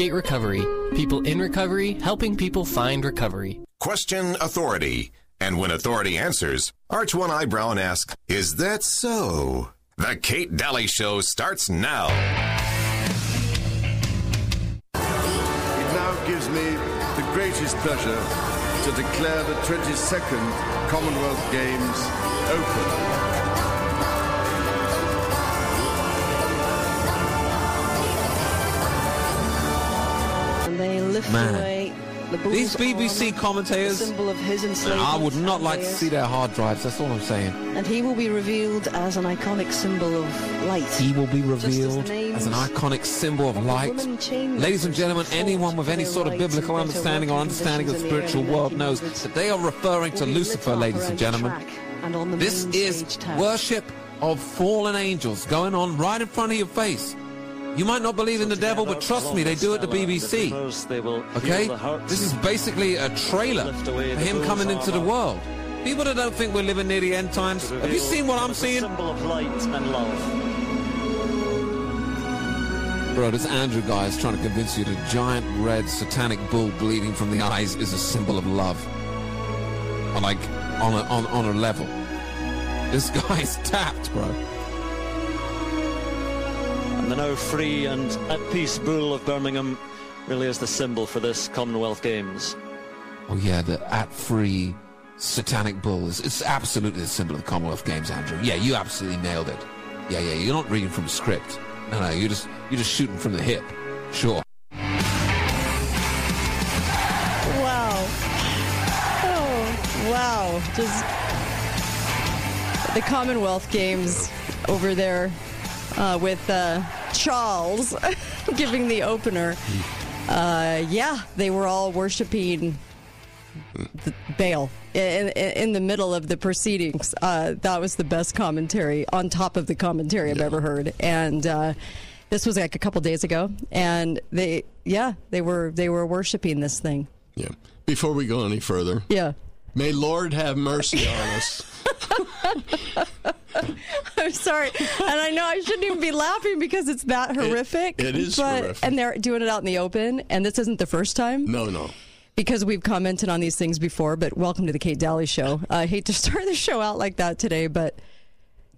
Westgate Recovery. People in recovery, helping people find recovery. Question authority. And when authority answers, arch one eyebrow and ask, Is that so? The Kate Daly Show starts now. It now gives me the greatest pleasure to declare the 22nd Commonwealth Games open. Man. the These BBC commentators, the symbol of his enslavement I would not like to see their hard drives. That's all I'm saying. And he will be revealed as an iconic symbol of light. He will be Just as revealed as an iconic symbol of light. Ladies and gentlemen, anyone with any sort of biblical understanding or understanding of the spiritual world knows that they are referring to Lucifer, ladies and gentlemen. and This is worship of fallen angels going on right in front of your face. You might not believe in the devil, but trust me, they do it to BBC. Okay? This is basically a trailer for him coming into the world. People that don't think we're living near the end times, have you seen what I'm seeing? Bro, this Andrew guy is trying to convince you the giant red satanic bull bleeding from the eyes is a symbol of love. Like on a on, on a level. This guy's tapped, bro. And the now free and at peace bull of Birmingham really is the symbol for this Commonwealth Games. Oh yeah, the at free satanic bull is it's absolutely the symbol of the Commonwealth Games, Andrew. Yeah, you absolutely nailed it. Yeah, yeah, you're not reading from a script. No, no, you're just you're just shooting from the hip. Sure. Wow. Oh, wow. Just the Commonwealth Games over there uh, with uh, Charles giving the opener. Uh, yeah, they were all worshiping the Baal in, in, the middle of the proceedings. Uh, that was the best commentary on top of the commentary I've ever heard. And uh, this was like a couple days ago, and they, yeah, they were they were worshiping this thing. Yeah. Before we go any further, Yeah. May Lord have mercy on us. I'm sorry, and I know I shouldn't even be laughing because it's that horrific. it is but, horrific. and they're doing it out in the open, and this isn't the first time No, no. because we've commented on these things before. But welcome to the Kate Daly Show. I hate to start the show out like that today, but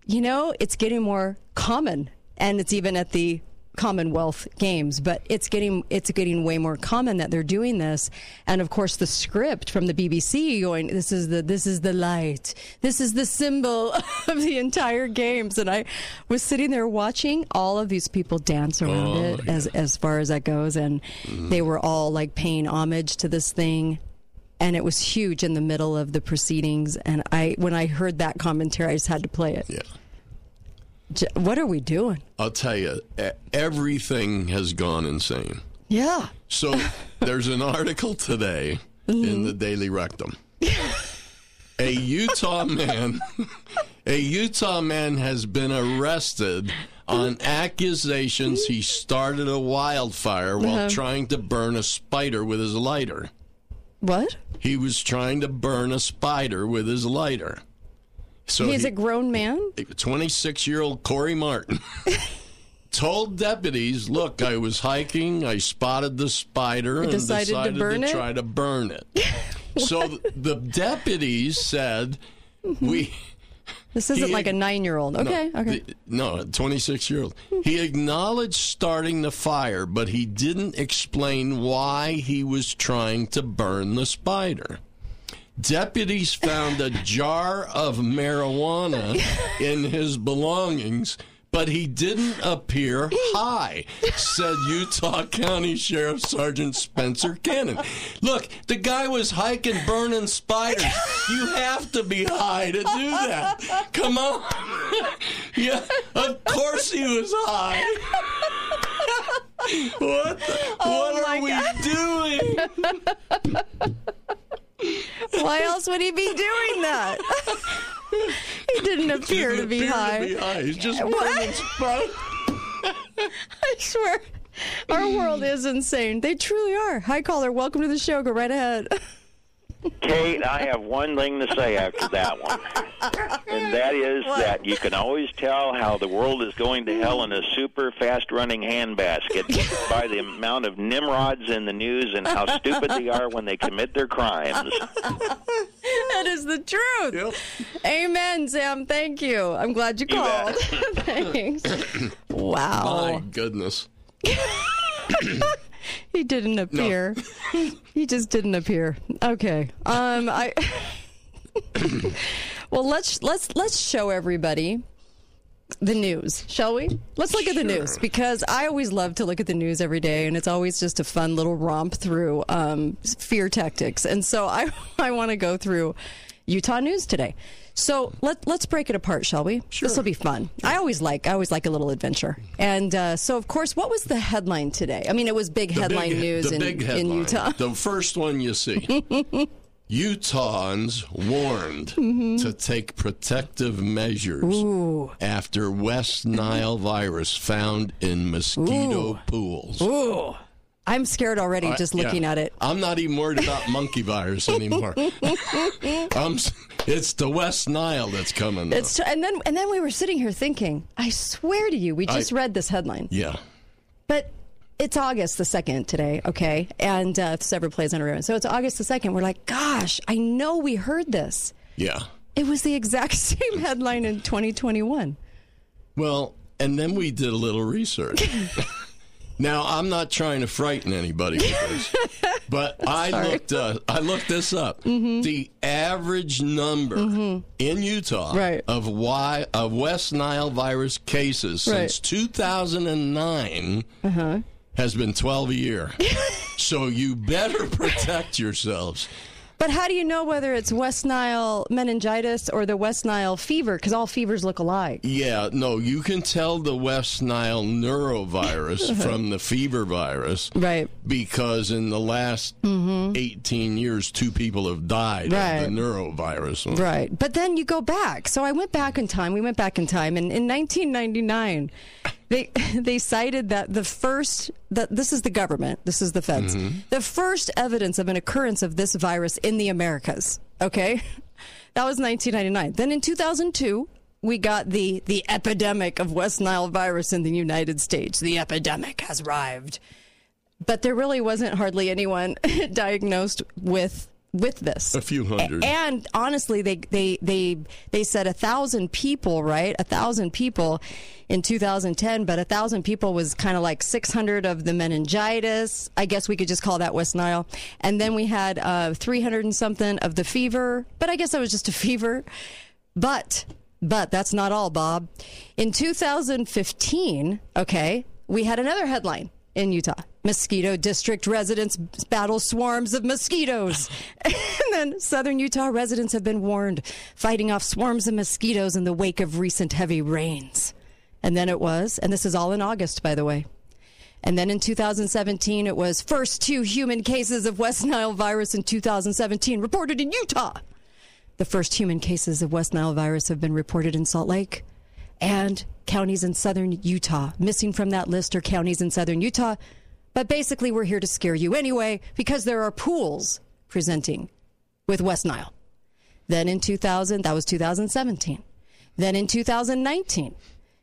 you know it's getting more common, and it's even at the Commonwealth Games, but it's getting it's getting way more common that they're doing this. And of course, the script from the BBC going, "This is the this is the light, this is the symbol of the entire games." And I was sitting there watching all of these people dance around Oh, it, as as far as that goes, and Mm-hmm. they were all like paying homage to this thing. And it was huge in the middle of the proceedings. And I, when I heard that commentary, I just had to play it. Yeah. What are we doing? I'll tell you, everything has gone insane. Yeah. So there's an article today in mm-hmm. the Daily Rectum. A Utah man, a Utah man has been arrested on accusations he started a wildfire while uh-huh. trying to burn a spider with his lighter. What? He was trying to burn a spider with his lighter. So He's he- a grown man? 26 year old Corey Martin told deputies, Look, I was hiking, I spotted the spider, and decided to decided, burn it?" try to burn it. so the deputies said, mm-hmm. We. This isn't He- like a nine year old. Okay, no, okay. the- no, 26 year old. Mm-hmm. He acknowledged starting the fire, but he didn't explain why he was trying to burn the spider. Deputies found a jar of marijuana in his belongings, but he didn't appear high, said Utah County Sheriff Sergeant Spencer Cannon. Look, the guy was hiking, burning spiders. You have to be high to do that. Come on. yeah, of course he was high. what the, Oh what are we doing? Why else would he be doing that? he didn't appear to be Didn't appear high. to be high. He's just What? burning. I swear, our world is insane. They truly are. Hi, caller. Welcome to the show. Go right ahead. Kate, I have one thing to say after that one. And that is What? that you can always tell how the world is going to hell in a super fast running handbasket by the amount of Nimrods in the news and how stupid they are when they commit their crimes. That is the truth. Amen, Sam. Thank you. I'm glad you You called. bet. Thanks. My goodness. He didn't appear. he just didn't appear. Okay. Um I Well, let's let's let's show everybody the news, shall we? Let's look at the news because I always love to look at the news every day, and it's always just a fun little romp through um, fear tactics. And so I I want to go through Utah news today. So let let's break it apart, shall we? This will be fun. I always like I always like a little adventure. And uh, so, of course, what was the headline today? I mean, it was big The headline big- news the in, big in Utah. The first one you see. Utahns warned Mm-hmm. to take protective measures after West Nile virus found in mosquito pools. Ooh, I'm scared already just yeah. looking at it. I'm not even worried about monkey virus anymore. I'm, it's the West Nile that's coming. It's and then and then we were sitting here thinking. I swear to you, we just I- read this headline. yeah. But it's August the 2nd today, okay? And uh, several plays on a row. So it's August the 2nd. We're like, gosh, I know we heard this. Yeah. It was the exact same headline in 2021. Well, and then we did a little research. now, I'm not trying to frighten anybody with this, but I looked uh, I looked this up. The average number in Utah Mm-hmm. Right. of why of West Nile virus cases Right. Uh-huh. since 2009 has been 12 a year. so you better protect yourselves. But how do you know whether it's West Nile meningitis or the West Nile fever? Because all fevers look alike. Yeah, no, you can tell the West Nile neurovirus from the fever virus. Right. Because in the last mm-hmm. 18 years, two people have died Right. of the neurovirus. Right. But then you go back. So I went back in time. We went back in time. And in 1999, they they cited that the first, that this is the government, this is the feds, mm-hmm. the first evidence of an occurrence of this virus in the Americas. Okay. That was 1999. Then in 2002, we got the, the epidemic of West Nile virus in the United States. The epidemic has arrived. But there really wasn't hardly anyone diagnosed with with this. A few hundred. And honestly, they they they they said a thousand people, right? A thousand people in 2010, but a thousand people was kind of like 600 of the meningitis. I guess we could just call that West Nile. And then we had uh, 300 and something of the fever, but I guess that was just a fever. But but that's not all, Bob. In 2015, okay, we had another headline in Utah. Mosquito district residents battle swarms of mosquitoes. and then southern Utah residents have been warned fighting off swarms of mosquitoes in the wake of recent heavy rains. And then it was, and this is all in August, by the way. And then in 2017, it was first two human cases of West Nile virus in 2017 reported in Utah. The first human cases of West Nile virus have been reported in Salt Lake and counties in southern Utah. Missing from that list are counties in southern Utah. But basically, we're here to scare you anyway because there are pools presenting with West Nile. Then in 2000, that was 2017. Then in 2019,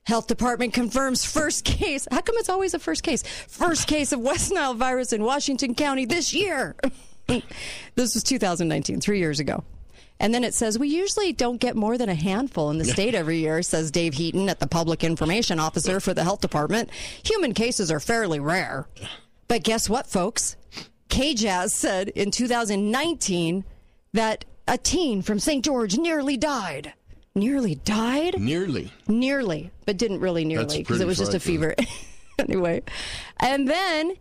Health Department confirms first case. How come it's always a first case? First case of West Nile virus in Washington County this year. this was 2019, three years ago. And then it says, we usually don't get more than a handful in the state every year, says Dave Heaton at the Public Information Officer for the Health Department. Human cases are fairly rare. But guess what, folks? KJAZ said in 2019 that a teen from St. George nearly died. Nearly died? Nearly. Nearly, but didn't really nearly because it was just a fever. anyway, and then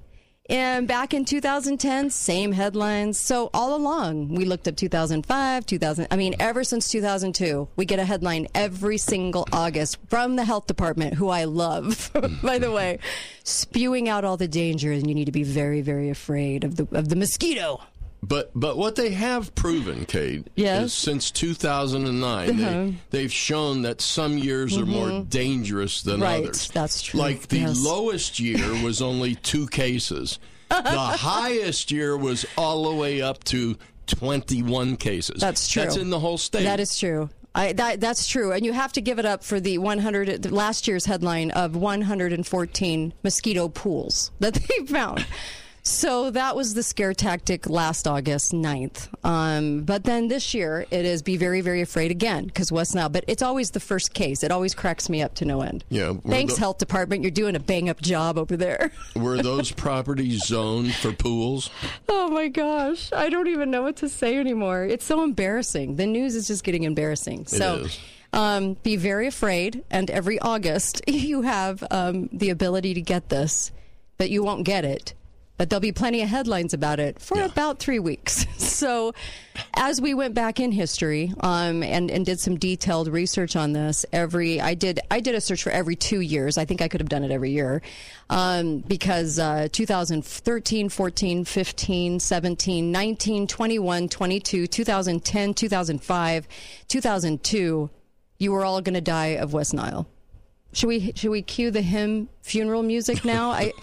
and back in 2010, same headlines. So all along, we looked up 2005, 2000. I mean, ever since 2002, we get a headline every single August from the health department, who I love, by the way, spewing out all the danger, and you need to be very, very afraid of the of the mosquito. But but what they have proven, Kate, Yes. is since 2009, Uh-huh. they, they've shown that some years are more dangerous than Mm-hmm. Right, others. that's true. Like the Yes. lowest year was only two cases. the highest year was all the way up to 21 cases. That's true. That's in the whole state. That is true. I, that, that's true. And you have to give it up for the 100, the last year's headline of 114 mosquito pools that they found. So that was the scare tactic last August 9th. Um, but then this year, it is be very, very afraid again because West Nile. But it's always the first case. It always cracks me up to no end. Yeah, Thanks, the- Health Department. You're doing a bang up job over there. Were those properties zoned for pools? Oh my gosh. I don't even know what to say anymore. It's so embarrassing. The news is just getting embarrassing. so is. Um, be very afraid. And every August, you have um, the ability to get this, but you won't get it. But there'll be plenty of headlines about it for about three weeks. so, as we went back in history um, and and did some detailed research on this, every I did I did a search for every two years. I think I could have done it every year um, because uh, 2013, 14, 15, 17, 19, 21, 22, 2010, 2005, 2002. You were all going to die of West Nile. Should we should we cue the hymn funeral music now? I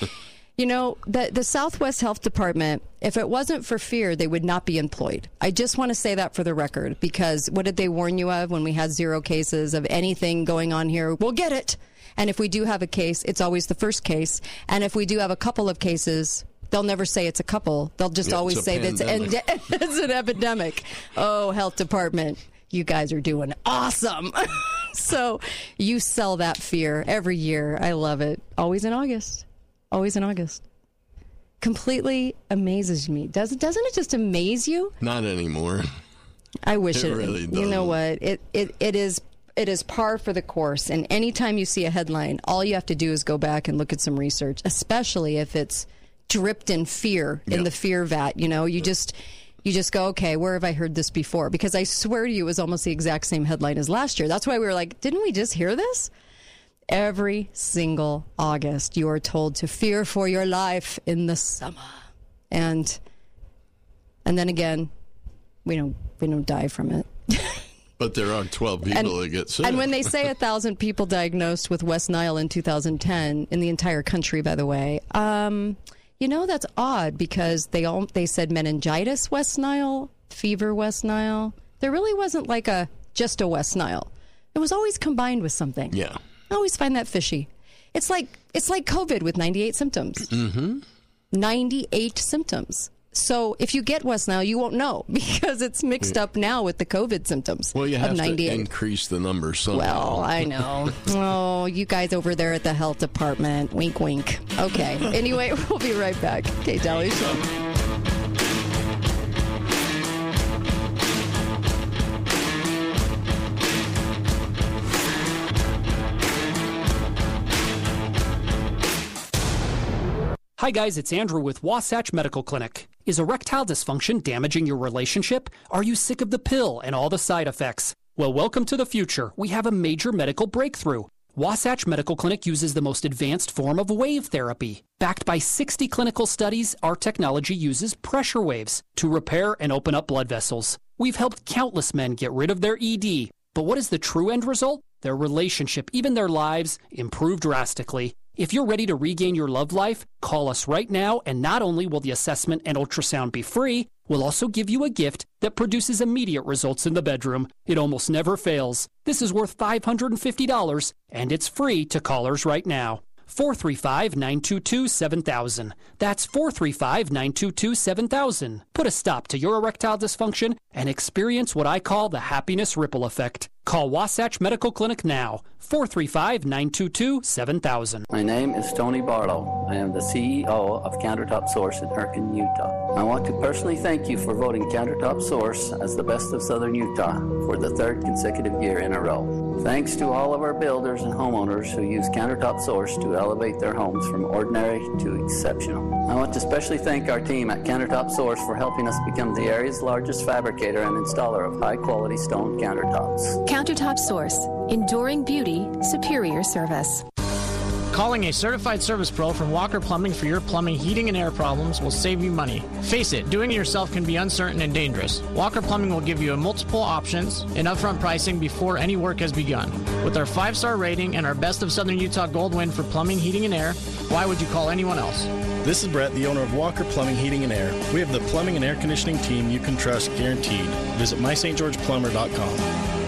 you know, the the Southwest Health Department, if it wasn't for fear, they would not be employed. I just want to say that for the record because what did they warn you of when we had zero cases of anything going on here? We'll get it. And if we do have a case, it's always the first case. And if we do have a couple of cases, they'll never say it's a couple. They'll just Yeah, always say that it's, it's an epidemic. Oh, health department, you guys are doing awesome. so you sell that fear every year. I love it. Always in August. Always in August. Completely amazes me. Doesn't doesn't it just amaze you? Not anymore. I wish It it. really you know what? It it it is it is par for the course. And anytime you see a headline, all you have to do is go back and look at some research, especially if it's dripped in fear in Yeah. the fear vat. You know, you just you just go, okay, where have I heard this before? Because I swear to you, it was almost the exact same headline as last year. That's why we were like, didn't we just hear this? Every single August, you are told to fear for your life in the summer, and and then again, we don't we don't die from it. But there are 12 people that get sick. And when they say a thousand people diagnosed with West Nile in 2010 in the entire country, by the way, um, you know that's odd because they all they said meningitis West Nile, fever West Nile. There really wasn't like a just a West Nile. It was always combined with something. yeah. I always find that fishy. It's like it's like COVID with 98 symptoms. Mm-hmm. 98 symptoms. So if you get West Nile, you won't know because it's mixed up now with the COVID symptoms Well, you of have to 98. increase the number somehow. Well, I know. oh, you guys over there at the health department. Wink, wink. Okay. Anyway, we'll be right back. Okay, Daly Show. Hi, guys, it's Andrew with Wasatch Medical Clinic. Is erectile dysfunction damaging your relationship? Are you sick of the pill and all the side effects? Well, welcome to the future. We have a major medical breakthrough. Wasatch Medical Clinic uses the most advanced form of wave therapy. Backed by 60 clinical studies, our technology uses pressure waves to repair and open up blood vessels. We've helped countless men get rid of their ED. But what is the true end result? Their relationship, even their lives, improve drastically. If you're ready to regain your love life, call us right now, and not only will the assessment and ultrasound be free, we'll also give you a gift that produces immediate results in the bedroom. It almost never fails. This is worth $550, and it's free to callers right now. 435 922 7000. That's 435 922 7000. Put a stop to your erectile dysfunction and experience what I call the happiness ripple effect. Call Wasatch Medical Clinic now. 435 922 7000. My name is Tony Barlow. I am the CEO of Countertop Source in Hurricane, Utah. I want to personally thank you for voting Countertop Source as the best of Southern Utah for the third consecutive year in a row. Thanks to all of our builders and homeowners who use Countertop Source to elevate their homes from ordinary to exceptional. I want to especially thank our team at Countertop Source for helping us become the area's largest fabricator and installer of high quality stone countertops. Countertop Source. Enduring beauty, superior service. Calling a certified service pro from Walker Plumbing for your plumbing, heating, and air problems will save you money. Face it, doing it yourself can be uncertain and dangerous. Walker Plumbing will give you multiple options and upfront pricing before any work has begun. With our five star rating and our Best of Southern Utah Gold win for plumbing, heating, and air, why would you call anyone else? This is Brett, the owner of Walker Plumbing, Heating, and Air. We have the plumbing and air conditioning team you can trust guaranteed. Visit mystgeorgeplumber.com.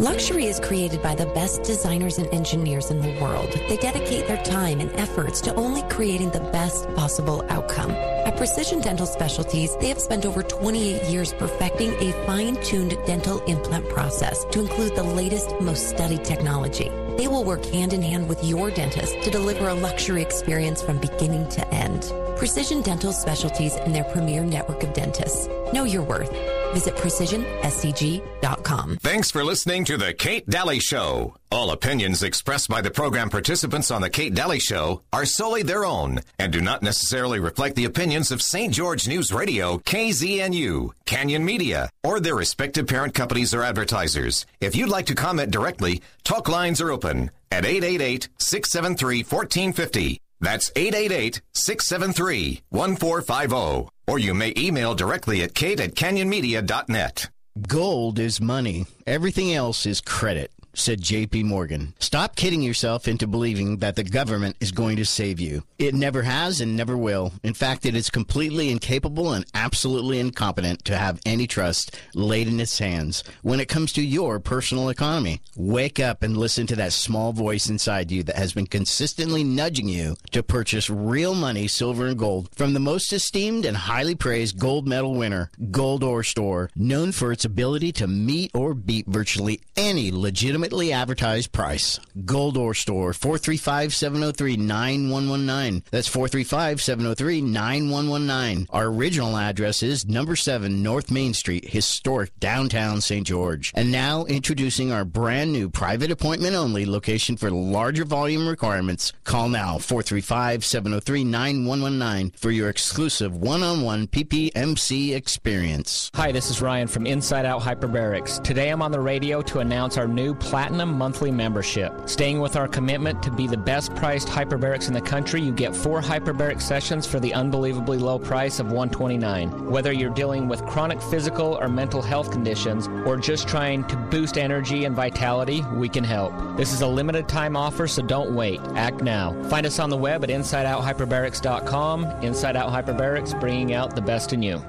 Luxury is created by the best designers and engineers in the world. They dedicate their time and efforts to only creating the best possible outcome. At Precision Dental Specialties, they have spent over 28 years perfecting a fine-tuned dental implant process to include the latest, most studied technology. They will work hand in hand with your dentist to deliver a luxury experience from beginning to end. Precision Dental Specialties and their premier network of dentists. Know your worth. Visit precisionscg.com. Thanks for listening to The Kate Daly Show. All opinions expressed by the program participants on The Kate Daly Show are solely their own and do not necessarily reflect the opinions of St. George News Radio, KZNU, Canyon Media, or their respective parent companies or advertisers. If you'd like to comment directly, talk lines are open at 888 673 1450. That's 888 673 1450. Or you may email directly at kate at canyonmedia.net. Gold is money. Everything else is credit said JP Morgan. Stop kidding yourself into believing that the government is going to save you. It never has and never will. In fact, it is completely incapable and absolutely incompetent to have any trust laid in its hands when it comes to your personal economy. Wake up and listen to that small voice inside you that has been consistently nudging you to purchase real money, silver and gold from the most esteemed and highly praised gold medal winner, Gold Ore Store, known for its ability to meet or beat virtually any legitimate legitimately advertised price. Gold Ore Store, 435-703-9119. That's 435-703-9119. Our original address is number 7 North Main Street, historic downtown St. George. And now introducing our brand new private appointment only location for larger volume requirements. Call now 435-703-9119 for your exclusive one-on-one PPMC experience. Hi, this is Ryan from Inside Out Hyperbarics. Today I'm on the radio to announce our new Platinum Monthly Membership. Staying with our commitment to be the best priced hyperbarics in the country, you get four hyperbaric sessions for the unbelievably low price of 129. Whether you're dealing with chronic physical or mental health conditions, or just trying to boost energy and vitality, we can help. This is a limited time offer, so don't wait. Act now. Find us on the web at InsideOutHyperbarics.com. Inside Out Hyperbarics, bringing out the best in you.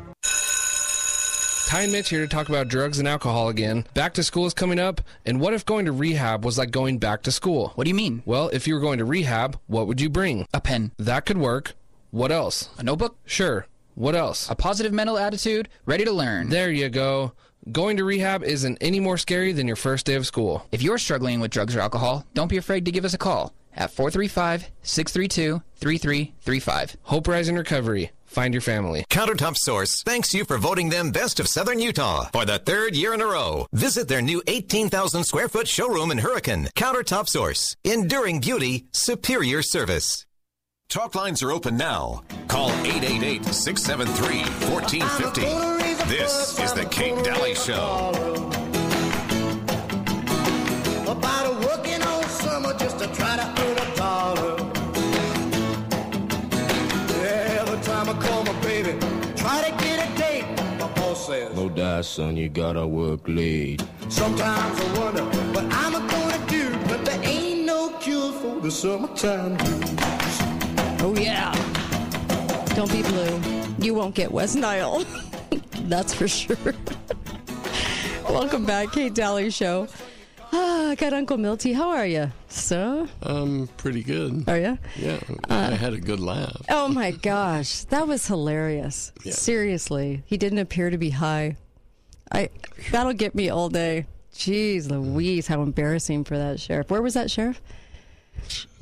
Ty and Mitch here to talk about drugs and alcohol again. Back to school is coming up, and what if going to rehab was like going back to school? What do you mean? Well, if you were going to rehab, what would you bring? A pen. That could work. What else? A notebook? Sure. What else? A positive mental attitude, ready to learn. There you go. Going to rehab isn't any more scary than your first day of school. If you're struggling with drugs or alcohol, don't be afraid to give us a call at 435 632 3335. Hope Rising Recovery. Find your family. Countertop Source thanks you for voting them Best of Southern Utah for the third year in a row. Visit their new 18,000 square foot showroom in Hurricane. Countertop Source. Enduring beauty, superior service. Talk lines are open now. Call 888 673 1450. This is The Kate Daly Show. Says, No die, son, you gotta work late. Sometimes I wonder what I'm gonna do, but there ain't no cure for the summertime blues. Oh, yeah. Don't be blue. You won't get West Nile. That's for sure. Welcome back, Kate Daly Show. Ah, I got Uncle Milty. How are you, sir? Um, pretty good. Are you? Yeah, I had a good laugh. Oh my gosh, that was hilarious. Yeah. Seriously, he didn't appear to be high. I that'll get me all day. Jeez, Louise, how embarrassing for that sheriff. Where was that sheriff?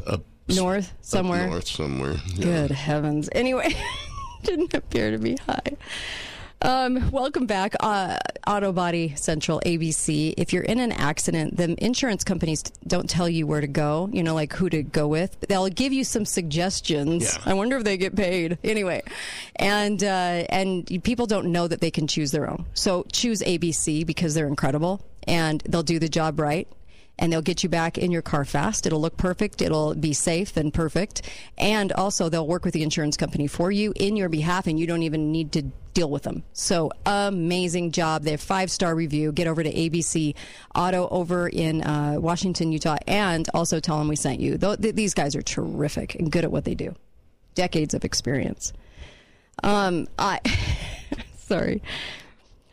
Up North somewhere. Up north somewhere. yeah. Good heavens. Anyway, didn't appear to be high. Um, welcome back, uh, Auto Body Central ABC. If you're in an accident, the insurance companies don't tell you where to go. You know, like who to go with. They'll give you some suggestions. Yeah. I wonder if they get paid anyway. And uh, and people don't know that they can choose their own. So choose ABC because they're incredible and they'll do the job right. And they'll get you back in your car fast. It'll look perfect. It'll be safe and perfect. And also, they'll work with the insurance company for you in your behalf, and you don't even need to deal with them. So amazing job. They have five star review. Get over to ABC Auto over in uh, Washington, Utah, and also tell them we sent you. Th- th- these guys are terrific and good at what they do. Decades of experience. Um, I sorry.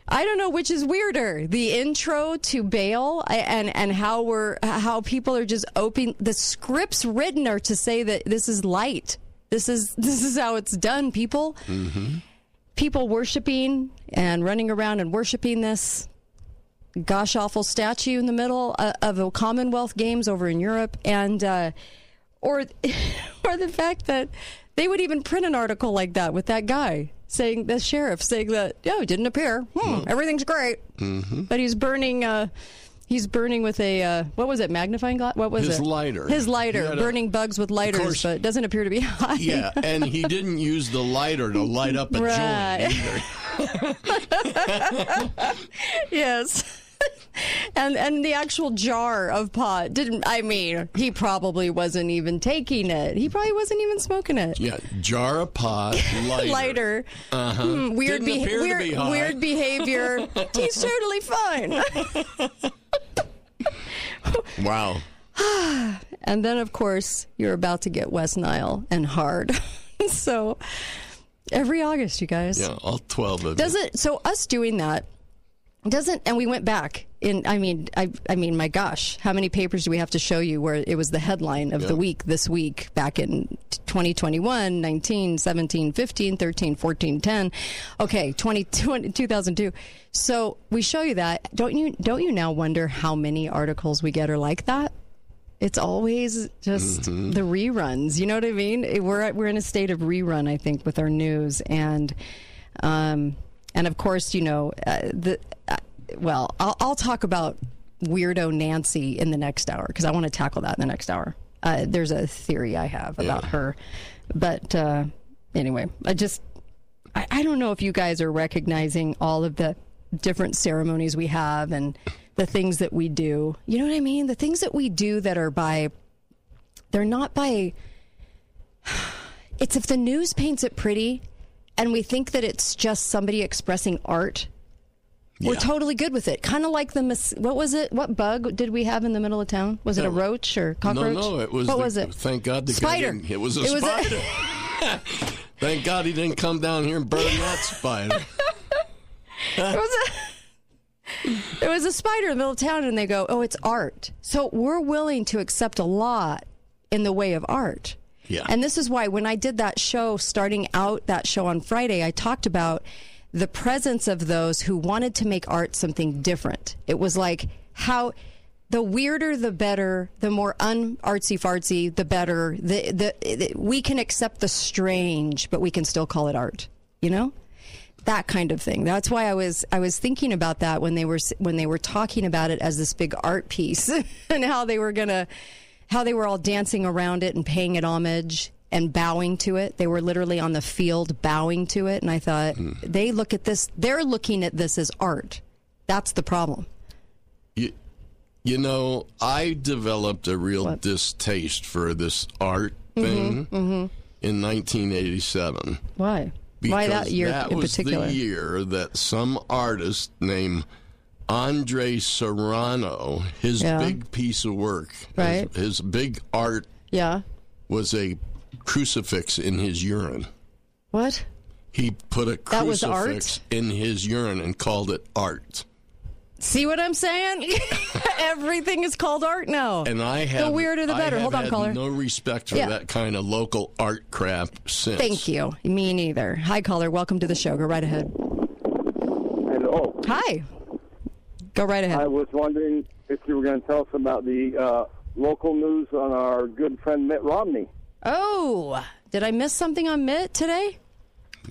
I don't know which is weirder, the intro to Baal and and how we're how people are just open. The scripts written are to say that this is light. This is this is how it's done. People, Mm-hmm. people worshiping and running around and worshiping this gosh awful statue in the middle uh, of the Commonwealth Games over in Europe, and uh, or or the fact that they would even print an article like that with that guy saying the sheriff saying that oh it didn't appear hmm, everything's great Mm-hmm. but he's burning uh he's burning with a uh what was it magnifying glass what was His it lighter. his lighter He had a- burning bugs with lighters course- but it doesn't appear to be hot Yeah, and he didn't use the lighter to light up a Right. joint either. yes and and the actual jar of pot didn't i mean he probably wasn't even taking it he probably wasn't even smoking it Yeah, jar of pot, lighter. lighter Uh-huh. Hmm, weird, beha- weird, be weird behavior. He's totally fine. Wow. and then, of course, you're about to get West Nile and hard. so every August, you guys. Yeah, all 12 of you. Does it? So us doing that doesn't, and we went back in. I mean, I, I mean, my gosh, how many papers do we have to show you where it was the headline of the week this week back in 2021, 19, 17, 15, 13, 14, 10. Okay, 20, 20 2002. So we show you that. Don't you? Don't you now wonder how many articles we get are like that? It's always just Mm-hmm. the reruns. You know what I mean? We're we're in a state of rerun, I think, with our news and um and of course, you know uh, the well, I'll, I'll talk about weirdo Nancy in the next hour because I want to tackle that in the next hour. Uh, there's a theory I have about her, but uh, anyway, I just I, I don't know if you guys are recognizing all of the different ceremonies we have and the things that we do. You know what I mean? The things that we do that are by, they're not by, it's if the news paints it pretty and we think that it's just somebody expressing art. We're totally good with it. Kind of like the mos- what was it? What bug did we have in the middle of town? Was it a roach or cockroach? No, no, it was. What the- was it? Thank God the guy Spider. It was a It was a- spider. thank God he didn't come down here and burn that spider. it was a it was a spider in the middle of town and they go oh it's art so we're willing to accept a lot in the way of art Yeah. and this is why when i did that show starting out that show on friday i talked about the presence of those who wanted to make art something different. It was like how the weirder the better the more unartsy fartsy the better the, the, the we can accept the strange but we can still call it art you know? That kind of thing. That's why I was I was thinking about that when they were when they were talking about it as this big art piece and how they were gonna how they were all dancing around it and paying it homage and bowing to it. They were literally on the field bowing to it, and I thought they look at this. They're looking at this as art. That's the problem. You, you know, I developed a real distaste for this art thing Mm-hmm. in 1987. Why? Why that because year that in was particular? the year that some artist named Andre Serrano, his Yeah. big piece of work, Right. his, his big art Yeah. was a crucifix in his urine. What? He put a That was art? crucifix in his urine and called it art. See what I'm saying? Everything is called art now. And I have the weirder the I better. have Hold on, had caller. No respect for Yeah. that kind of local art crap since. Thank you. Me neither. Hi, caller. Welcome to the show. Go right ahead. Hello. Hi. Go right ahead. I was wondering if you were going to tell us about the uh, local news on our good friend Mitt Romney. Oh, did I miss something on Mitt today?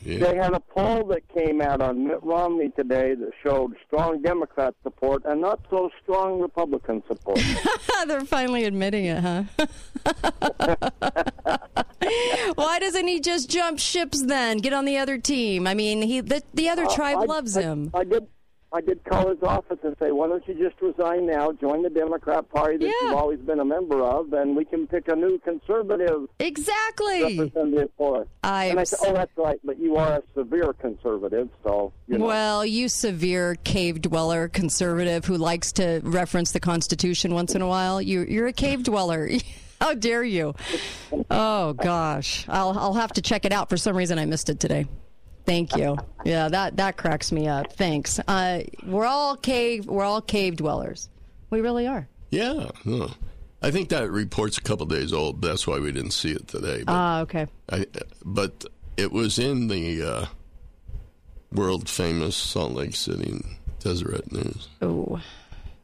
They had a poll that came out on Mitt Romney today that showed strong Democrat support and not so strong Republican support. They're finally admitting it, huh? Why doesn't he just jump ships then? Get on the other team. I mean, he the, the other Uh, tribe I- loves I- him. I did. I did call his office and say, why don't you just resign now, join the Democrat Party that Yeah. you've always been a member of, and we can pick a new conservative Exactly. representative for us. I and I said, oh, that's right, but you are a severe conservative, so, you know. Well, you severe cave dweller conservative who likes to reference the Constitution once in a while, you, you're a cave dweller. How dare you? Oh gosh, I'll I'll have to check it out. For some reason, I missed it today. Thank you. Yeah, that that cracks me up. Thanks. Uh, we're all cave. We're all cave dwellers. We really are. Yeah. huh. I think that report's a couple days old. That's why we didn't see it today. Ah, okay. I, but it was in the uh, world famous Salt Lake City Deseret News. Oh.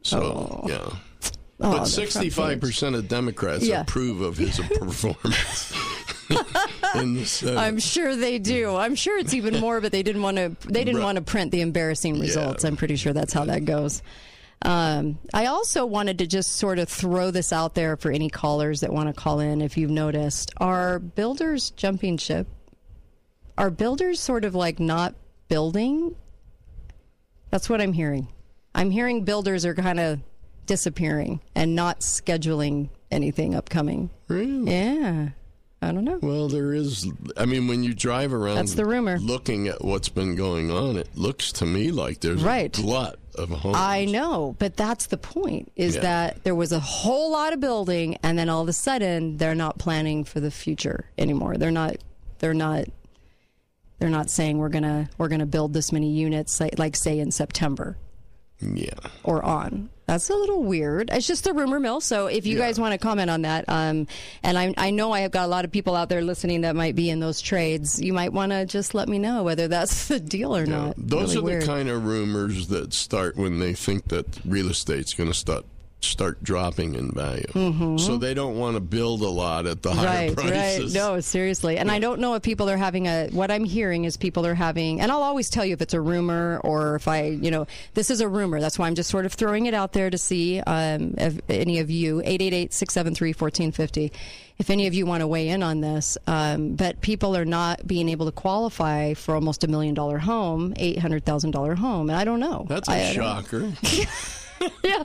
So, yeah. Oh, but sixty-five percent of Democrats Yeah. approve of his performance in the Senate. I'm sure they do. I'm sure it's even more, but they didn't want to. They didn't Right. want to print the embarrassing results. I'm pretty sure that's how that goes. Um, I also wanted to just sort of throw this out there for any callers that want to call in. If you've noticed, are builders jumping ship? Are builders sort of like not building? That's what I'm hearing. I'm hearing builders are kind of disappearing and not scheduling anything upcoming. Really? Yeah. I don't know. Well, there is. I mean, when you drive around, That's the rumor. Looking at what's been going on, it looks to me like there's Right. a glut of homes. I know, but that's the point is Yeah. that there was a whole lot of building and then all of a sudden they're not planning for the future anymore. They're not they're not they're not saying we're going to we're to build this many units like, like say in September Yeah. or on. That's a little weird. It's just a rumor mill. So if you guys want to comment on that, um, and I, I know I have got a lot of people out there listening that might be in those trades, you might want to just let me know whether that's the deal or not. Those Really are weird. the kind of rumors that start when they think that real estate's going to start start dropping in value. Mhm. So they don't want to build a lot at the higher right, prices. Right, no, seriously. And I don't know if people are having a. What I'm hearing is people are having, and I'll always tell you if it's a rumor or if I, you know, this is a rumor. That's why I'm just sort of throwing it out there to see um, if any of you, 888-673-1450, if any of you want to weigh in on this. Um, but people are not being able to qualify for almost a million dollar home, $800,000 home. And I don't know. That's a I- shocker. yeah.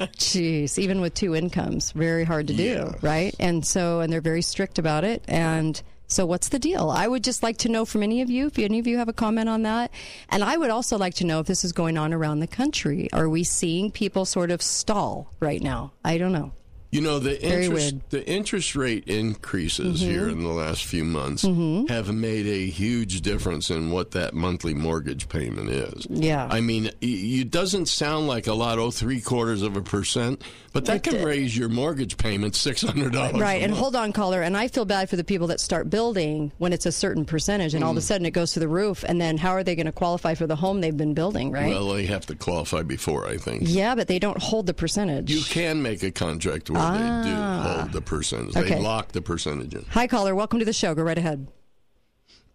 Jeez, even with two incomes, very hard to do, right? And so, and they're very strict about it. And so, what's the deal? I would just like to know from any of you, if any of you have a comment on that. And I would also like to know if this is going on around the country. Are we seeing people sort of stall right now? I don't know. You know the Very interest weird. the interest rate increases Mhm. here in the last few months Mhm. have made a huge difference in what that monthly mortgage payment is. Yeah. I mean, it doesn't sound like a lot, oh, three quarters of a percent, but that can raise your mortgage payment six hundred dollars. Right, and hold on, caller. And I feel bad for the people that start building when it's a certain percentage, and all of a Mm. sudden it goes to the roof. And then how are they going to qualify for the home they've been building, right? Well, they have to qualify before, I think. yeah, but they don't hold the percentage. You can make a contract where they do Ah. hold the percentage. Okay. They lock the percentage in. Hi, caller. Welcome to the show. Go right ahead.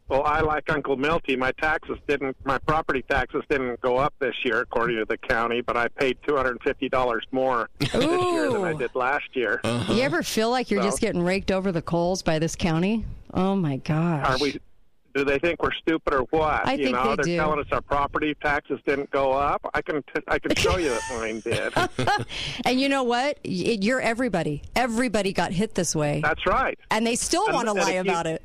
Well, I like Uncle Milty. My taxes didn't, my property taxes didn't go up this year, according to the county, but I paid two hundred and fifty dollars more this year than I did last year. Uh-huh. You ever feel like you're So- just getting raked over the coals by this county? Oh my gosh. Are we? Do they think we're stupid or what? I you think know, they are do. telling us our property taxes didn't go up. I can, t- I can show you that mine did. And you know what? You're everybody. Everybody got hit this way. That's right. And they still want to lie you- about it.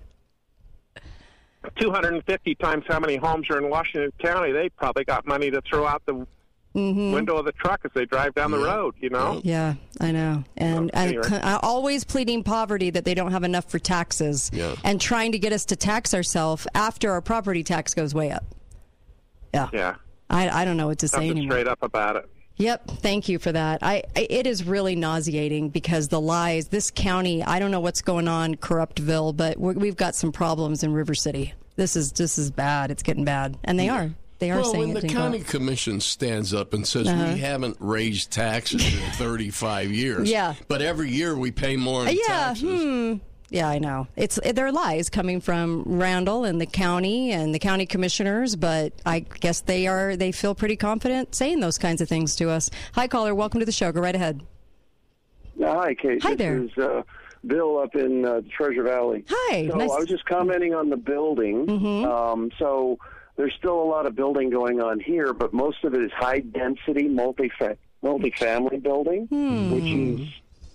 250 times how many homes are in Washington County, they probably got money to throw out the Mhm. window of the truck as they drive down the road, you know? Yeah, I know. And, and anyway. c- uh, always pleading poverty that they don't have enough for taxes Yeah. and trying to get us to tax ourselves after our property tax goes way up. Yeah. Yeah. I, I don't know what to say anymore. straight up about it. Yep, thank you for that. I, it is really nauseating because the lies. This county, I don't know what's going on, Corruptville, but we we've got some problems in River City. This is this is bad. It's getting bad, and they are. They are well, saying when the county up. commission stands up and says Uh-huh. we haven't raised taxes in 35 years, Yeah. but every year we pay more in yeah, taxes. hmm. Yeah, I know. It's they're lies coming from Randall and the county and the county commissioners, but I guess they are they feel pretty confident saying those kinds of things to us. Hi caller, welcome to the show. Go right ahead. Hi, Kate. Hi this there. is uh, Bill up in uh, Treasure Valley. Hi. So nice- Mm-hmm. I was just commenting on the building. Um, so there's still a lot of building going on here, but most of it is high density multi multifamily building, Hmm. which is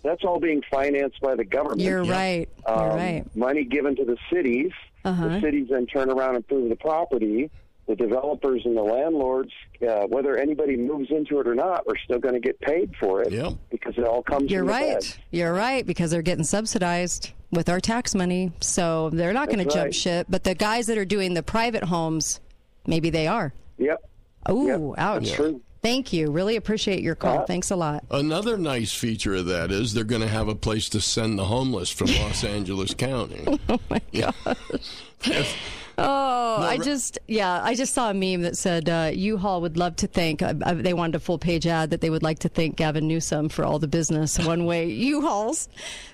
that's all being financed by the government. You're right. You're Um, right. Money given to the cities. Uh-huh. The cities then turn around and improve the property. The developers and the landlords, uh, whether anybody moves into it or not, are still going to get paid for it because it all comes. You're from the right. You're right because they're getting subsidized with our tax money, so they're not going to jump right. ship. But the guys that are doing the private homes, maybe they are. Yep. Oh, ouch! That's true. Thank you. Really appreciate your call. Thanks a lot. Another nice feature of that is they're going to have a place to send the homeless from Los Angeles County. Oh my gosh. Oh, No, I just yeah, I just saw a meme that said uh, U-Haul would love to thank. Uh, uh, they wanted a full page ad that they would like to thank Gavin Newsom for all the business one way U-Hauls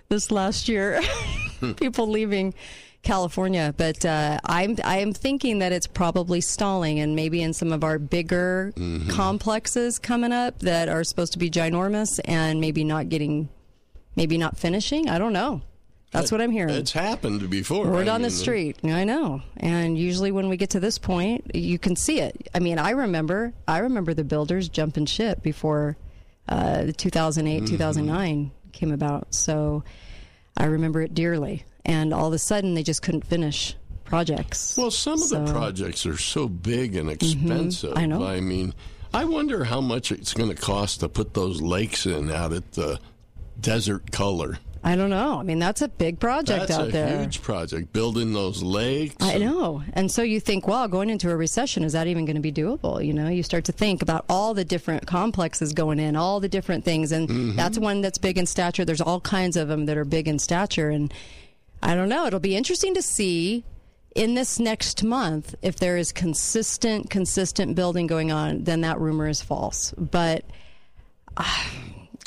this last year. People leaving California, but uh, I'm I am thinking that it's probably stalling, and maybe in some of our bigger complexes coming up that are supposed to be ginormous, and maybe not getting, maybe not finishing. I don't know. That's what I'm hearing. It's happened before. Word I on the street. I know. And usually when we get to this point, you can see it. I mean, I remember, I remember the builders jumping ship before uh, the 2008, Mhm. 2009 came about. So I remember it dearly. And all of a sudden, they just couldn't finish projects. Well, some of the projects are so big and mm-hmm. expensive. I know. I mean, I wonder how much it's going to cost to put those lakes in out at the Desert Color. I don't know. I mean, that's a big project That's out a there. huge project, building those lakes. I and- know. And so you think, well, going into a recession, is that even going to be doable? You know, you start to think about all the different complexes going in, all the different things. And Mm-hmm. that's one that's big in stature. There's all kinds of them that are big in stature. And I don't know. It'll be interesting to see in this next month if there is consistent, consistent building going on, then that rumor is false. But.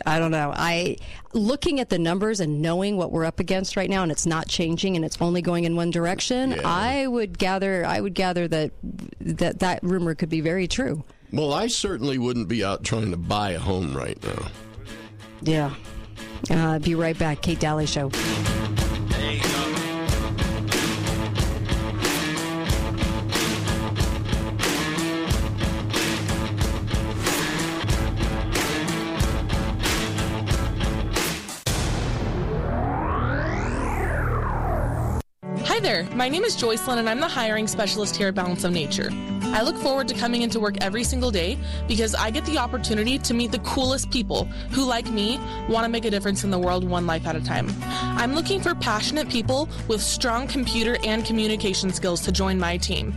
I don't know. I looking at the numbers and knowing what we're up against right now, and it's not changing, and it's only going in one direction. I would gather. I would gather that that that rumor could be very true. Well, I certainly wouldn't be out trying to buy a home right now. Yeah. Uh, be right back. Kate Dalley Show. There, my name is Joycelyn and I'm the hiring specialist here at Balance of Nature. I look forward to coming into work every single day because I get the opportunity to meet the coolest people who, like me, want to make a difference in the world one life at a time. I'm looking for passionate people with strong computer and communication skills to join my team.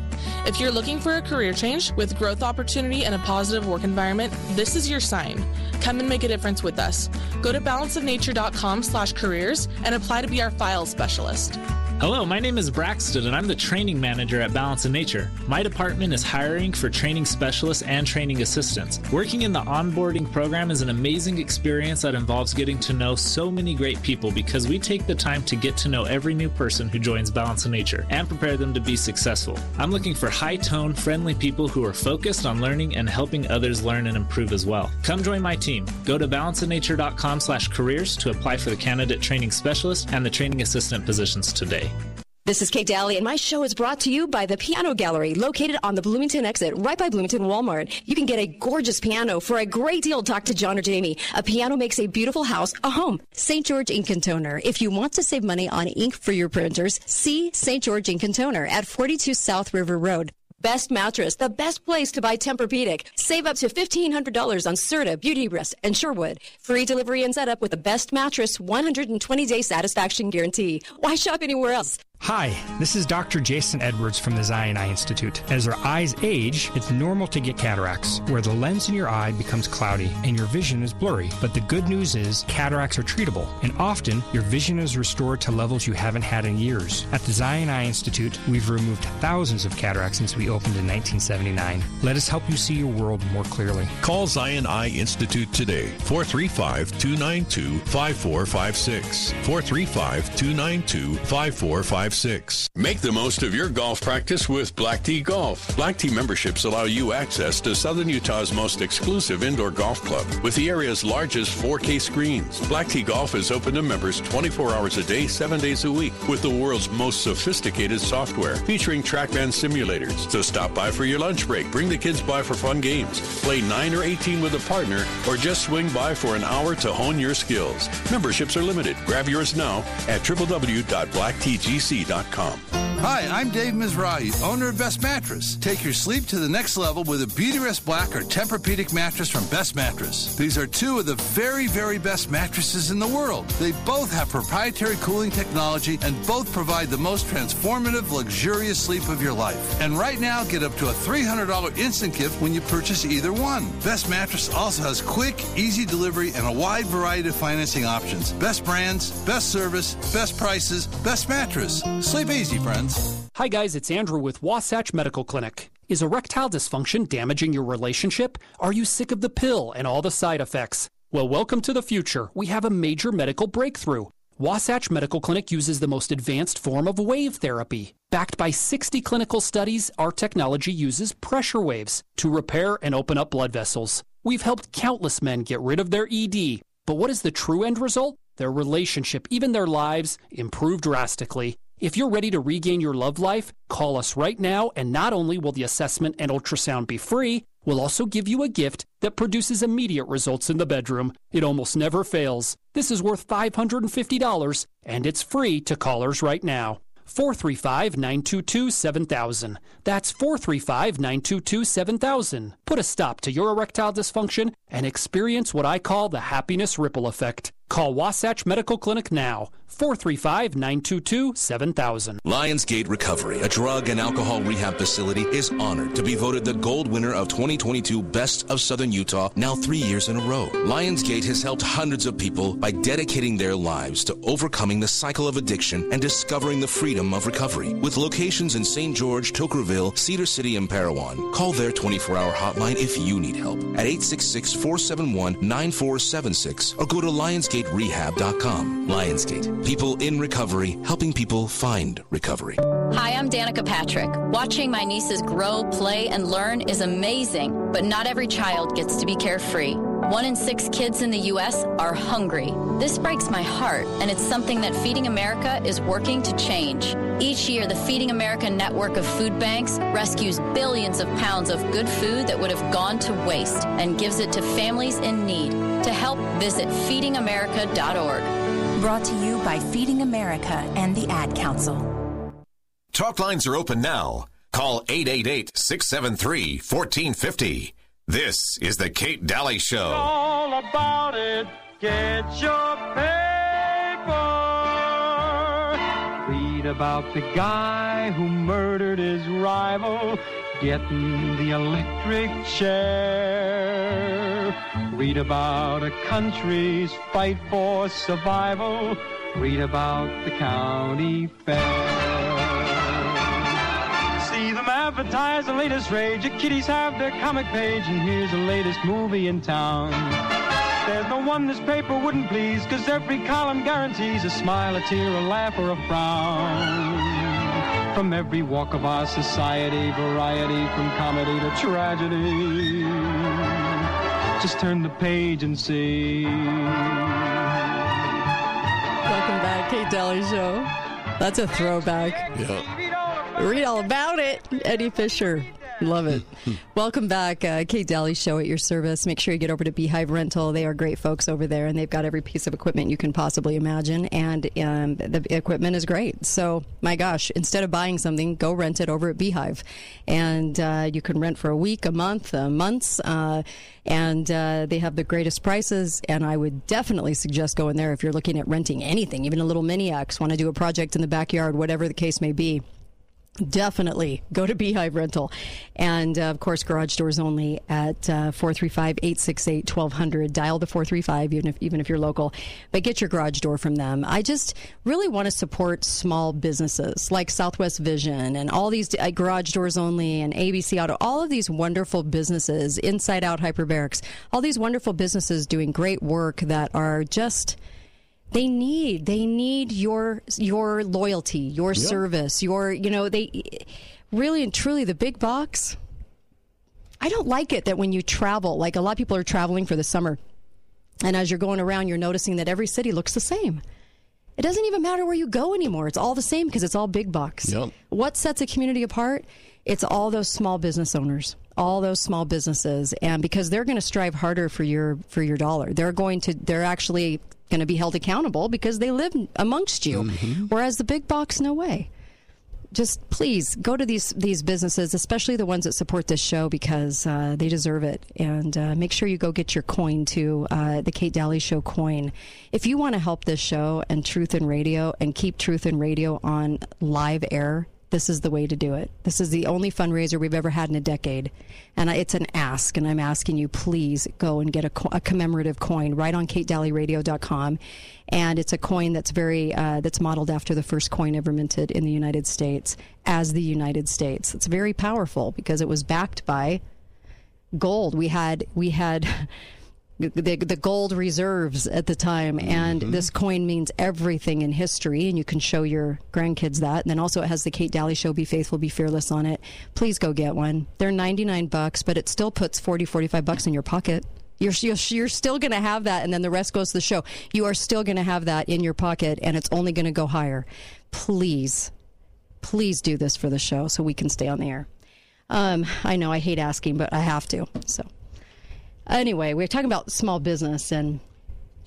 If you're looking for a career change with growth opportunity and a positive work environment, this is your sign. Come and make a difference with us. Go to balanceofnature.com slash careers and apply to be our file specialist. Hello, my name is Braxton, and I'm the training manager at Balance of Nature. My department is hiring for training specialists and training assistants. Working in the onboarding program is an amazing experience that involves getting to know so many great people because we take the time to get to know every new person who joins Balance of Nature and prepare them to be successful. I'm looking for high tone, friendly people who are focused on learning and helping others learn and improve as well. Come join my team. Go to balanceofnature.com slash careers to apply for the candidate training specialist and the training assistant positions today. This is Kate Dalley, and my show is brought to you by the Piano Gallery, located on the Bloomington exit, right by Bloomington Walmart. You can get a gorgeous piano for a great deal. Talk to John or Jamie. A piano makes a beautiful house a home. St. George Ink and Toner. If you want to save money on ink for your printers, see St. George Ink and Toner at 42 South River Road. Best mattress, the best place to buy Tempur-Pedic. Save up to $1,500 on Serta, Beautyrest, and Sherwood. Free delivery and setup with the best mattress, 120-day satisfaction guarantee. Why shop anywhere else? Hi, this is Dr. Jason Edwards from the Zion Eye Institute. As our eyes age, it's normal to get cataracts, where the lens in your eye becomes cloudy and your vision is blurry. But the good news is cataracts are treatable, and often your vision is restored to levels you haven't had in years. At the Zion Eye Institute, we've removed thousands of cataracts since we opened in 1979. Let us help you see your world more clearly. Call Zion Eye Institute today, 435 292 5456. 435 292 5456. 888-663-3456. Make the most of your golf practice with Black Tee Golf. Black Tee memberships allow you access to Southern Utah's most exclusive indoor golf club with the area's largest 4K screens. Black Tee Golf is open to members 24 hours a day, 7 days a week with the world's most sophisticated software featuring TrackMan simulators. So stop by for your lunch break, bring the kids by for fun games, play 9 or 18 with a partner, or just swing by for an hour to hone your skills. Memberships are limited. Grab yours now at www.blacktgc.com. Hi, I'm Dave Mizrahi, owner of Best Mattress. Take your sleep to the next level with a Beautyrest Black or Tempur-Pedic mattress from Best Mattress. These are two of the very, very best mattresses in the world. They both have proprietary cooling technology and both provide the most transformative, luxurious sleep of your life. And right now, get up to a $300 instant gift when you purchase either one. Best Mattress also has quick, easy delivery and a wide variety of financing options. Best brands, best service, best prices, best mattress. Sleep easy, friends. Hi, guys, it's Andrew with Wasatch Medical Clinic. Is erectile dysfunction damaging your relationship? Are you sick of the pill and all the side effects? Well, welcome to the future. We have a major medical breakthrough. Wasatch Medical Clinic uses the most advanced form of wave therapy. Backed by 60 clinical studies, our technology uses pressure waves to repair and open up blood vessels. We've helped countless men get rid of their ED. But what is the true end result? Their relationship, even their lives, improve drastically. If you're ready to regain your love life, call us right now, and not only will the assessment and ultrasound be free, we'll also give you a gift that produces immediate results in the bedroom. It almost never fails. This is worth $550, and it's free to callers right now. 435 922 7000. That's 435 922 7000. Put a stop to your erectile dysfunction and experience what I call the happiness ripple effect. Call Wasatch Medical Clinic now. 435 922 7000. Lionsgate Recovery, a drug and alcohol rehab facility, is honored to be voted the gold winner of 2022 Best of Southern Utah now three years in a row. Lionsgate has helped hundreds of people by dedicating their lives to overcoming the cycle of addiction and discovering the freedom of recovery. With locations in St. George, Toquerville, Cedar City, and Parowan, call their 24 hour hotline if you need help at 866 471 9476 or go to lionsgaterehab.com. Lionsgate, people in recovery, helping people find recovery. Hi, I'm Danica Patrick. Watching my nieces grow, play, and learn is amazing, but not every child gets to be carefree. One in six kids in the U.S. are hungry. This breaks my heart, and it's something that Feeding America is working to change. Each year, the Feeding America network of food banks rescues billions of pounds of good food that would have gone to waste and gives it to families in need. To help, visit feedingamerica.org. Brought to you by Feeding America and the Ad Council. Talk lines are open now. Call 888 673 1450. This is The Kate Dalley Show. all about it. Get your paper. Read about the guy who murdered his rival, getting the electric chair. Read about a country's fight for survival. Read about the county fair. See them advertise the latest rage. The kiddies have their comic page, and here's the latest movie in town. There's no one this paper wouldn't please, cause every column guarantees a smile, a tear, a laugh, or a frown. From every walk of our society, variety from comedy to tragedy. Just turn the page and see. Welcome back, Kate Dalley Show. That's a throwback. Yeah. Read all about it. Eddie Fisher. Love it. Welcome back, uh, Kate Dalley Show at your service. Make sure you get over to Beehive Rental. They are great folks over there, and they've got every piece of equipment you can possibly imagine, and um, the equipment is great. So, my gosh, instead of buying something, go rent it over at Beehive, and uh, you can rent for a week, a month, uh, months, uh, and uh, they have the greatest prices. And I would definitely suggest going there if you're looking at renting anything, even a little mini X, want to do a project in the backyard, whatever the case may be. Definitely go to Beehive Rental. And uh, of course, garage doors only at uh, 435 868 1200. Dial the 435, even if, even if you're local. But get your garage door from them. I just really want to support small businesses like Southwest Vision and all these uh, garage doors only and ABC Auto, all of these wonderful businesses, Inside Out Hyperbarics, all these wonderful businesses doing great work that are just They need they need your your loyalty, your service, your you know they really and truly the big box. I don't like it that when you travel, like a lot of people are traveling for the summer, and as you're going around, you're noticing that every city looks the same. It doesn't even matter where you go anymore. It's all the same because it's all big box. Yep. What sets a community apart? It's all those small business owners, all those small businesses, and because they're going to strive harder for your for your dollar. They're going to they're actually going to be held accountable because they live amongst you. Whereas the big box, no way. Just please go to these these businesses, especially the ones that support this show, because uh, they deserve it. And uh, make sure you go get your coin to uh, the Kate Dalley Show coin. If you want to help this show and Truth in Radio and keep Truth in Radio on live air, this is the way to do it. This is the only fundraiser we've ever had in a decade, and it's an ask. And I'm asking you, please go and get a, co- a commemorative coin right on KateDalleyRadio.com, and it's a coin that's very uh, that's modeled after the first coin ever minted in the United States as the United States. It's very powerful because it was backed by gold. We had we had. The, the gold reserves at the time, and this coin means everything in history, and you can show your grandkids that. And then also, it has the Kate Dalley Show, Be Faithful, Be Fearless on it. Please go get one. They're 99 bucks, but it still puts 40, 45 bucks in your pocket. You're, you're, you're still going to have that, and then the rest goes to the show. You are still going to have that in your pocket, and it's only going to go higher. Please, please do this for the show so we can stay on the air. Um, I know I hate asking, but I have to. So, anyway, we're talking about small business, and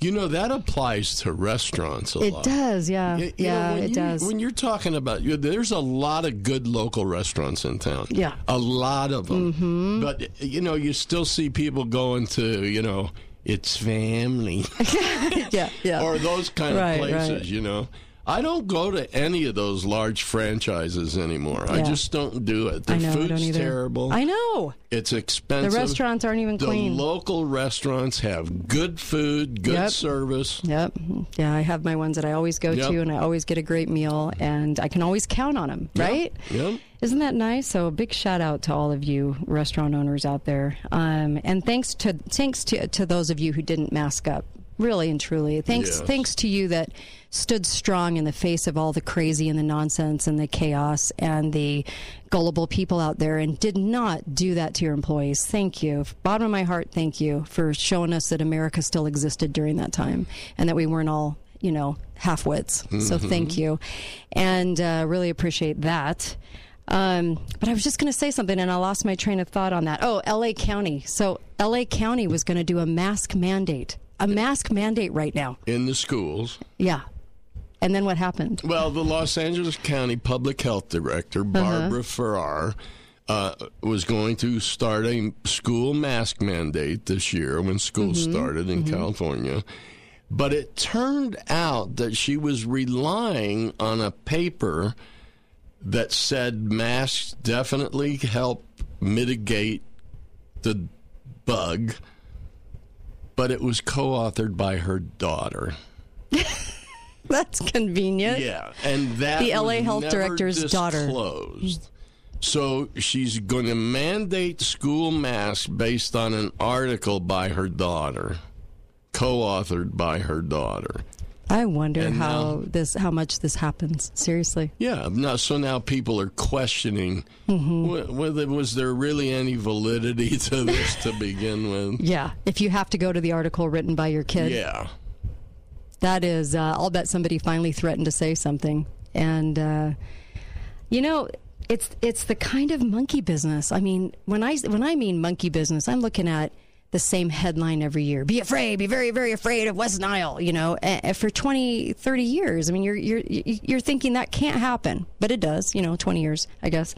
You know that applies to restaurants a it lot. does, yeah, You- you know, yeah, when it you- does. When you're talking about, there's a lot of good local restaurants in town. Yeah. a lot of them. Mhm. But you know, you still see people going to, you know, it's family yeah, yeah, or those kind Right, of places. right. You know, I don't go to any of those large franchises anymore. I just don't do it. The I know, I food's either. terrible. I know. It's expensive. The restaurants aren't even the clean. The local restaurants have good food, good Yep. service. Yep. Yeah, I have my ones that I always go Yep. to, and I always get a great meal, and I can always count on them, right? Yep. Isn't that nice? So a big shout out to all of you restaurant owners out there, um, and thanks to thanks to to those of you who didn't mask up. Really and truly, thanks Yes. thanks to you that stood strong in the face of all the crazy and the nonsense and the chaos and the gullible people out there, and did not do that to your employees. Thank you, bottom of my heart. Thank you for showing us that America still existed during that time and that we weren't all you know half wits. So Mhm. thank you, and uh, really appreciate that. Um, but I was just going to say something and I lost my train of thought on that. Oh, LA County. So LA County was going to do a mask mandate, a mask mandate right now. in the schools. Yeah. And then what happened? Well, the Los Angeles County Public Health Director, Uh-huh. Barbara Ferrer, uh, was going to start a school mask mandate this year when school Mm-hmm. Mhm, started in mhm. California. But it turned out that she was relying on a paper that said masks definitely help mitigate the bug, but it was co authored by her daughter. That's convenient. Yeah, and that The LA health director's daughter. disclosed. So she's going to mandate school masks based on an article by her daughter, co-authored by her daughter. I wonder And how now- this how much this happens. Seriously. Yeah, now so now people are questioning Mhm. whether was there really any validity to this to begin with. Yeah. If you have to go to the article written by your kid. Yeah. That is, uh, I'll bet somebody finally threatened to say something, and uh, you know, it's it's the kind of monkey business. I mean, when I when I mean monkey business, I'm looking at the same headline every year. Be afraid, be very very afraid of West Nile, you know, for 20, 30 years. I mean, you're you're you're thinking that can't happen, but it does, you know, 20 years, I guess.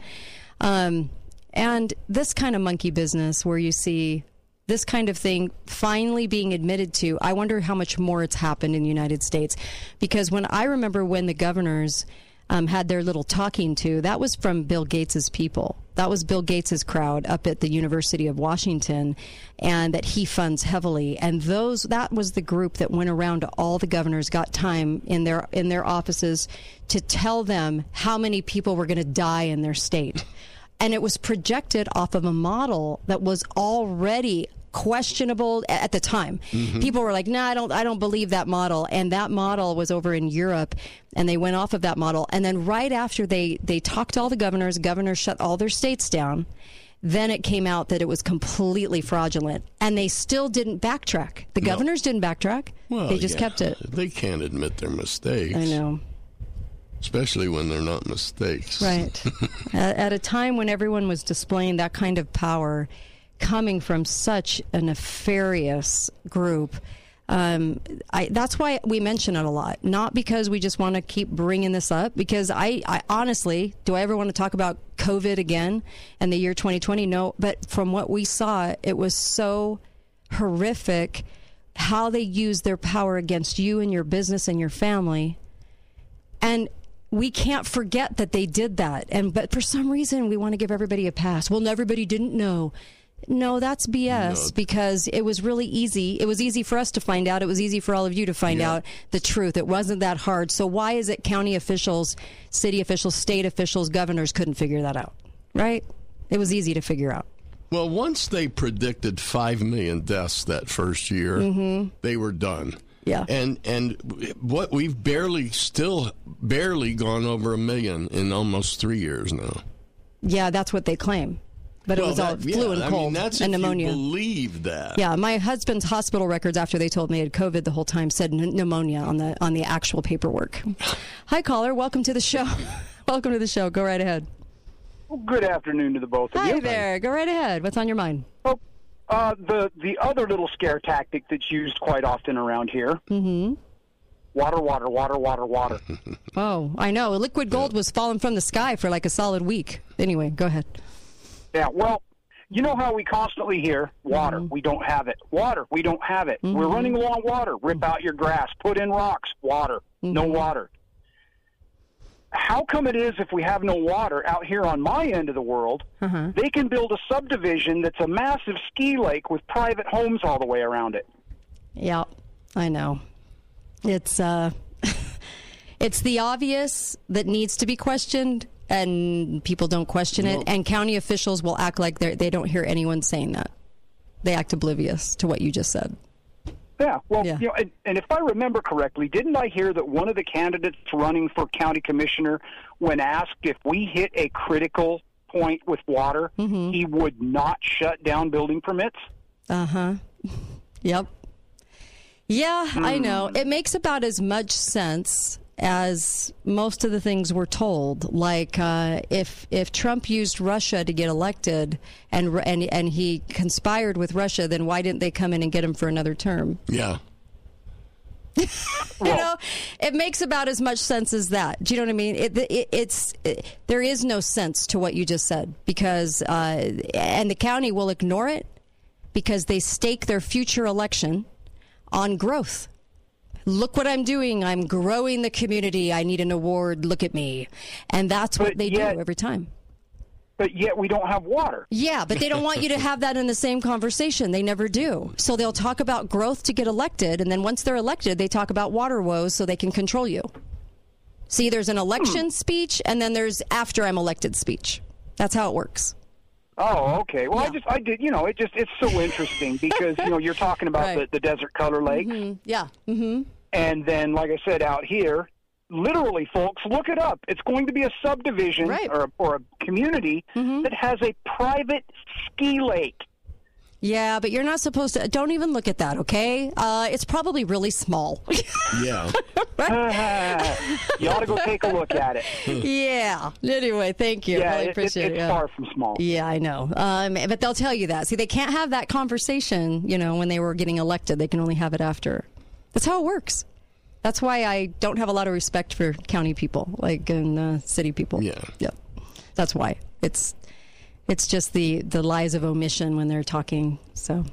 Um, and this kind of monkey business where you see this kind of thing finally being admitted to, I wonder how much more it's happened in the United States. Because when I remember when the governors um, had their little talking to, that was from Bill Gates's people. That was Bill Gates's crowd up at the University of Washington, and that he funds heavily. And those that was the group that went around to all the governors, got time in their in their offices to tell them how many people were going to die in their state and it was projected off of a model that was already questionable at the time. Mhm. People were like, "No, I don't I don't believe that model." And that model was over in Europe and they went off of that model. And then right after they they talked to all the governors, governors shut all their states down. Then it came out that it was completely fraudulent, and they still didn't backtrack. The No. governors didn't backtrack; Well, they just yeah, kept it. They can't admit their mistakes. I know. Especially when they're not mistakes. Right. at a time when everyone was displaying that kind of power coming from such a nefarious group. Um, I, that's why we mention it a lot. Not because we just want to keep bringing this up. Because I, I honestly, do I ever want to talk about COVID again and the year 2020? No. But from what we saw, it was so horrific how they used their power against you and your business and your family. And we can't forget that they did that. And but for some reason we want to give everybody a pass. Well, everybody didn't know. No, that's BS No. because it was really easy. It was easy for us to find out. It was easy for all of you to find Yeah. out the truth. It wasn't that hard. So why is it county officials, city officials, state officials, governors couldn't figure that out? Right? It was easy to figure out. Well, once they predicted 5 million deaths that first year, Mhm. they were done. Yeah. And and what we've barely still barely gone over a million in almost 3 years now. Yeah, that's what they claim. But it Well, was all that- yeah, flu and I mean, cold that's and if you pneumonia. believe that. Yeah, my husband's hospital records after they told me he had COVID the whole time said pn- pneumonia on the on the actual paperwork. Hi, caller. Welcome to the show. welcome to the show. Go right ahead. Well, good afternoon to the both of Hi you. there. Go right ahead. What's on your mind? Uh, the the other little scare tactic that's used quite often around here: Mm-hmm. water, water, water, water, water. Oh, I know. Liquid gold was falling from the sky for like a solid week. Anyway, go ahead. Yeah, well, you know how we constantly hear water, Mm-hmm. we don't have it. Water, we don't have it. We're Mhm. running low on water. Rip out your grass, put in rocks. Water, no Mm-hmm. water. How come it is if we have no water out here on my end of the world, Uh-huh. they can build a subdivision that's a massive ski lake with private homes all the way around it? Yeah, I know. It's uh it's the obvious that needs to be questioned and people don't question it and county officials will act like they they don't hear anyone saying that. They act oblivious to what you just said. Yeah, well, you know, and, and if I remember correctly, didn't I hear that one of the candidates running for county commissioner, when asked if we hit a critical point with water, Mm-hmm. he would not shut down building permits? Uh-huh. Yep. Yeah, I know. Hmm. It makes about as much sense as most of the things we're told. Like uh, if if Trump used Russia to get elected and and and he conspired with Russia, then why didn't they come in and get him for another term? Yeah. you know, it makes about as much sense as that. Do you know what I mean? It, it, it's it, there is no sense to what you just said because uh, and the county will ignore it because they stake their future election on growth. Look what I'm doing. I'm growing the community. I need an award. Look at me. And that's what But they yet- do every time. But yet we don't have water. Yeah, but they don't want you to have that in the same conversation. They never do. So they'll talk about growth to get elected, and then once they're elected, they talk about water woes so they can control you. See, there's an election hmm. speech, and then there's after I'm elected speech. That's how it works. Oh, okay. Well, I just, I did, you know, it just, it's so interesting because, you know, you're talking about Right. the, the desert color lakes. Mhm. Yeah. Mm-hmm. And then, like I said, out here, literally, folks, look it up. It's going to be a subdivision or, a, or a community Mm-hmm. that has a private ski lake. Yeah, but you're not supposed to. Don't even look at that, okay? Uh, it's probably really small. Yeah. you ought to go take a look at it. yeah. Anyway, thank you. Yeah, really it- it- appreciate it. it's yeah. far from small. Yeah, I know. Um, but they'll tell you that. See, they can't have that conversation, you know, when they were getting elected. They can only have it after. That's how it works. That's why I don't have a lot of respect for county people, like in uh, city people. Yeah. Yep. That's why it's it's just the the lies of omission when they're talking. So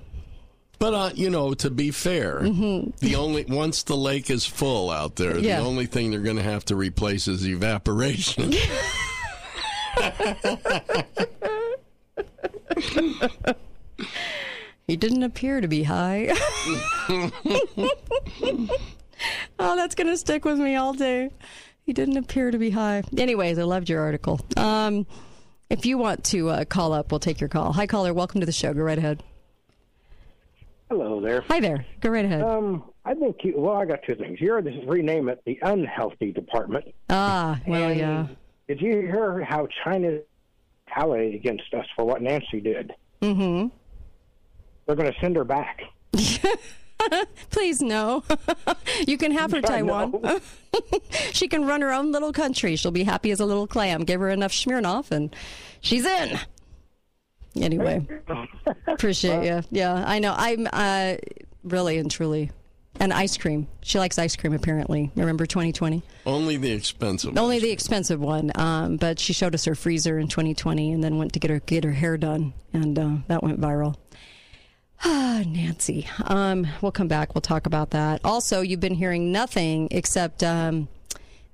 But uh, you know, to be fair, the only once the lake is full out there, Mm-hmm. Yeah. the only thing they're going to have to replace is evaporation. he didn't appear to be high. oh, that's going to stick with me all day. He didn't appear to be high. Anyways, I loved your article. Um, if you want to uh, call up, we'll take your call. Hi, caller. Welcome to the show. Go right ahead. Hello there. Hi there. Go right ahead. Um, I think you, well, I got two things. You're to rename it the unhealthy department. Ah, well, And yeah. Did you hear how China retaliated against us for what Nancy did? Mm-hmm. They're going to send her back. Please no. you can have her I Taiwan. she can run her own little country. She'll be happy as a little clam. Give her enough Smirnoff and she's in. Anyway, appreciate you. Yeah, I know. I'm uh, really and truly. And ice cream. She likes ice cream, apparently. Remember 2020? Only the expensive. Only the expensive one. Um, but she showed us her freezer in 2020 and then went to get her get her hair done, and uh, that went viral. Ah, Nancy. Um, we'll come back. We'll talk about that. Also, you've been hearing nothing except um,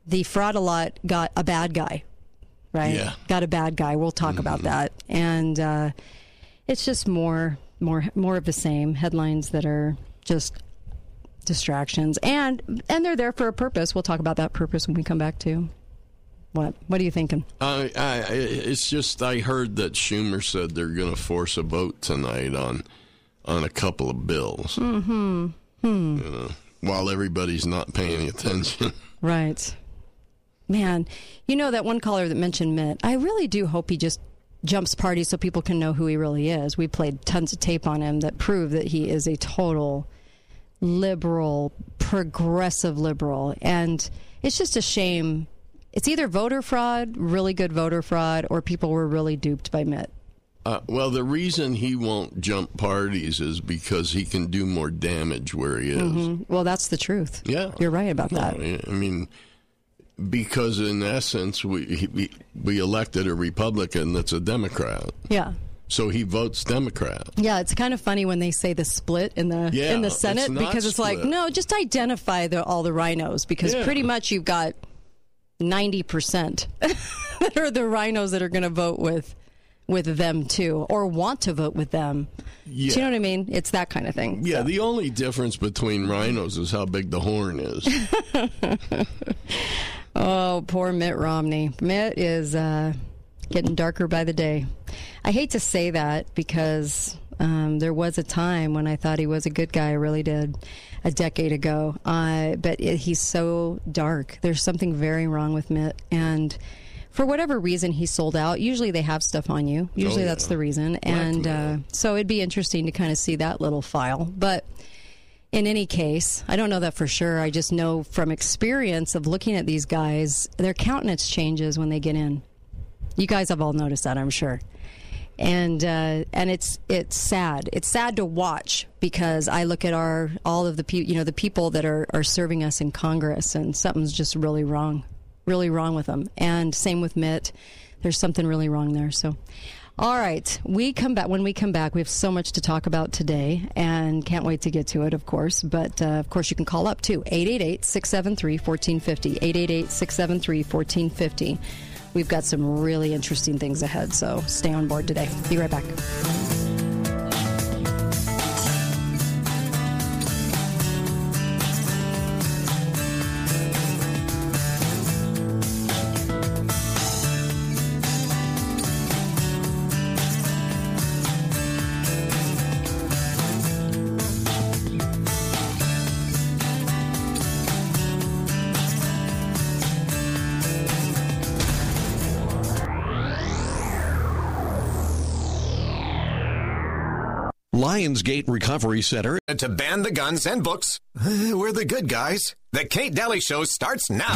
the fraud a lot got a bad guy, right? Yeah. Got a bad guy. We'll talk about that. And uh, it's just more, more, more of the same headlines that are just distractions, and and they're there for a purpose. We'll talk about that purpose when we come back too. What? What are you thinking? I, I, it's just I heard that Schumer said they're going to force a vote tonight on on a couple of bills. Hmm. Hmm. You know, while everybody's not paying attention. Right. Man, you know that one caller that mentioned Mitt. I really do hope he just jumps parties so people can know who he really is. We played tons of tape on him that prove that he is a total liberal, progressive liberal. And it's just a shame. It's either voter fraud, really good voter fraud, or people were really duped by Mitt. Uh, well, the reason he won't jump parties is because he can do more damage where he is. Mhm. Well, that's the truth. Yeah, You're right about No, that. I mean, because in essence, we we we elected a Republican that's a Democrat, Yeah. so he votes Democrat. Yeah, it's kind of funny when they say the split in the Yeah, in the Senate not because it's like no, just identify the, all the rhinos because Yeah. pretty much you've got ninety percent that are the rhinos that are going to vote with with them too or want to vote with them. Do you know what I mean? It's that kind of thing. Yeah, the only difference between rhinos is how big the horn is. Oh, poor Mitt Romney. Mitt is uh, getting darker by the day. I hate to say that because um, there was a time when I thought he was a good guy. I really did, a decade ago. Uh, but it, he's so dark. There's something very wrong with Mitt, and for whatever reason, he sold out. Usually, they have stuff on you. Usually, yeah. that's the reason. And uh, so it'd be interesting to kind of see that little file, but in any case, I don't know that for sure. I just know from experience of looking at these guys, their countenance changes when they get in. You guys have all noticed that, I'm sure. And uh, and it's it's sad. It's sad to watch because I look at our all of the people, you know, the people that are are serving us in Congress, and something's just really wrong, really wrong with them. And same with Mitt. There's something really wrong there. So. All right, we come back. When we come back, we have so much to talk about today, and can't wait to get to it, of course. But uh, of course, you can call up too 888 673 1450. 888 673 1450. We've got some really interesting things ahead, so stay on board today. Be right back. Lionsgate Recovery Center. To ban the guns and books. We're the good guys. The Kate Dalley Show starts now.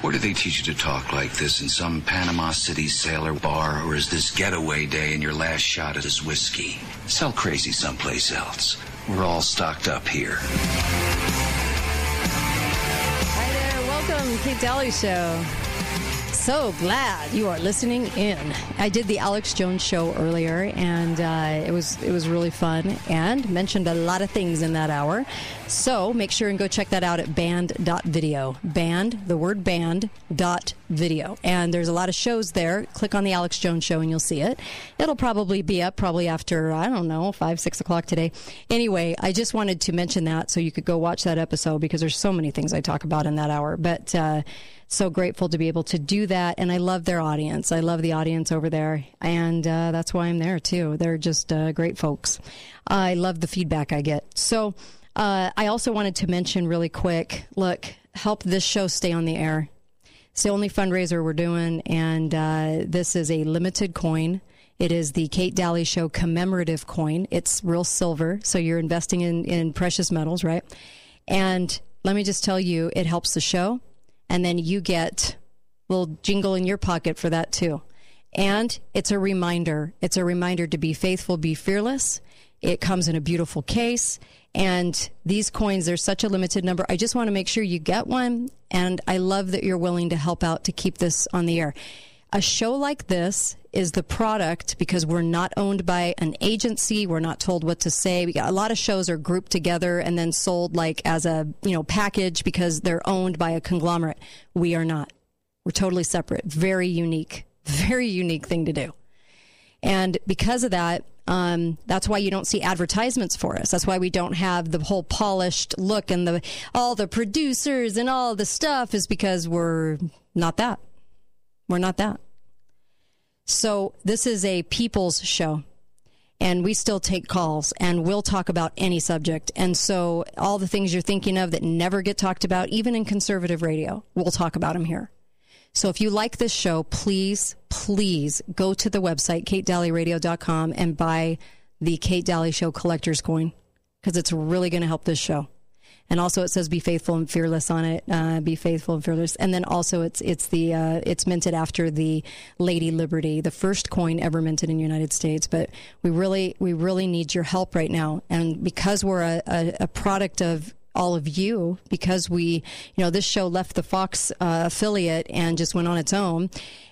Where do they teach you to talk like this in some Panama City sailor bar, or is this getaway day and your last shot at his whiskey? Sell crazy someplace else. We're all stocked up here. Kate Dalley Show. So glad you are listening in. I did the Alex Jones show earlier, and uh, it was it was really fun, and mentioned a lot of things in that hour. So make sure and go check that out at banned.video. Banned, the word banned dot video, and there's a lot of shows there. Click on the Alex Jones show, and you'll see it. It'll probably be up probably after I don't know five six o'clock today. Anyway, I just wanted to mention that so you could go watch that episode because there's so many things I talk about in that hour, but. Uh, so grateful to be able to do that. And I love their audience. I love the audience over there. And uh, that's why I'm there too. They're just uh, great folks. I love the feedback I get. So uh, I also wanted to mention really quick look, help this show stay on the air. It's the only fundraiser we're doing. And uh, this is a limited coin. It is the Kate Dalley Show commemorative coin. It's real silver. So you're investing in, in precious metals, right? And let me just tell you, it helps the show and then you get little jingle in your pocket for that too. And it's a reminder. It's a reminder to be faithful, be fearless. It comes in a beautiful case. And these coins, there's such a limited number. I just want to make sure you get one. And I love that you're willing to help out to keep this on the air. A show like this is the product because we're not owned by an agency. We're not told what to say. We got, a lot of shows are grouped together and then sold like as a, you know, package because they're owned by a conglomerate. We are not. We're totally separate. Very unique, very unique thing to do. And because of that, um, that's why you don't see advertisements for us. That's why we don't have the whole polished look and the all the producers and all the stuff is because we're not that. We're not that. So this is a people's show. And we still take calls and we'll talk about any subject. And so all the things you're thinking of that never get talked about, even in conservative radio, we'll talk about them here. So if you like this show, please, please go to the website, katedalleyradio.com and buy the Kate Dalley Show collector's coin because it's really going to help this show and also it says "Be faithful and fearless" on it. Uh, be faithful and fearless, and then also it's it's the uh, it's minted after the Lady Liberty, the first coin ever minted in the United States. But we really we really need your help right now, and because we're a, a, a product of all of you because we, you know, this show left the Fox uh, affiliate and just went on its own.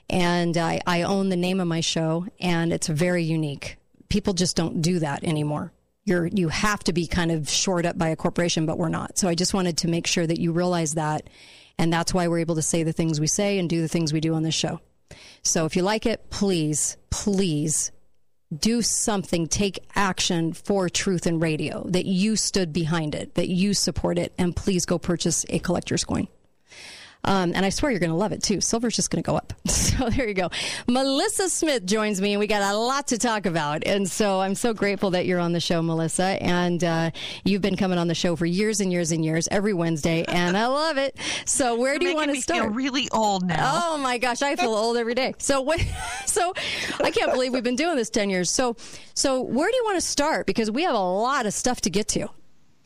And I, I own the name of my show, and it's very unique. People just don't do that anymore you're you have to be kind of shored up by a corporation, but we're not. So I just wanted to make sure that you realize that, and that's why we're able to say the things we say and do the things we do on this show. So if you like it, please, please do something, take action for truth in radio, that you stood behind it, that you support it, and please go purchase a collector's coin. Um, and I swear you're going to love it too. Silver's just going to go up. So there you go. Melissa Smith joins me, and we got a lot to talk about. And so I'm so grateful that you're on the show, Melissa. And uh, you've been coming on the show for years and years and years, every Wednesday, and I love it. So where you're do you want to start? Feel really old now. Oh my gosh, I feel old every day. So what? So I can't believe we've been doing this ten years. So so where do you want to start? Because we have a lot of stuff to get to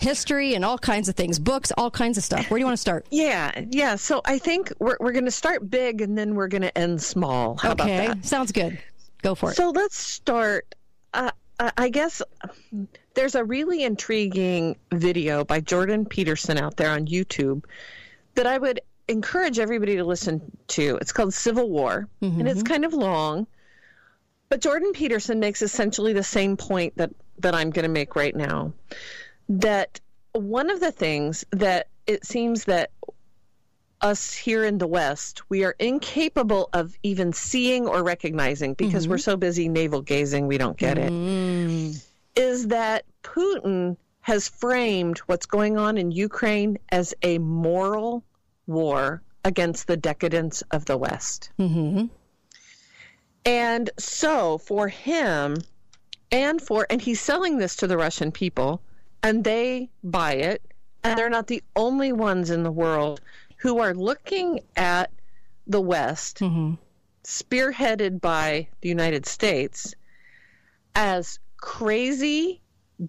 history and all kinds of things, books, all kinds of stuff. Where do you want to start? Yeah, yeah. So I think we're we're going to start big and then we're going to end small. How okay, sounds good. Go for it. So let's start. Uh, I guess there's a really intriguing video by Jordan Peterson out there on YouTube that I would encourage everybody to listen to. It's called Civil War, mm-hmm. and it's kind of long. But Jordan Peterson makes essentially the same point that, that I'm going to make right now that one of the things that it seems that us here in the West, we are incapable of even seeing or recognizing because mm-hmm. we're so busy navel gazing, we don't get mm. it. Is that Putin has framed what's going on in Ukraine as a moral war against the decadence of the West. Mm-hmm. And so for him, and for, and he's selling this to the Russian people and they buy it. And they're not the only ones in the world who are looking at the West, mm-hmm. spearheaded by the United States, as crazy,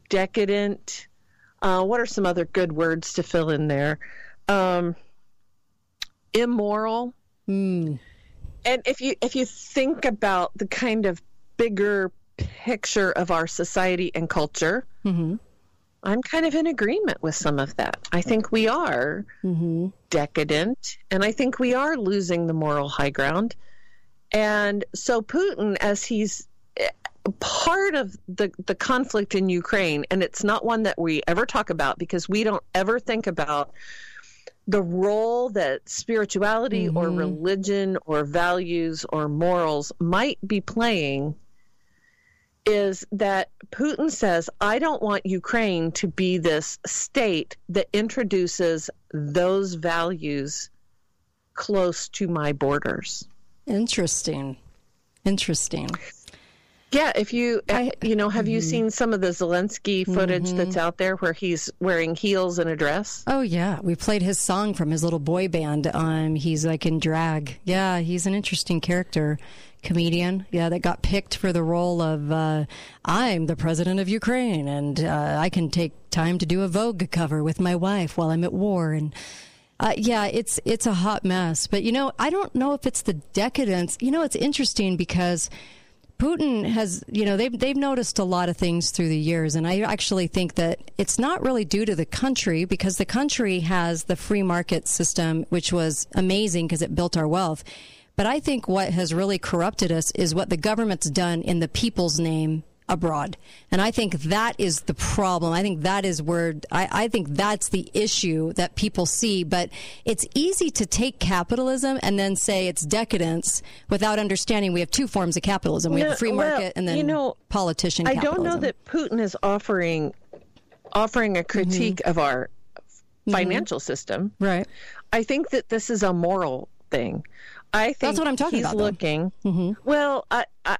decadent. Uh, what are some other good words to fill in there? Um, immoral. Mm. And if you if you think about the kind of bigger picture of our society and culture, mm-hmm. I'm kind of in agreement with some of that. I think we are mm-hmm. decadent, and I think we are losing the moral high ground. And so, Putin, as he's eh, part of the, the conflict in Ukraine, and it's not one that we ever talk about because we don't ever think about the role that spirituality mm-hmm. or religion or values or morals might be playing is that Putin says, I don't want Ukraine to be this state that introduces those values close to my borders. Interesting. Interesting. Yeah, if you I, you know, have you mm-hmm. seen some of the Zelensky footage Mhm. that's out there where he's wearing heels and a dress? Oh yeah, we played his song from his little boy band. Um, he's like in drag. Yeah, he's an interesting character, comedian. Yeah, that got picked for the role of uh, I'm the president of Ukraine, and uh, I can take time to do a Vogue cover with my wife while I'm at war. And uh, yeah, it's it's a hot mess. But you know, I don't know if it's the decadence. You know, it's interesting because. Putin has, you know, they've they've noticed a lot of things through the years, and I actually think that it's not really due to the country because the country has the free market system, which was amazing because it built our wealth. But I think what has really corrupted us is what the government's done in the people's name abroad. And I think that is the problem. I think that is where I, I think that's the issue that people see. But it's easy to take capitalism and then say it's decadence without understanding we have two forms of capitalism. We have No, the free well, market and then you know, politician I capitalism. don't know that Putin is offering offering a critique Mm-hmm. of our financial system. Right. I think that this is a moral thing. I think That's what I'm talking he's about, though. looking. Mm-hmm. Well, I, I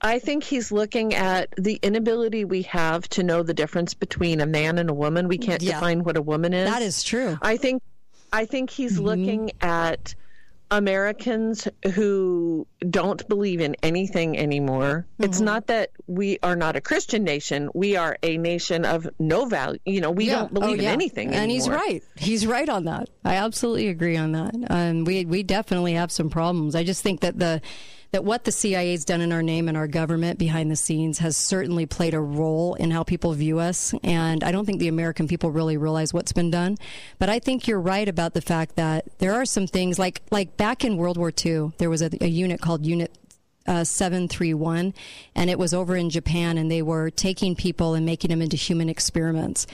I think he's looking at the inability we have to know the difference between a man and a woman. We can't Yeah. define what a woman is. That is true. I think I think he's looking at Americans who don't believe in anything anymore. It's not that we are not a Christian nation. We are a nation of no value. You know, we Yeah. don't believe Oh, in anything And he's right. He's right on that. I absolutely agree on that. Um, we we definitely have some problems. I just think that the that what the CIA's done in our name and our government behind the scenes has certainly played a role in how people view us. And I don't think the American people really realize what's been done. But I think you're right about the fact that there are some things like like back in World War II, there was a, a unit called Unit uh, 731, and it was over in Japan, and they were taking people and making them into human experiments.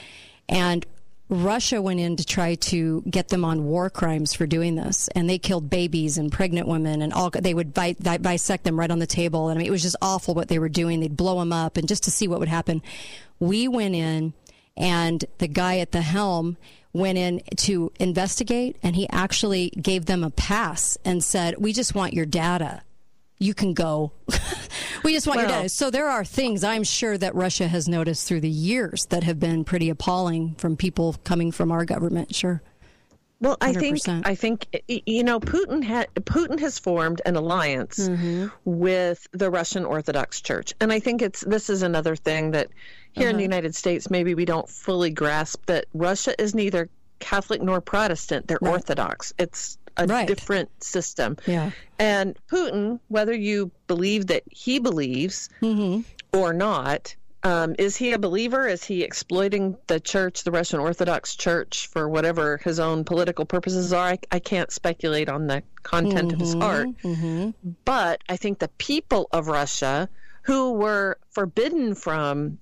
And Russia went in to try to get them on war crimes for doing this, and they killed babies and pregnant women, and all they would bi- di- bisect them right on the table. And I mean, it was just awful what they were doing. They'd blow them up, and just to see what would happen. We went in, and the guy at the helm went in to investigate, and he actually gave them a pass and said, "We just want your data." You can go. we just want your Well- data. So there are things I'm sure that Russia has noticed through the years that have been pretty appalling from people coming from our government. Sure. Well, I think 100%. I think you know Putin ha- Putin has formed an alliance Mm-hmm. with the Russian Orthodox Church, and I think it's this is another thing that here in the Uh-huh. United States maybe we don't fully grasp that Russia is neither Catholic nor Protestant; they're Orthodox. It's a Right. different system. Yeah. And Putin, whether you believe that he believes Mm-hmm. or not, um, is he a believer? Is he exploiting the church, the Russian Orthodox Church, for whatever his own political purposes are? I, I can't speculate on the content of his heart. Mm-hmm. But I think the people of Russia, who were forbidden from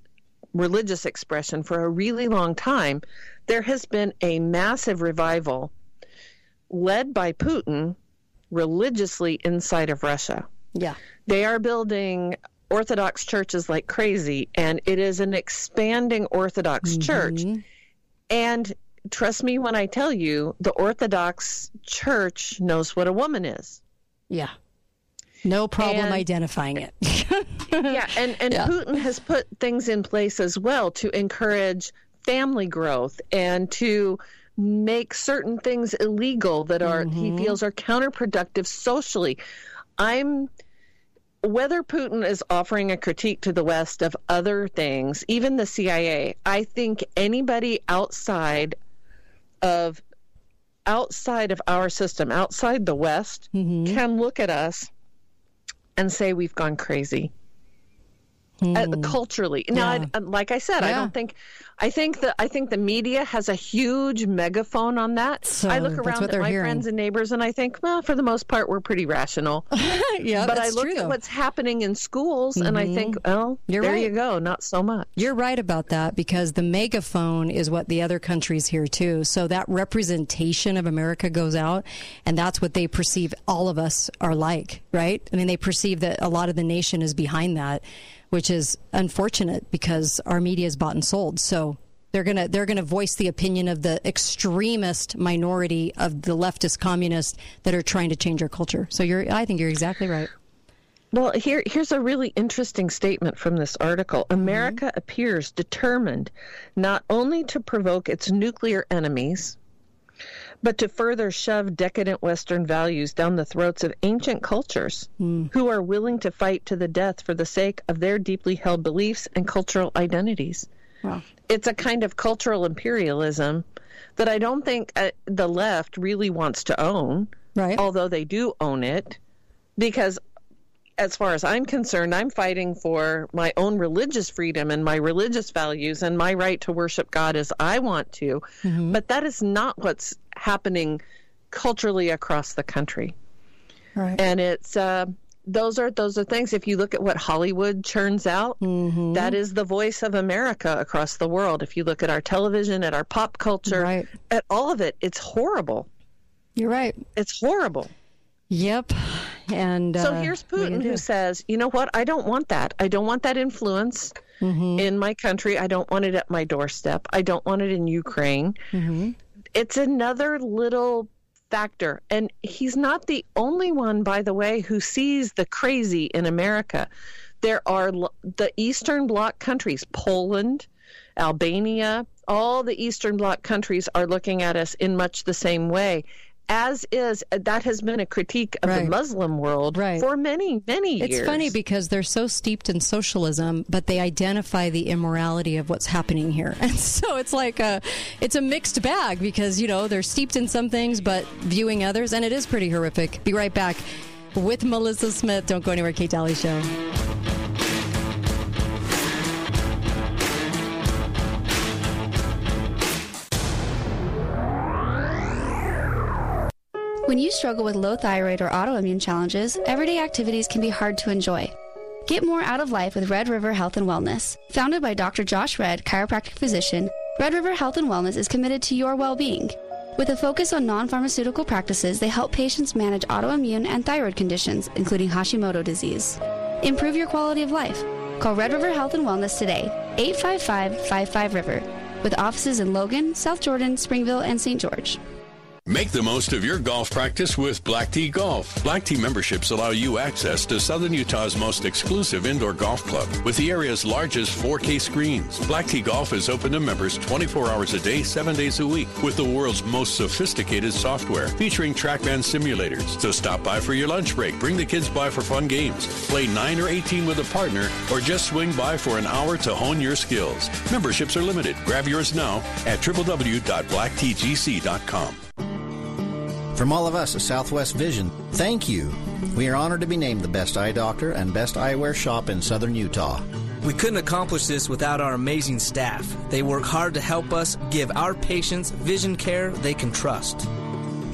religious expression for a really long time, there has been a massive revival led by Putin religiously inside of Russia. Yeah. They are building Orthodox churches like crazy, and it is an expanding Orthodox mm-hmm. church. And trust me when I tell you, the Orthodox church knows what a woman is. Yeah. No problem And- identifying it. yeah, and, and Yeah. Putin has put things in place as well to encourage family growth and to make certain things illegal that are he mm-hmm. feels are counterproductive socially. I'm whether Putin is offering a critique to the West of other things, even the CIA, I think anybody outside of outside of our system, outside the West, mm-hmm. can look at us and say we've gone crazy. Uh, culturally, now, Yeah. I, uh, like I said, I don't think, I think that I think the media has a huge megaphone on that. So I look around at my hearing. friends and neighbors, and I think, well, for the most part, we're pretty rational. yeah, but I look true, at what's happening in schools, and I think, well, You're there right. you go, not so much. You're right about that because the megaphone is what the other countries hear too. So that representation of America goes out, and that's what they perceive all of us are like, right? I mean, they perceive that a lot of the nation is behind that, which is unfortunate because our media is bought and sold. So They're gonna they're gonna voice the opinion of the extremist minority of the leftist communists that are trying to change our culture. So you're I think you're exactly right. Well, here here's a really interesting statement from this article. Mm-hmm. America appears determined not only to provoke its nuclear enemies, but to further shove decadent Western values down the throats of ancient cultures who are willing to fight to the death for the sake of their deeply held beliefs and cultural identities. Wow. It's a kind of cultural imperialism that I don't think uh, the left really wants to own, right? Although they do own it, because as far as I'm concerned, I'm fighting for my own religious freedom and my religious values and my right to worship God as I want to. But that is not what's happening culturally across the country. Right. And it's uh, those are those are things. If you look at what Hollywood churns out, that is the voice of America across the world. If you look at our television, at our pop culture, at all of it, it's horrible. You're right. It's horrible. Yep. And so uh, here's what are you Putin who says, you know what? I don't want that. I don't want that influence Mm-hmm. in my country. I don't want it at my doorstep. I don't want it in Ukraine. Mm-hmm. It's another little factor. And he's not the only one, by the way, who sees the crazy in America. There are l- the Eastern Bloc countries, Poland, Albania, all the Eastern Bloc countries are looking at us in much the same way. As is, that has been a critique of the Muslim world for many, many years. It's funny because they're so steeped in socialism, but they identify the immorality of what's happening here, and so it's like a, it's a mixed bag because you know they're steeped in some things, but viewing others, and it is pretty horrific. Be right back with Melissa Smith. Don't go anywhere, Kate Dalley Show. When you struggle with low thyroid or autoimmune challenges, everyday activities can be hard to enjoy. Get more out of life with Red River Health and Wellness. Founded by Dr. Josh Red, chiropractic physician, Red River Health and Wellness is committed to your well being. With a focus on non pharmaceutical practices, they help patients manage autoimmune and thyroid conditions, including Hashimoto disease. Improve your quality of life. Call Red River Health and Wellness today, 855 55 River, with offices in Logan, South Jordan, Springville, and St. George. Make the most of your golf practice with Black Tea Golf. Black Tea memberships allow you access to Southern Utah's most exclusive indoor golf club with the area's largest 4K screens. Black Tea Golf is open to members 24 hours a day, 7 days a week with the world's most sophisticated software featuring TrackMan simulators. So stop by for your lunch break, bring the kids by for fun games, play 9 or 18 with a partner, or just swing by for an hour to hone your skills. Memberships are limited. Grab yours now at www.blacktgc.com. From all of us at Southwest Vision, thank you. We are honored to be named the best eye doctor and best eyewear shop in southern Utah. We couldn't accomplish this without our amazing staff. They work hard to help us give our patients vision care they can trust.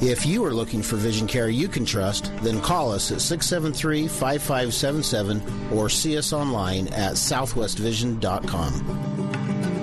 If you are looking for vision care you can trust, then call us at 673 5577 or see us online at southwestvision.com.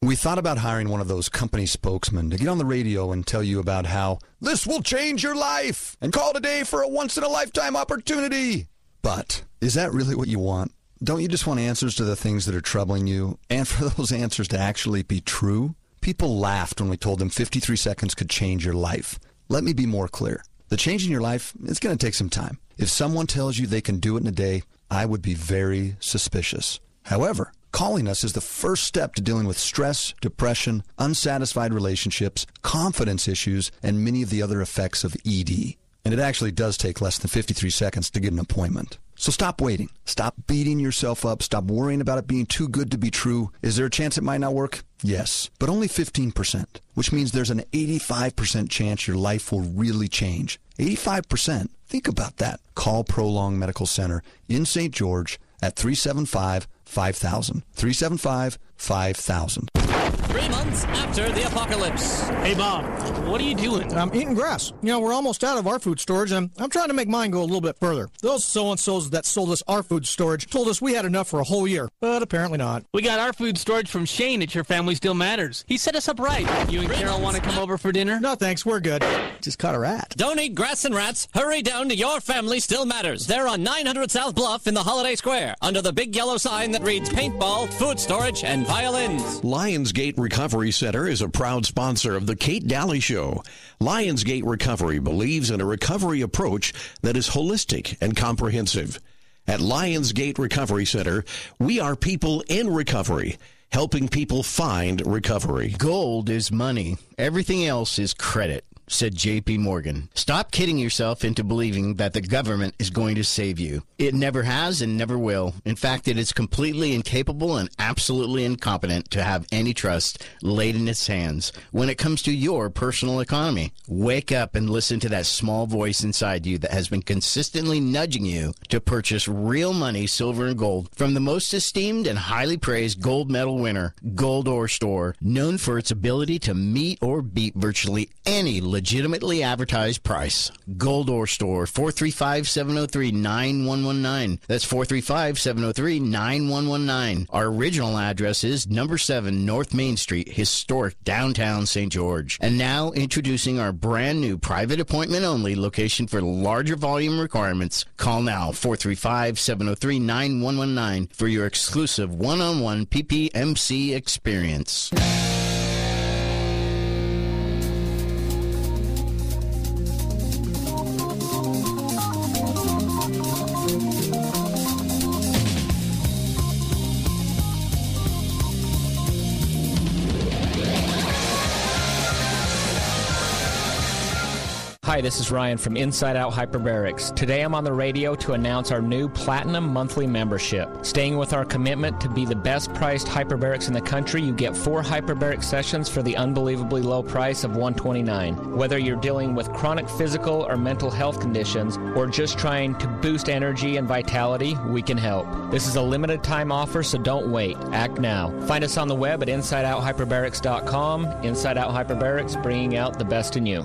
We thought about hiring one of those company spokesmen to get on the radio and tell you about how this will change your life and call today for a once in a lifetime opportunity. But is that really what you want? Don't you just want answers to the things that are troubling you and for those answers to actually be true? People laughed when we told them 53 seconds could change your life. Let me be more clear. The change in your life, it's going to take some time. If someone tells you they can do it in a day, I would be very suspicious. However, calling us is the first step to dealing with stress, depression, unsatisfied relationships, confidence issues, and many of the other effects of ED. And it actually does take less than 53 seconds to get an appointment. So stop waiting. Stop beating yourself up. Stop worrying about it being too good to be true. Is there a chance it might not work? Yes, but only 15%, which means there's an 85% chance your life will really change. 85%. Think about that. Call Prolong Medical Center in St. George at 375 5000. 375 5000. Three months after the apocalypse. Hey, Bob, what are you doing? I'm eating grass. You know, we're almost out of our food storage, and I'm trying to make mine go a little bit further. Those so and so's that sold us our food storage told us we had enough for a whole year, but apparently not. We got our food storage from Shane at Your Family Still Matters. He set us up right. You and Carol want to come over for dinner? No, thanks. We're good. Just caught a rat. Don't eat grass and rats. Hurry down to Your Family Still Matters. They're on 900 South Bluff in the Holiday Square, under the big yellow sign that reads paintball, food storage, and violins. Lionsgate Recovery Center is a proud sponsor of the Kate Dalley Show. Lionsgate Recovery believes in a recovery approach that is holistic and comprehensive. At Lionsgate Recovery Center, we are people in recovery, helping people find recovery. Gold is money. Everything else is credit said JP Morgan. Stop kidding yourself into believing that the government is going to save you. It never has and never will. In fact, it is completely incapable and absolutely incompetent to have any trust laid in its hands when it comes to your personal economy. Wake up and listen to that small voice inside you that has been consistently nudging you to purchase real money, silver and gold from the most esteemed and highly praised gold medal winner, Gold Ore Store, known for its ability to meet or beat virtually any legitimately advertised price. Gold Ore Store, 435-703-9119. That's 435-703-9119. Our original address is number 7 North Main Street, historic downtown St. George. And now introducing our brand new private appointment only location for larger volume requirements. Call now 435-703-9119 for your exclusive one-on-one PPMC experience. Hi, this is Ryan from Inside Out Hyperbarics. Today I'm on the radio to announce our new Platinum Monthly membership. Staying with our commitment to be the best priced hyperbarics in the country, you get four hyperbaric sessions for the unbelievably low price of 129. Whether you're dealing with chronic physical or mental health conditions, or just trying to boost energy and vitality, we can help. This is a limited time offer, so don't wait. Act now. Find us on the web at InsideOutHyperbarics.com. Inside Out Hyperbarics, bringing out the best in you.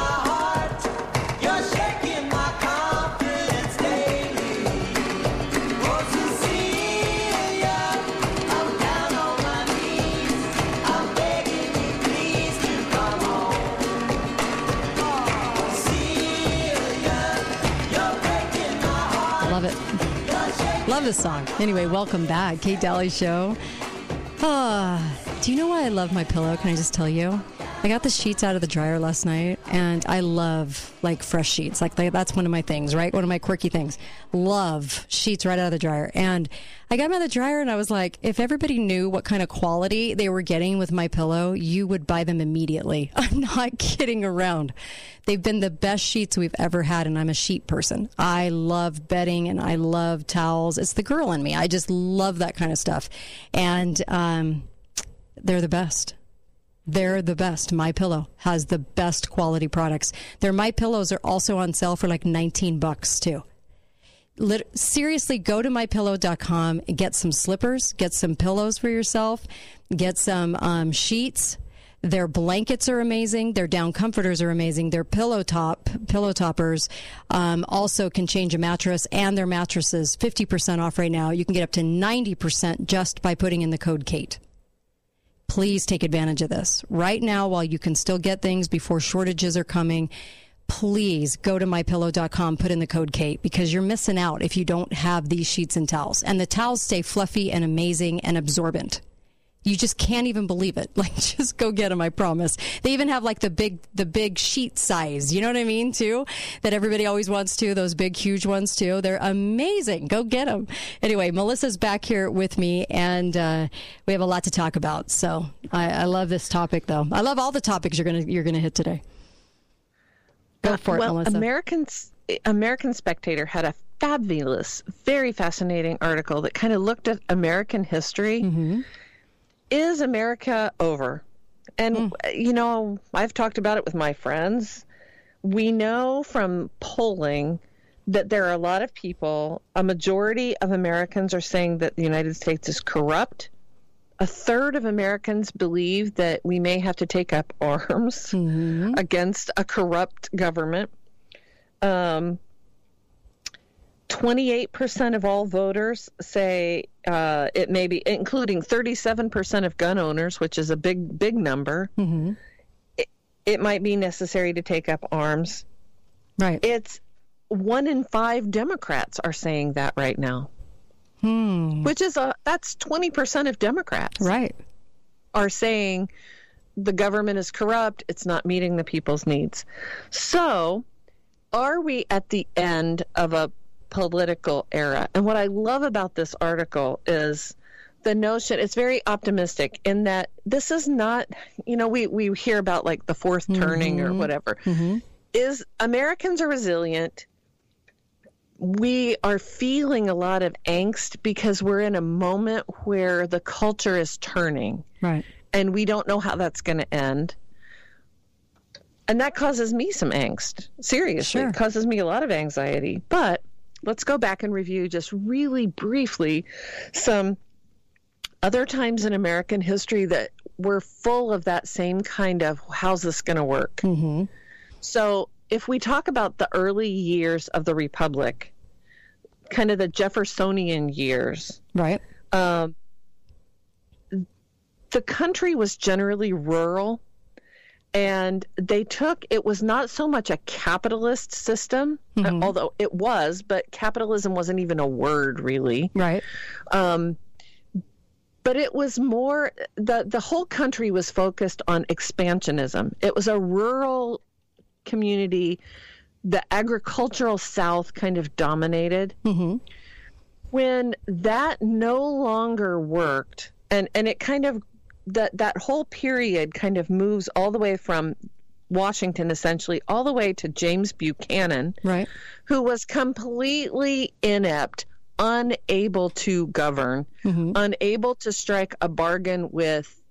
Love this song. Anyway, welcome back. Kate Dalley Show. Ah, do you know why I love my pillow? Can I just tell you? I got the sheets out of the dryer last night, and I love like fresh sheets. Like that's one of my things, right? One of my quirky things. Love sheets right out of the dryer. And I got them out of the dryer, and I was like, if everybody knew what kind of quality they were getting with my pillow, you would buy them immediately. I'm not kidding around. They've been the best sheets we've ever had, and I'm a sheet person. I love bedding and I love towels. It's the girl in me. I just love that kind of stuff, and um, they're the best. They're the best. My Pillow has the best quality products. Their My Pillows are also on sale for like 19 bucks too. Lit- seriously, go to mypillow.com, get some slippers, get some pillows for yourself, get some um, sheets. Their blankets are amazing. Their down comforters are amazing. Their pillow top, pillow toppers, um, also can change a mattress and their mattresses 50% off right now. You can get up to 90% just by putting in the code KATE please take advantage of this. Right now while you can still get things before shortages are coming please go to mypillow.com put in the code kate because you're missing out if you don't have these sheets and towels. And the towels stay fluffy and amazing and absorbent you just can't even believe it. Like just go get them i promise. They even have like the big the big sheet size. You know what i mean too? That everybody always wants to those big huge ones too. They're amazing. Go get them anyway melissa's back here with me and uh, we have a lot to talk about. So I, I love this topic though. I love all the topics you're gonna you're gonna hit today. Go for well, it melissa. Americans american spectator had a fabulous very fascinating article that kind of looked at american history mm-hmm is America over? And, mm. you know, I've talked about it with my friends. We know from polling that there are a lot of people, a majority of Americans are saying that the United States is corrupt. A third of Americans believe that we may have to take up arms against a corrupt government. Um, 28% of all voters say uh, it may be, including 37% of gun owners, which is a big, big number. It, it might be necessary to take up arms. Right. It's one in five Democrats are saying that right now, Hmm. which is a that's 20% of Democrats. Right. Are saying the government is corrupt, it's not meeting the people's needs. So, are we at the end of a political era? And what I love about this article is the notion it's very optimistic in that this is not you know we we hear about like the 4th mm-hmm. turning or whatever mm-hmm. is Americans are resilient we are feeling a lot of angst because we're in a moment where the culture is turning Right. and we don't know how that's going to end. And that causes me some angst. Seriously, it causes me a lot of anxiety. But let's go back and review just really briefly some other times in American history that were full of that same kind of how's this going to work? Mm-hmm. So, if we talk about the early years of the Republic, kind of the Jeffersonian years, Right. um, the country was generally rural and they took it was not so much a capitalist system uh, although it was but capitalism wasn't even a word really. Right. Um, but it was more the the whole country was focused on expansionism. It was a rural community. The agricultural south kind of dominated. When that no longer worked and and it kind of that that whole period kind of moves all the way from Washington essentially all the way to James Buchanan right who was completely inept unable to govern unable to strike a bargain with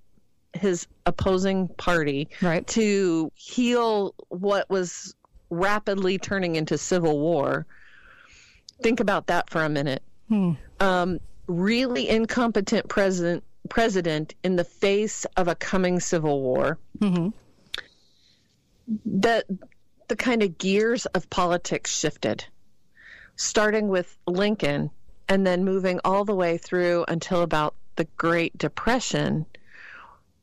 his opposing party right. to heal what was rapidly turning into civil war think about that for a minute Hmm. um, really incompetent president president in the face of a coming civil war. Mm-hmm. The the kind of gears of politics shifted, starting with Lincoln and then moving all the way through until about the Great Depression.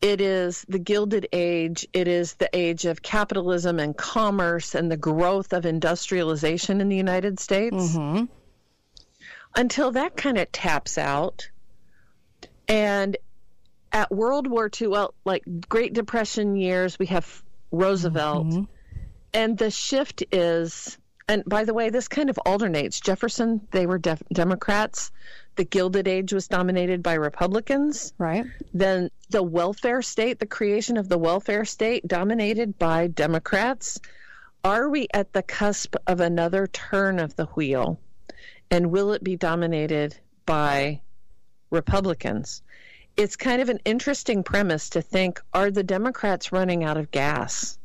It is the Gilded Age. It is the age of capitalism and commerce and the growth of industrialization in the United States until that kind of taps out. And at World War II, well, like Great Depression years, we have Roosevelt. Mm-hmm. And the shift is, and by the way, this kind of alternates. Jefferson, they were def- Democrats. The Gilded Age was dominated by Republicans. Right. Then the welfare state, the creation of the welfare state, dominated by Democrats. Are we at the cusp of another turn of the wheel? And will it be dominated by Republicans? It's kind of an interesting premise to think are the Democrats running out of gas?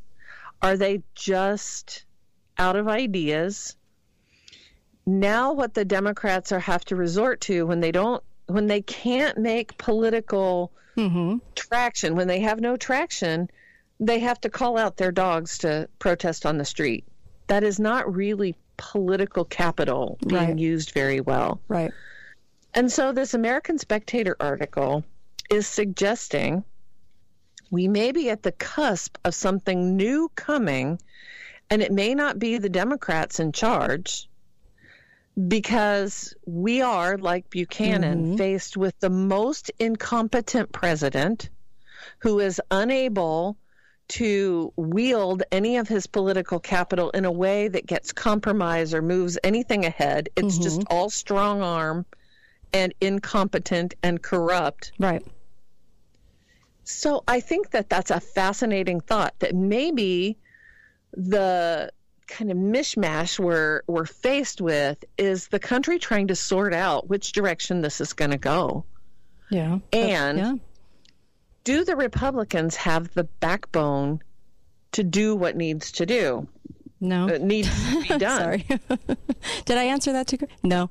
Are they just out of ideas? Now, what the Democrats are have to resort to when they don't, when they can't make political mm-hmm. traction, when they have no traction, they have to call out their dogs to protest on the street. That is not really political capital being Right. used very well. Right. And so this American Spectator article is suggesting we may be at the cusp of something new coming, and it may not be the Democrats in charge because we are, like Buchanan, mm-hmm. faced with the most incompetent president who is unable to wield any of his political capital in a way that gets compromise or moves anything ahead. It's just mm-hmm. all strong arm and incompetent and corrupt. Right. So I think that that's a fascinating thought that maybe the kind of mishmash we're we're faced with is the country trying to sort out which direction this is going to go. Yeah. And yeah. do the Republicans have the backbone to do what needs to do? No. uh, needs to be done. Sorry. Did I answer that too? No.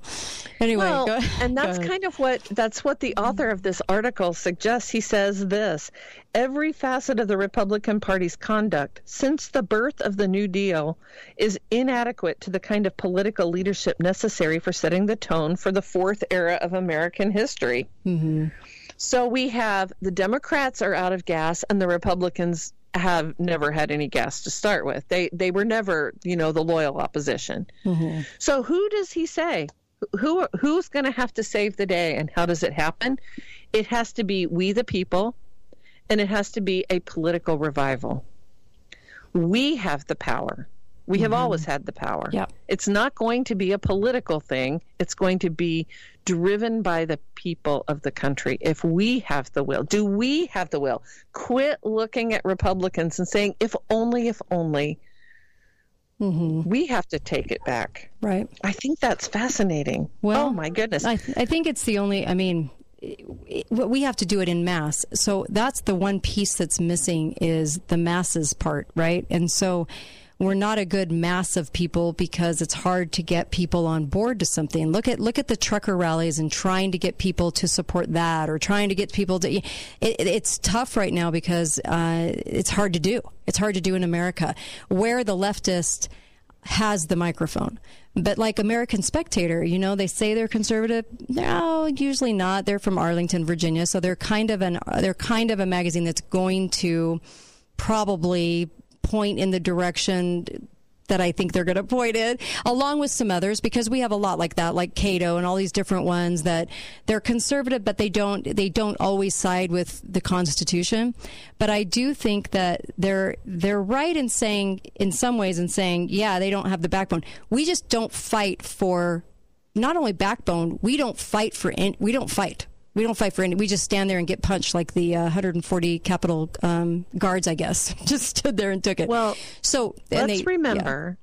Anyway, well, go, and that's kind of what that's what the author of this article suggests. He says this: every facet of the Republican Party's conduct since the birth of the New Deal is inadequate to the kind of political leadership necessary for setting the tone for the fourth era of American history. Mm-hmm. So we have the Democrats are out of gas, and the Republicans have never had any gas to start with. They they were never, you know, the loyal opposition. Mm-hmm. So who does he say? Who who's going to have to save the day, and how does it happen? It has to be we the people, and it has to be a political revival. We have the power. We have mm-hmm. always had the power. Yep. It's not going to be a political thing. It's going to be driven by the people of the country. If we have the will, do we have the will? Quit looking at Republicans and saying, if only, if only. Mm-hmm. We have to take it back. Right. I think that's fascinating. Well, oh my goodness. I, th- I think it's the only. I mean, we have to do it in mass. So that's the one piece that's missing is the masses part, right? And so we're not a good mass of people because it's hard to get people on board to something. Look at look at the trucker rallies and trying to get people to support that, or trying to get people to. It, it, it's tough right now because uh, it's hard to do. It's hard to do in America, where the leftist has the microphone. But like American Spectator, you know, they say they're conservative. No, usually not. They're from Arlington, Virginia, so they're kind of an they're kind of a magazine that's going to probably point in the direction that I think they're going to point it, along with some others, because we have a lot like that, like Cato and all these different ones that they're conservative, but they don't they don't always side with the Constitution. But I do think that they're they're right in saying, in some ways, in saying, yeah, they don't have the backbone. We just don't fight for not only backbone. We don't fight for any, we don't fight. We don't fight for any. We just stand there and get punched like the uh, 140 Capitol um, guards, I guess. just stood there and took it. Well, so let's they, remember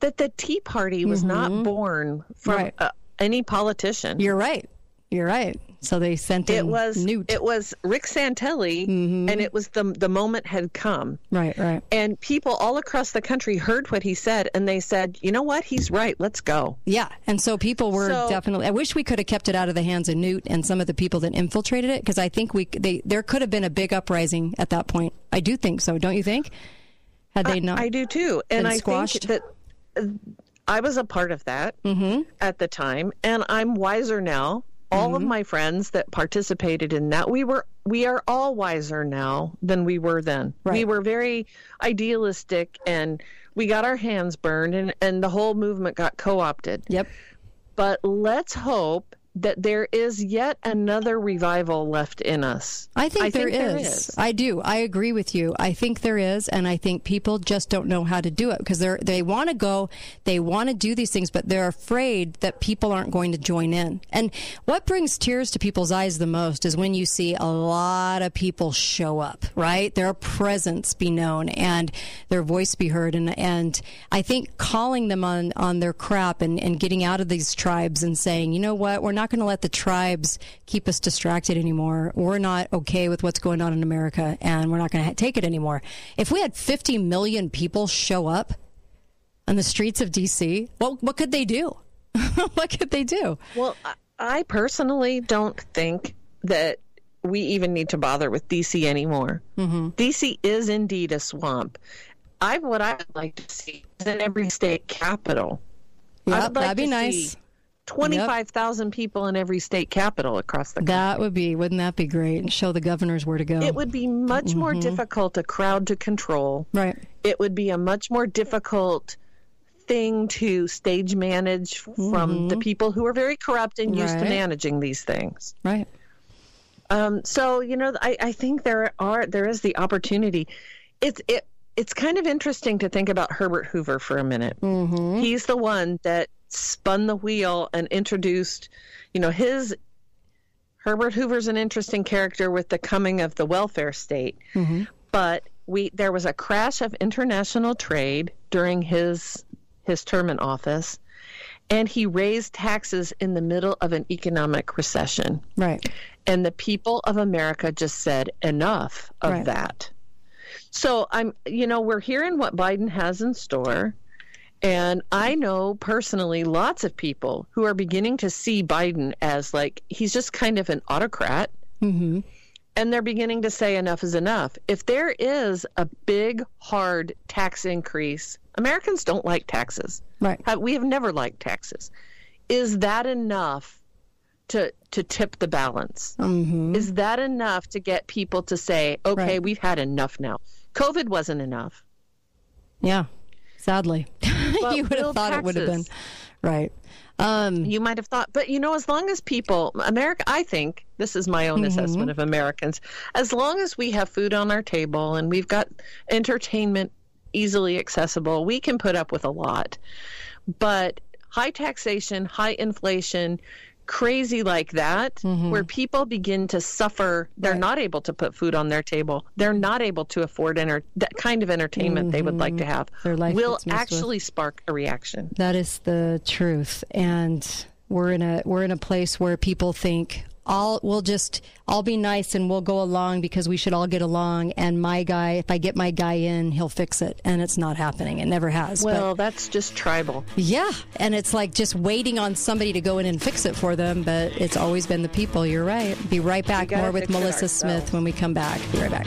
that the Tea Party was not born from Right. uh, any politician. You're right. You're right. So they sent It in was Newt. it was Rick Santelli, and it was the the moment had come. Right, right. And people all across the country heard what he said, and they said, "You know what? He's right. Let's go." Yeah, and so people were So- definitely. I wish we could have kept it out of the hands of Newt and some of the people that infiltrated it, because I think we they there could have been a big uprising at that point. I do think so. Don't you think? Had they I, not? I do too, and I squashed? think that uh, I was a part of that Mm-hmm. at the time, and I'm wiser now. All of mm-hmm. my friends that participated in that, we were we are all wiser now than we were then. We were very idealistic, and we got our hands burned, and and the whole movement got co-opted. Yep. But let's hope that there is yet another revival left in us. I think, there, there is. is. I do. I agree with you. I think there is, and I think people just don't know how to do it because they're they want to go, they want to do these things, but they're afraid that people aren't going to join in. And what brings tears to people's eyes the most is when you see a lot of people show up, right? Their presence be known and their voice be heard, and and I think calling them on on their crap and and getting out of these tribes and saying, you know what, we're not going to let the tribes keep us distracted anymore. We're not okay with what's going on in America, and we're not going to ha- take it anymore. If we had 50 million people show up on the streets of D.C., what what could they do? what could they do? Well, I- personally don't think that we even need to bother with DC anymore. Mm-hmm. DC is indeed a swamp. I what I would like to see is in every state capital. Yep, that'd be to nice. see Twenty-five thousand people in every state capital across the country. That would be, wouldn't that be great? And show the governors where to go. It would be much more Mhm. difficult a crowd to control. Right. It would be a much more difficult thing to stage manage from the people who are very corrupt and used to Mm-hmm. Managing these things. Right. Um, so you know, I, I think there are there is the opportunity. It's it it's kind of interesting to think about Herbert Hoover for a minute. Mm-hmm. He's the one that spun the wheel and introduced, you know, his Herbert Hoover's an interesting character with the coming of the welfare state. Mm-hmm. But we there was a crash of international trade during his his term in office, and he raised taxes in the middle of an economic recession. Right. And the people of America just said enough of Right. that. So I'm, you know, we're hearing what Biden has in store. And I know personally lots of people who are beginning to see Biden as like he's just kind of an autocrat. Mm-hmm. And they're beginning to say enough is enough. If there is a big, hard tax increase, Americans don't like taxes. Right. We have never liked taxes. Is that enough to to tip the balance? Mm-hmm. Is that enough to get people to say, okay, Right. we've had enough now? COVID wasn't enough. Yeah, sadly. You would have thought it would have been. Right. Um, you might have thought, but you know, as long as people, America, I think this is my own Mhm. assessment of Americans. As long as we have food on our table and we've got entertainment easily accessible, we can put up with a lot. But high taxation, high inflation, crazy like that, Mm-hmm. where people begin to suffer, they're not able to put food on their table. They're not able to afford enter- that kind of entertainment they would like to have. Their life will messed with. actually spark a reaction. That is the truth, and we're in a we're in a place where people think all we'll just I'll be nice and we'll go along because we should all get along. And my guy, if I get my guy in, he'll fix it, and it's not happening. It never has. but- Well, that's just tribal. yeah, and it's like just waiting on somebody to go in and fix it for them, but it's always been the people. You're right. Be right back. More with Melissa Smith when we come back. Be right back.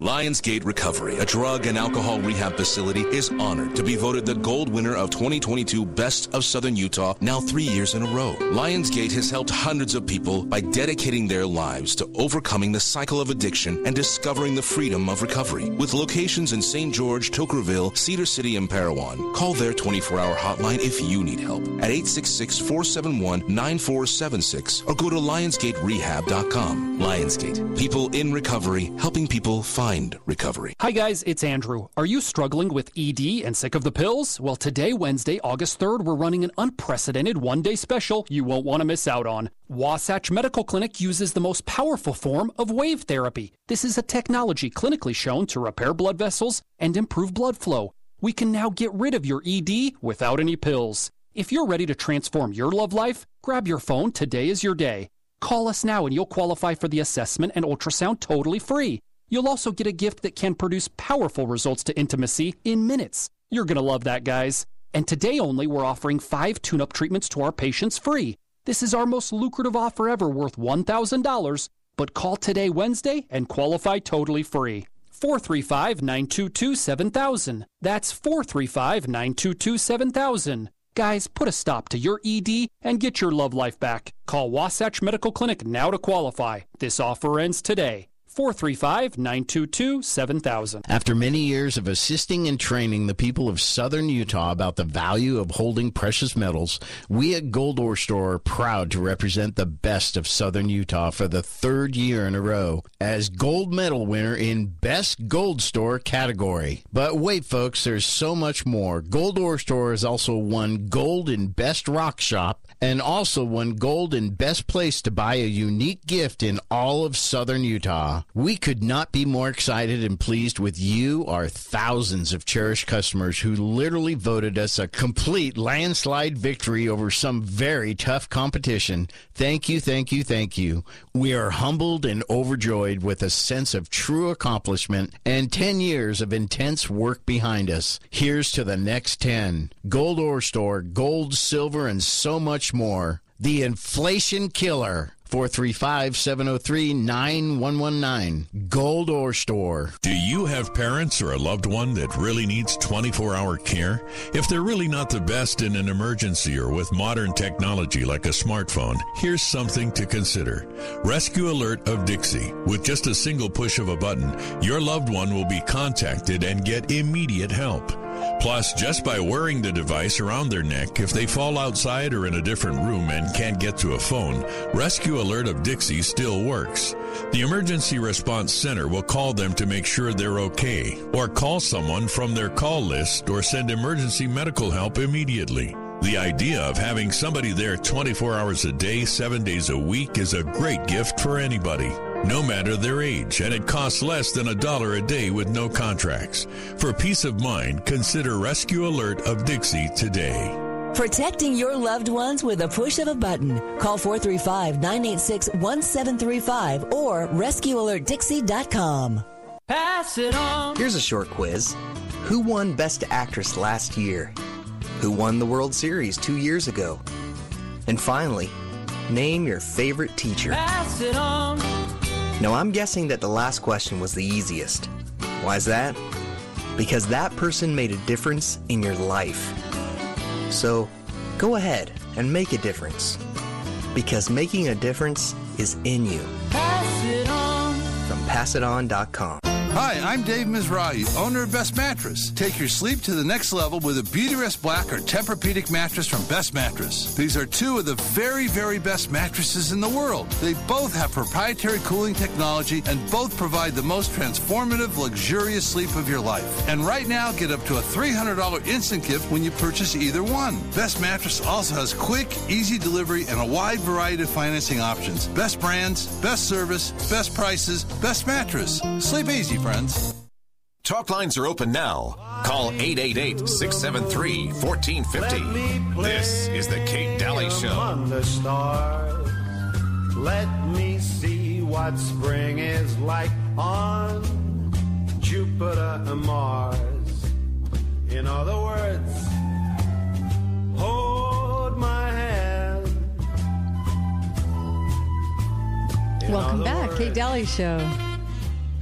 Lionsgate Recovery, a drug and alcohol rehab facility, is honored to be voted the gold winner of 2022 Best of Southern Utah now three years in a row. Lionsgate has helped hundreds of people by dedicating their lives to overcoming the cycle of addiction and discovering the freedom of recovery. With locations in St. George, Toquerville, Cedar City, and Parowan, call their 24-hour hotline if you need help at 866-471-9476 or go to lionsgaterehab.com. Lionsgate, people in recovery, helping people find recovery. Hi guys, it's Andrew. Are you struggling with ED and sick of the pills? Well, today, Wednesday, August 3rd, we're running an unprecedented one day special you won't want to miss out on. Wasatch Medical Clinic uses the most powerful form of wave therapy. This is a technology clinically shown to repair blood vessels and improve blood flow. We can now get rid of your ED without any pills. If you're ready to transform your love life, grab your phone. Today is your day. Call us now and you'll qualify for the assessment and ultrasound totally free. You'll also get a gift that can produce powerful results to intimacy in minutes. You're going to love that, guys. And today only, we're offering five tune up treatments to our patients free. This is our most lucrative offer ever, worth $1,000. But call today, Wednesday, and qualify totally free. 435 922 7000. That's 435 922 7000. Guys, put a stop to your ED and get your love life back. Call Wasatch Medical Clinic now to qualify. This offer ends today. 435 922 7000. After many years of assisting and training the people of southern Utah about the value of holding precious metals, we at Gold Ore Store are proud to represent the best of southern Utah for the third year in a row as gold medal winner in Best Gold Store category. But wait, folks, there's so much more. Gold Ore Store has also won gold in Best Rock Shop and also won gold in Best Place to buy a unique gift in all of southern Utah. We could not be more excited and pleased with you, our thousands of cherished customers who literally voted us a complete landslide victory over some very tough competition. Thank you, thank you, thank you. We are humbled and overjoyed with a sense of true accomplishment and 10 years of intense work behind us. Here's to the next 10. Gold Ore Store, gold, silver, and so much more. The Inflation Killer. 435 703 9119. Gold Ore Store. Do you have parents or a loved one that really needs 24 hour care? If they're really not the best in an emergency or with modern technology like a smartphone, here's something to consider. Rescue Alert of Dixie. With just a single push of a button, your loved one will be contacted and get immediate help. Plus, just by wearing the device around their neck, if they fall outside or in a different room and can't get to a phone, Rescue Alert of Dixie still works. The Emergency Response Center will call them to make sure they're okay, or call someone from their call list or send emergency medical help immediately. The idea of having somebody there 24 hours a day, 7 days a week is a great gift for anybody, no matter their age, and it costs less than a dollar a day with no contracts. For peace of mind, consider Rescue Alert of Dixie today. Protecting your loved ones with a push of a button. Call 435 986 1735 or rescuealertdixie.com. Pass it on. Here's a short quiz Who won Best Actress last year? Who won the World Series two years ago? And finally, name your favorite teacher. Pass it on. Now, I'm guessing that the last question was the easiest. Why's that? Because that person made a difference in your life. So, go ahead and make a difference. Because making a difference is in you. Pass it on. From passiton.com. Hi, I'm Dave Mizrahi, owner of Best Mattress. Take your sleep to the next level with a Beautyrest Black or Tempur-Pedic mattress from Best Mattress. These are two of the very, very best mattresses in the world. They both have proprietary cooling technology and both provide the most transformative, luxurious sleep of your life. And right now, get up to a $300 instant gift when you purchase either one. Best Mattress also has quick, easy delivery and a wide variety of financing options. Best brands, best service, best prices, best mattress. Sleep easy, friends. Talk lines are open now. Call 888 673 1450. This is The Kate Dalley Show. The stars. Let me see what spring is like on Jupiter and Mars. In other words, hold my hand. In Welcome other back, Kate Dalley Show.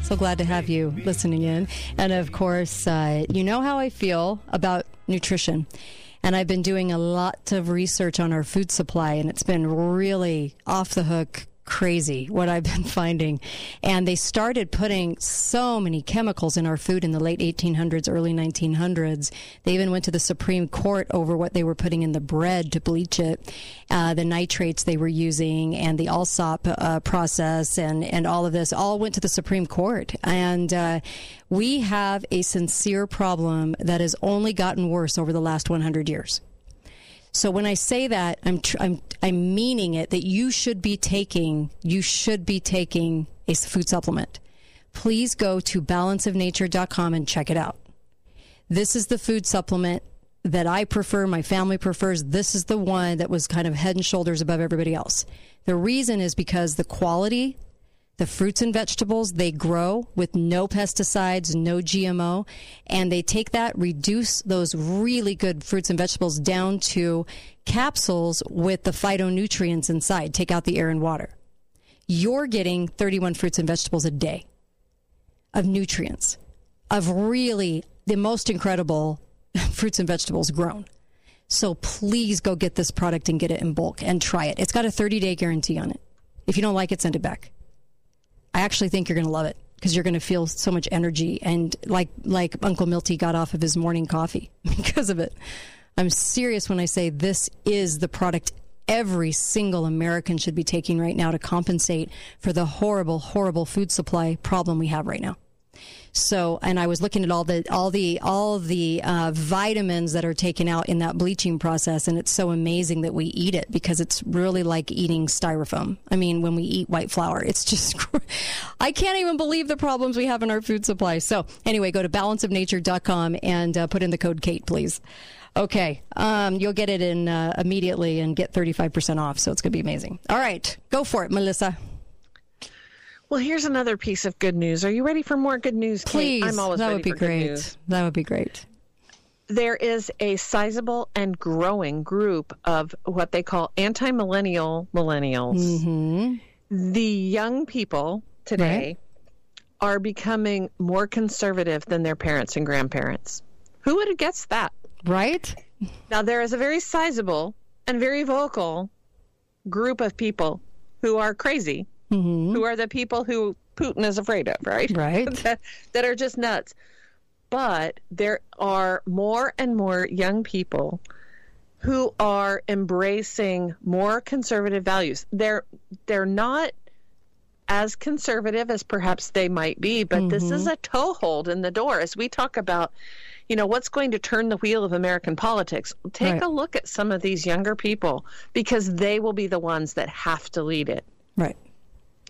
So glad to have you listening in. And of course, uh, you know how I feel about nutrition. And I've been doing a lot of research on our food supply, and it's been really off the hook crazy what I've been finding. And they started putting so many chemicals in our food in the late 1800s, early 1900s. They even went to the Supreme Court over what they were putting in the bread to bleach it, uh, the nitrates they were using, and the Alsop uh, process, and, and all of this all went to the Supreme Court. And uh, we have a sincere problem that has only gotten worse over the last 100 years. So when I say that, I'm tr- I'm I'm meaning it that you should be taking you should be taking a food supplement. Please go to balanceofnature.com and check it out. This is the food supplement that I prefer, my family prefers. This is the one that was kind of head and shoulders above everybody else. The reason is because the quality, the fruits and vegetables they grow with no pesticides, no GMO, and they take that, reduce those really good fruits and vegetables down to capsules with the phytonutrients inside, take out the air and water. You're getting 31 fruits and vegetables a day of nutrients, of really the most incredible fruits and vegetables grown. So please go get this product and get it in bulk and try it. It's got a 30 day guarantee on it. If you don't like it, send it back. I actually think you're going to love it because you're going to feel so much energy and like like Uncle Milty got off of his morning coffee because of it. I'm serious when I say this is the product every single American should be taking right now to compensate for the horrible horrible food supply problem we have right now. So, and I was looking at all the all the all the uh, vitamins that are taken out in that bleaching process, and it's so amazing that we eat it because it's really like eating styrofoam. I mean, when we eat white flour, it's just I can't even believe the problems we have in our food supply. So, anyway, go to balanceofnature.com and uh, put in the code Kate, please. Okay, um, you'll get it in uh, immediately and get 35% off. So it's going to be amazing. All right, go for it, Melissa. Well, here's another piece of good news. Are you ready for more good news, Kate? Please, I'm always that ready would be for good great. news. That would be great. There is a sizable and growing group of what they call anti-millennial millennials. Mm-hmm. The young people today are becoming more conservative than their parents and grandparents. Who would have guessed that? Right? Now, there is a very sizable and very vocal group of people who are crazy, Mm-hmm. who are the people who Putin is afraid of, right? Right. that, that are just nuts. but there are more and more young people who are embracing more conservative values. They're they're not as conservative as perhaps they might be, but this is mm-hmm. a toehold in the door as we talk about you know what's going to turn the wheel of American politics. Take Right. a look at some of these younger people because they will be the ones that have to lead it Right.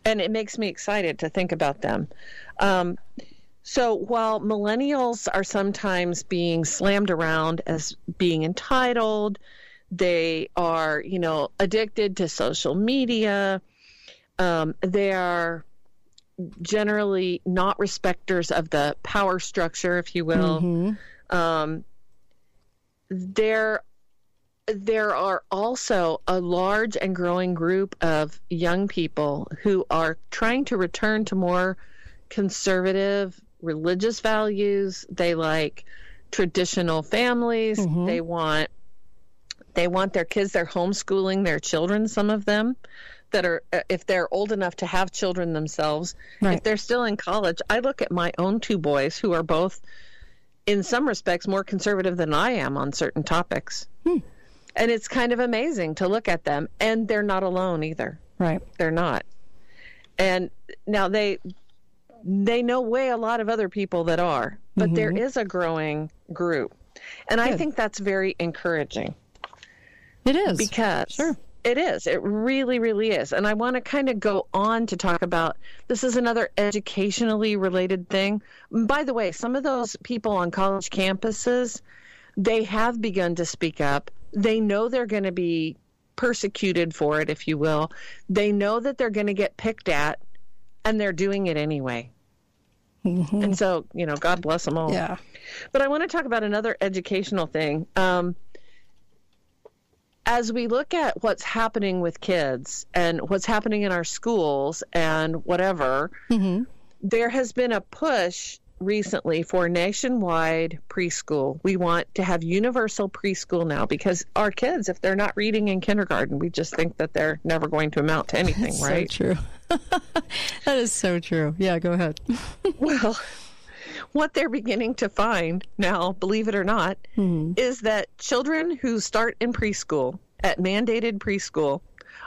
And it makes me excited to think about them. Um, so while millennials are sometimes being slammed around as being entitled, they are, you know, addicted to social media. Um, they are generally not respecters of the power structure, if you will. Um, there there are also a large and growing group of young people who are trying to return to more conservative religious values. They like traditional families. They want they want their kids they're homeschooling their children some of them that are uh, if they're old enough to have children themselves. If they're still in college i look at my own two boys who are both in some respects more conservative than i am on certain topics and it's kind of amazing to look at them and they're not alone either right they're not and now they they know way a lot of other people that are but there mm-hmm. is a growing group and i think that's very encouraging It is. because sure. it is. It really, really is. And I want to kind of go on to talk about this is another educationally related thing. By the way, some of those people on college campuses, they have begun to speak up. They know they're going to be persecuted for it, if you will. They know that they're going to get picked at, and they're doing it anyway. And so, you know, God bless them all. Yeah. But I want to talk about another educational thing. Um, as we look at what's happening with kids and what's happening in our schools and whatever, there has been a push recently for nationwide preschool. We want to have universal preschool now because our kids, if they're not reading in kindergarten, we just think that they're never going to amount to anything, That's right? So true. that is so true. Yeah, go ahead. well, what they're beginning to find now, believe it or not, hmm. is that children who start in preschool at mandated preschool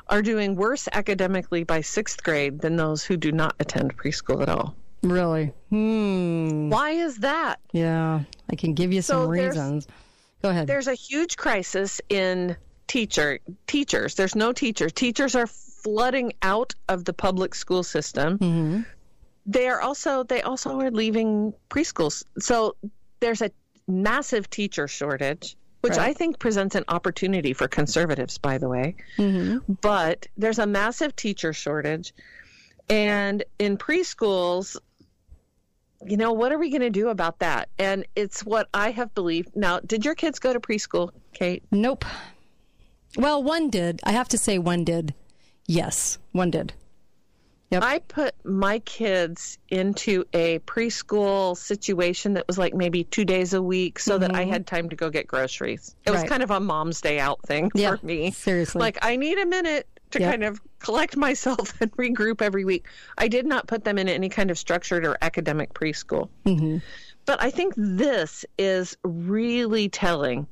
are doing worse academically by sixth grade than those who do not attend preschool at all. Really? Hmm. Why is that? Yeah, I can give you So some reasons. Go ahead. There's a huge crisis in teacher teachers. There's no teachers. Teachers are flooding out of the public school system. They are also they also are leaving preschools. So there's a massive teacher shortage, which Right. I think presents an opportunity for conservatives, by the way. But there's a massive teacher shortage, and in preschools, you know, what are we going to do about that? And it's what I have believed. Now, did your kids go to preschool, Kate? Nope. Well, one did. I have to say, one did. Yes, one did. Yep. I put my kids into a preschool situation that was like maybe two days a week so that I mm-hmm. had time to go get groceries. It was kind of a mom's day out thing Yeah, for me. seriously. Like, I need a minute to Yep. kind of collect myself and regroup every week. I did not put them in any kind of structured or academic preschool. Mm-hmm. But I think this is really telling.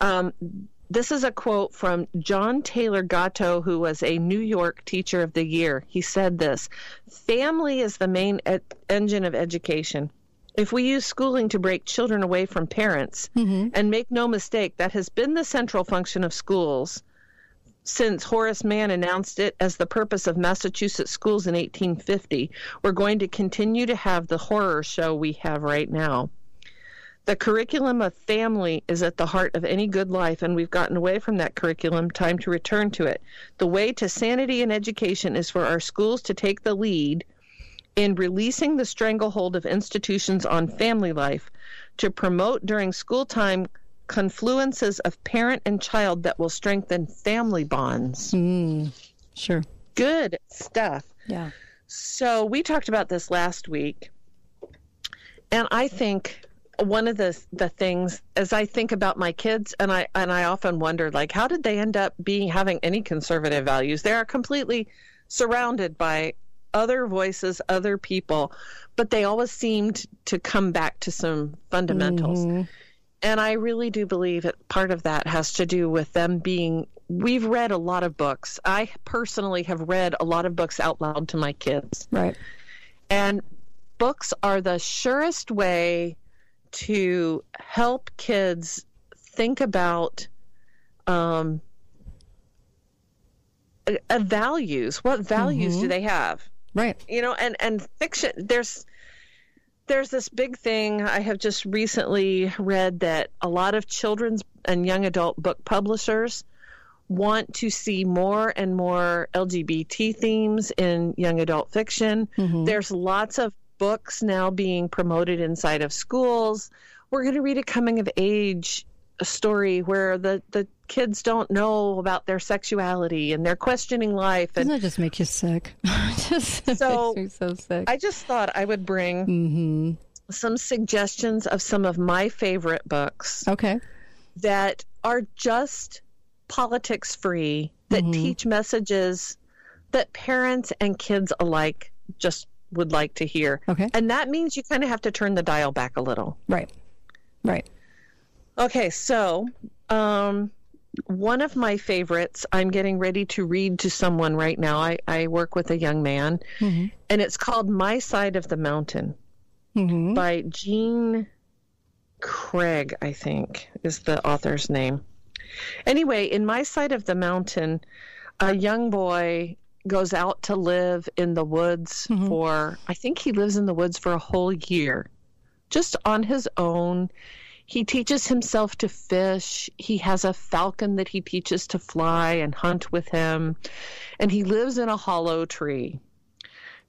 Um, this is a quote from John Taylor Gatto, who was a New York Teacher of the Year. He said this Family is the main e- engine of education. If we use schooling to break children away from parents, and make no mistake, that has been the central function of schools since Horace Mann announced it as the purpose of Massachusetts schools in 1850, we're going to continue to have the horror show we have right now. The curriculum of family is at the heart of any good life, and we've gotten away from that curriculum. Time to return to it. The way to sanity in education is for our schools to take the lead in releasing the stranglehold of institutions on family life to promote during school time confluences of parent and child that will strengthen family bonds. Mm, sure. Good stuff. Yeah. So we talked about this last week, and I think one of the the things as I think about my kids, and I and I often wonder, like, how did they end up being having any conservative values? They are completely surrounded by other voices, other people, but they always seemed to come back to some fundamentals. Mm-hmm. And I really do believe that part of that has to do with them being. We've read a lot of books. I personally have read a lot of books out loud to my kids. Right. And books are the surest way to help kids think about um, uh, values. What values do Mhm. they have? Right. You know, and and fiction. There's there's this big thing I have just recently read that a lot of children's and young adult book publishers want to see more and more LGBT themes in young adult fiction. Mm-hmm. There's lots of books now being promoted inside of schools. We're going to read a coming of age story where the, the kids don't know about their sexuality and they're questioning life. Doesn't that just make you sick? just So, so sick. I just thought I would bring Mm-hmm. some suggestions of some of my favorite books Okay. that are just politics free, that Mhm. teach messages that parents and kids alike just would like to hear. Okay. And that means you kind of have to turn the dial back a little. Right. Right. Okay, so um, one of my favorites I'm getting ready to read to someone right now. I, I work with a young man, Mm-hmm. and it's called My Side of the Mountain Mm-hmm. by Jean Craig, I think is the author's name. Anyway, in My Side of the Mountain, a young boy goes out to live in the woods for, I think he lives in the woods for a whole year, just on his own. He teaches himself to fish. He has a falcon that he teaches to fly and hunt with him. And he lives in a hollow tree.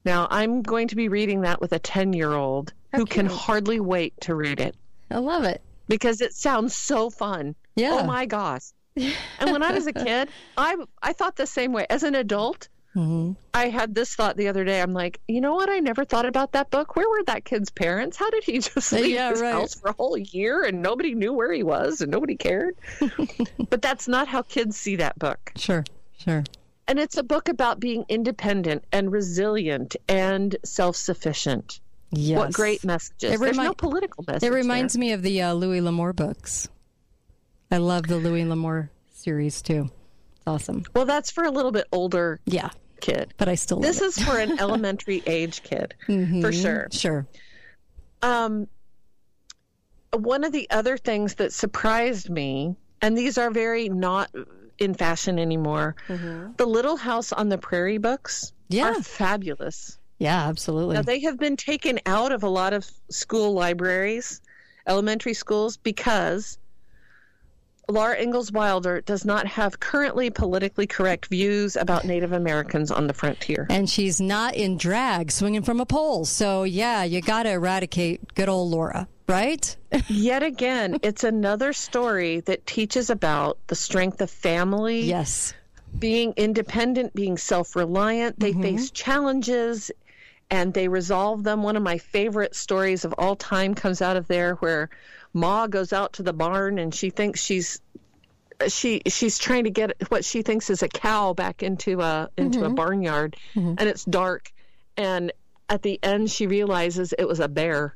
Now, I'm going to be reading that with a 10 year old who can hardly wait to read it. I love it. Because it sounds so fun. Yeah. Oh my gosh. And when I was a kid, I, I thought the same way. As an adult, Mm-hmm. I had this thought the other day. I'm like, you know what? I never thought about that book. Where were that kid's parents? How did he just leave Yeah, his right. house for a whole year and nobody knew where he was and nobody cared? but that's not how kids see that book. Sure. Sure. And it's a book about being independent and resilient and self sufficient. Yes. What great messages. It There's no political message. It reminds there. me of the uh, Louis L'Amour books. I love the Louis L'Amour series too. It's awesome. Well, that's for a little bit older Yeah. Kid. But I still This is for an elementary age kid, Mhm. for sure. Sure. Um, one of the other things that surprised me, and these are very not in fashion anymore, the Little House on the Prairie books Yeah. are fabulous. Yeah, absolutely. Now, they have been taken out of a lot of school libraries, elementary schools, because Laura Ingalls Wilder does not have currently politically correct views about Native Americans on the frontier. and she's not in drag swinging from a pole. So, yeah, you got to eradicate good old Laura, right? Yet again, it's another story that teaches about the strength of family. Yes. Being independent, being self reliant. They mm-hmm. face challenges and they resolve them. One of my favorite stories of all time comes out of there where Ma goes out to the barn and she thinks she's she she's trying to get what she thinks is a cow back into a into a Mhm. barnyard and it's dark and at the end she realizes it was a bear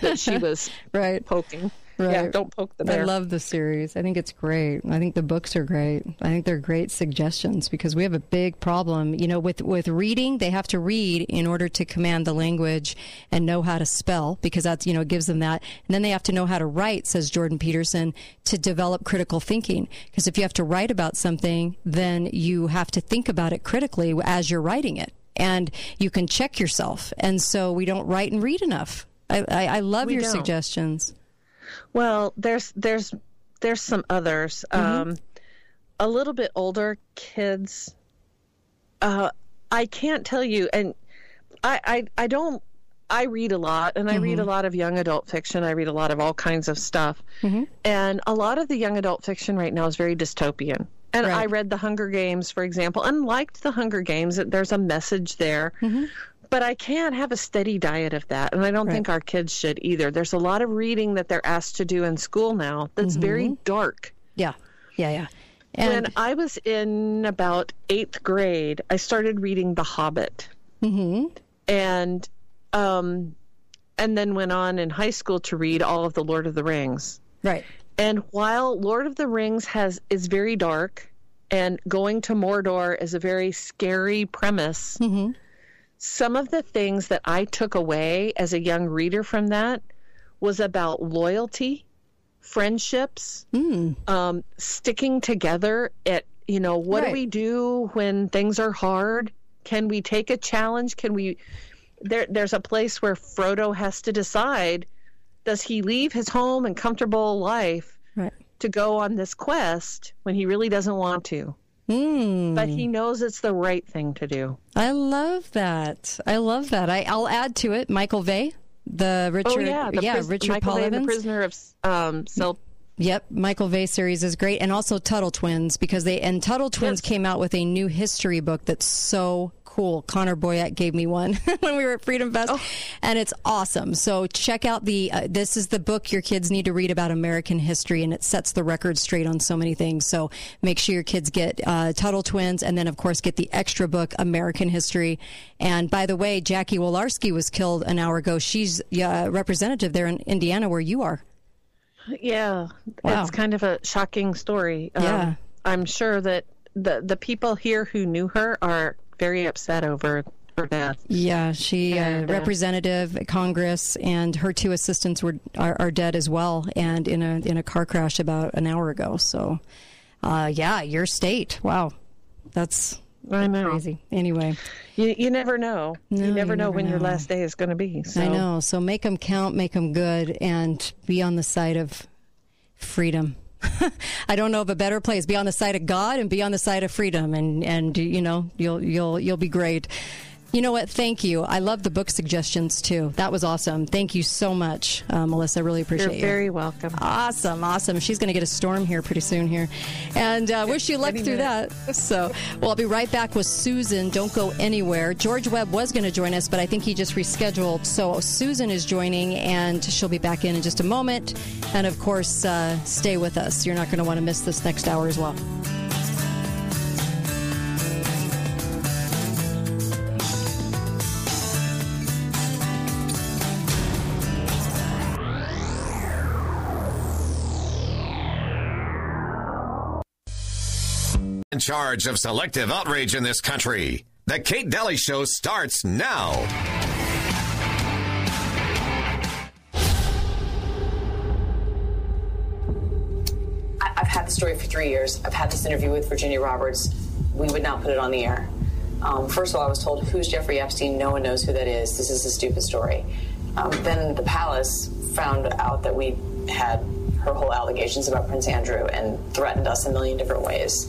that she was right poking. Right. Yeah, don't poke the bear. I love the series. I think it's great. I think the books are great. I think they're great suggestions because we have a big problem. You know, with with reading, they have to read in order to command the language and know how to spell because that's you know gives them that. And then they have to know how to write, says Jordan Peterson, to develop critical thinking. Because if you have to write about something, then you have to think about it critically as you're writing it, and you can check yourself. And so we don't write and read enough. I, I, I love We your don't. suggestions. Well, there's there's there's some others. Mm-hmm. Um, a little bit older kids. Uh, I can't tell you, and I I, I don't. I read a lot, and I read Mm-hmm. a lot of young adult fiction. I read a lot of all kinds of stuff, Mm-hmm. and a lot of the young adult fiction right now is very dystopian. And Right. I read The Hunger Games, for example, and liked The Hunger Games. There's a message there Mm-hmm. But I can't have a steady diet of that. And I don't Right. think our kids should either. There's a lot of reading that they're asked to do in school now that's very Mm-hmm. dark. Yeah, yeah, yeah. And when I was in about eighth grade, I started reading The Hobbit. Mm-hmm. and um, and then went on in high school to read all of the Lord of the Rings. Right. And while Lord of the Rings has is very dark, and going to Mordor is a very scary premise, Mm-hmm. Some of the things that I took away as a young reader from that was about loyalty, friendships, um, sticking together. At you know, what Right. do we do when things are hard? Can we take a challenge? Can we? There, there's a place where Frodo has to decide: does he leave his home and comfortable life Right. to go on this quest when he really doesn't want to? Mm. But he knows it's the right thing to do. I love that. I love that. I, I'll add to it Michael Vey, the Richard. oh yeah, the pris- Richard Michael Paul the prisoner of um, Sil- Yep, Michael Vey series is great, and also Tuttle Twins because they and Tuttle Twins came out with a new history book that's so cool. Connor Boyack gave me one when we were at Freedom Fest, and it's awesome. So check out the. Uh, this is the book your kids need to read about American history, and it sets the record straight on so many things. So make sure your kids get uh, Tuttle Twins, and then of course get the extra book American History. And by the way, Jackie Walorski was killed an hour ago. She's uh, representative there in Indiana, where you are. Yeah, Wow. it's kind of a shocking story. Um, Yeah. I'm sure that the the people here who knew her are very upset over her death. Yeah, she uh, And, uh, representative at Congress, and her two assistants were are, are dead as well, and in a in a car crash about an hour ago. So, uh, yeah, your state. Wow, that's I know. crazy. Anyway, You you never know. No, you never you know never when your last day is going to be. So. I know. So make them count, make them good, and be on the side of freedom. I don't know of a better place. Be on the side of God and be on the side of freedom, and and you know you'll you'll you'll be great. You know what? Thank you. I love the book suggestions too. That was awesome. Thank you so much, uh, Melissa. I really appreciate it. You're you. very welcome. Awesome, awesome. She's going to get a storm here pretty soon here, and uh, wish you luck through that. So, well, I'll be right back with Susan. Don't go anywhere. George Webb was going to join us, but I think he just rescheduled. So Susan is joining, and she'll be back in in just a moment. And of course, uh, stay with us. You're not going to want to miss this next hour as well. Charge of selective outrage in this country. The Kate Dalley Show starts now. I've had the story for three years. I've had this interview with Virginia Roberts. We would not put it on the air. Um, first of all, I was told, Who's Jeffrey Epstein? No one knows who that is. This is a stupid story. Um, then the palace found out that we had her whole allegations about Prince Andrew and threatened us a million different ways.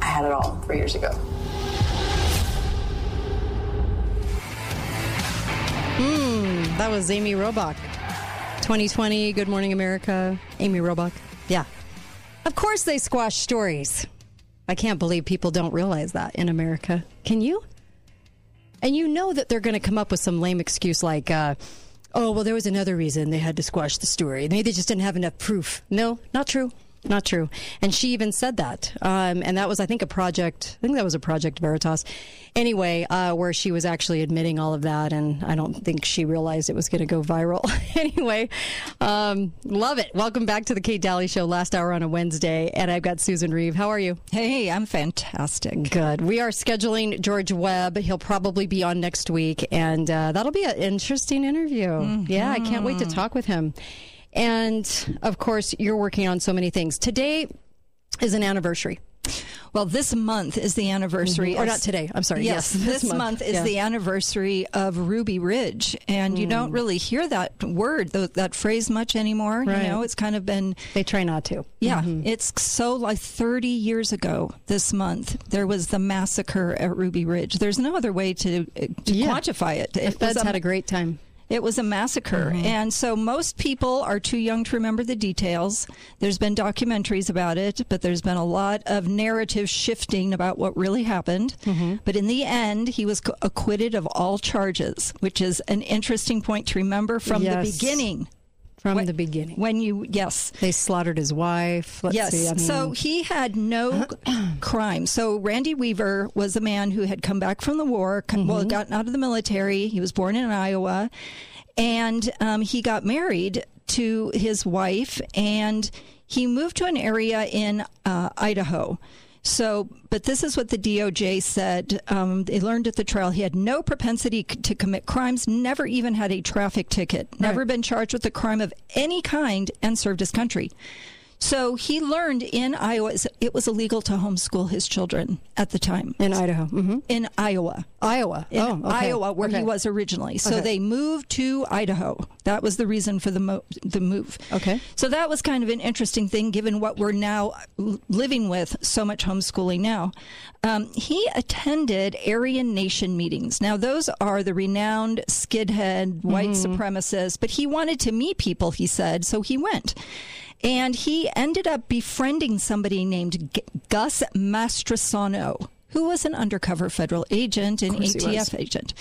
I had it all three years ago. Hmm, that was Amy Robach. 2020, Good Morning America. Amy Robach. Yeah. Of course they squash stories. I can't believe people don't realize that in America. Can you? And you know that they're going to come up with some lame excuse like, uh, oh, well, there was another reason they had to squash the story. Maybe they just didn't have enough proof. No, not true. Not true. And she even said that. Um, and that was, I think, a project, I think that was a Project Veritas. Anyway, uh, where she was actually admitting all of that. And I don't think she realized it was going to go viral. anyway, um, love it. Welcome back to the Kate Dalley Show, last hour on a Wednesday. And I've got Susan Reeve. How are you? Hey, I'm fantastic. Good. We are scheduling George Webb. He'll probably be on next week. And uh, that'll be an interesting interview. Mm-hmm. Yeah, I can't wait to talk with him. And of course, you're working on so many things. Today is an anniversary. Well, this month is the anniversary. Mhm. Or not today. I'm sorry. Yes, Yes, this, this month, month. is Yeah. the anniversary of Ruby Ridge, and you don't really hear that word, th- that phrase much anymore. Right. You know, it's kind of been. They try not to. Yeah, Mhm. it's so like 30 years ago this month there was the massacre at Ruby Ridge. There's no other way to, uh, to Yeah. quantify it. The It was feds had a great time. It was a massacre. Mhm. And so most people are too young to remember the details. There's been documentaries about it, but there's been a lot of narrative shifting about what really happened. Mm-hmm. But in the end, he was acquitted of all charges, which is an interesting point to remember from Yes. the beginning. From When- the beginning. When you, yes. They slaughtered his wife. Let's yes. see. I mean, so he had no crime. So Randy Weaver was a man who had come back from the war, come, well, Mm-hmm. gotten out of the military. He was born in Iowa, and um, he got married to his wife, and he moved to an area in uh, Idaho. So, but this is what the DOJ said. Um, they learned at the trial he had no propensity c- to commit crimes, never even had a traffic ticket, never been charged with a crime of any kind, and served his country. So he learned in Iowa it was illegal to homeschool his children at the time. In Idaho. Mm-hmm. In Iowa. Iowa. In oh, okay. Iowa, where Okay. he was originally. So Okay. they moved to Idaho. That was the reason for the mo- the move. Okay. So that was kind of an interesting thing, given what we're now living with so much homeschooling now. Um, he attended Aryan Nation meetings. Now, those are the renowned skidhead white Mm-hmm. supremacists, but he wanted to meet people, he said, so he went. And he ended up befriending somebody named G- Gus Mastrosano, who was an undercover federal agent and course he was. ATF agent.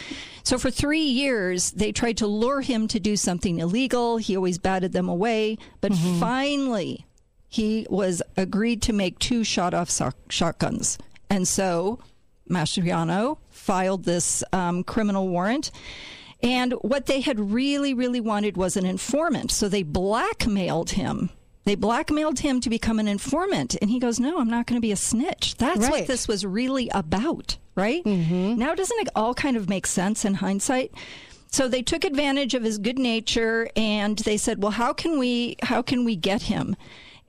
So for three years, they tried to lure him to do something illegal. He always batted them away. But Mm-hmm. finally, he was agreed to make two shot off so- shotguns. And so Mastriano filed this um, criminal warrant. And what they had really, really wanted was an informant. So they blackmailed him. They blackmailed him to become an informant. And he goes, No, I'm not going to be a snitch. That's what this was really about, right? Now, doesn't it all kind of make sense in hindsight? So they took advantage of his good nature and they said, Well, how can we how can we get him?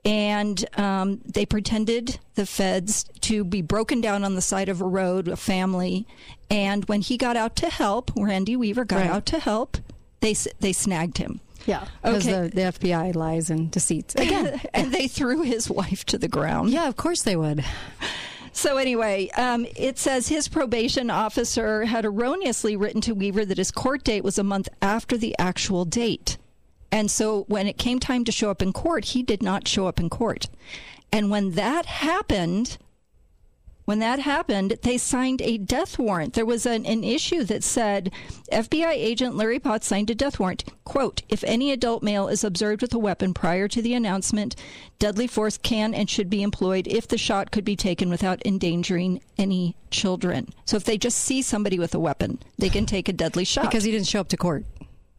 And um, they pretended the feds to be broken down on the side of a road, a family. And when he got out to help, Randy Weaver got Right. out to help, they they snagged him. Yeah. Because Okay. the, the FBI lies and deceits. Again. and they threw his wife to the ground. Yeah, of course they would. So anyway, um, it says his probation officer had erroneously written to Weaver that his court date was a month after the actual date. And so when it came time to show up in court, he did not show up in court. And when that happened, when that happened, they signed a death warrant. There was an, an issue that said FBI agent Larry Potts signed a death warrant. Quote, if any adult male is observed with a weapon prior to the announcement, deadly force can and should be employed if the shot could be taken without endangering any children. So if they just see somebody with a weapon, they can take a deadly shot. Because he didn't show up to court.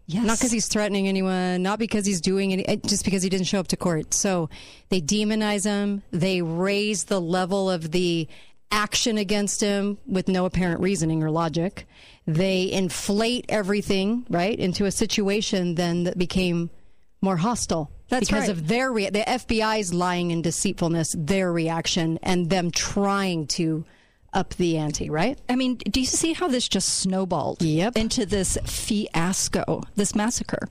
Yes. Not because he's threatening anyone, not because he's doing any, eh, just because he didn't show up to court. So they demonize him. They raise the level of the action against him with no apparent reasoning or logic. They inflate everything, right, into a situation then that became more hostile. That's because right. of their rea- the FBI's lying and deceitfulness, their reaction, and them trying to up the ante, right? I mean, do you see how this just snowballed yep. into this fiasco, this massacre?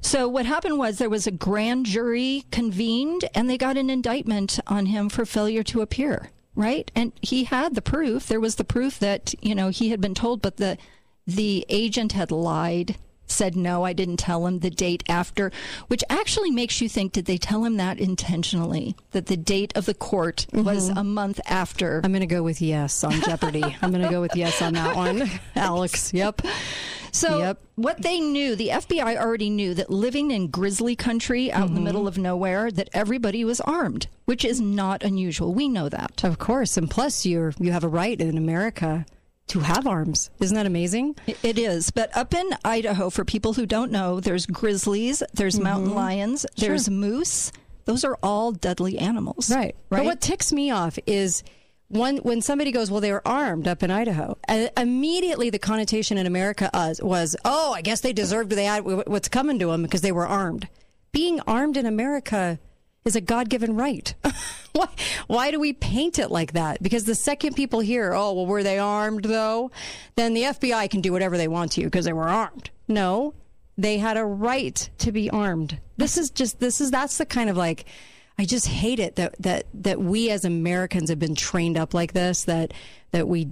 So what happened was there was a grand jury convened and they got an indictment on him for failure to appear, right? And he had the proof. There was the proof that, you know, he had been told but the the agent had lied, said no, I didn't tell him the date after, which actually makes you think did they tell him that intentionally that the date of the court mm-hmm. was a month after? I'm going to go with yes on Jeopardy. I'm going to go with yes on that one, Alex. Yep. So what they knew, the FBI already knew that living in grizzly country out in the middle of nowhere, that everybody was armed, which is not unusual. We know that. Of course, and plus you're you have a right in America to have arms. Isn't that amazing? It is. But up in Idaho, for people who don't know, there's grizzlies, there's mountain Mhm. lions, Sure. there's moose. Those are all deadly animals. Right. Right. But what ticks me off is when when somebody goes, "Well, they were armed up in Idaho." Uh, immediately, the connotation in America uh, was, "Oh, I guess they deserved they had what's coming to them because they were armed." Being armed in America is a God-given right. why, why do we paint it like that? Because the second people hear, "Oh, well, were they armed though?" Then the FBI can do whatever they want to you because they were armed. No, they had a right to be armed. This is just this is that's the kind of like I just hate it that that that we as Americans have been trained up like this that that we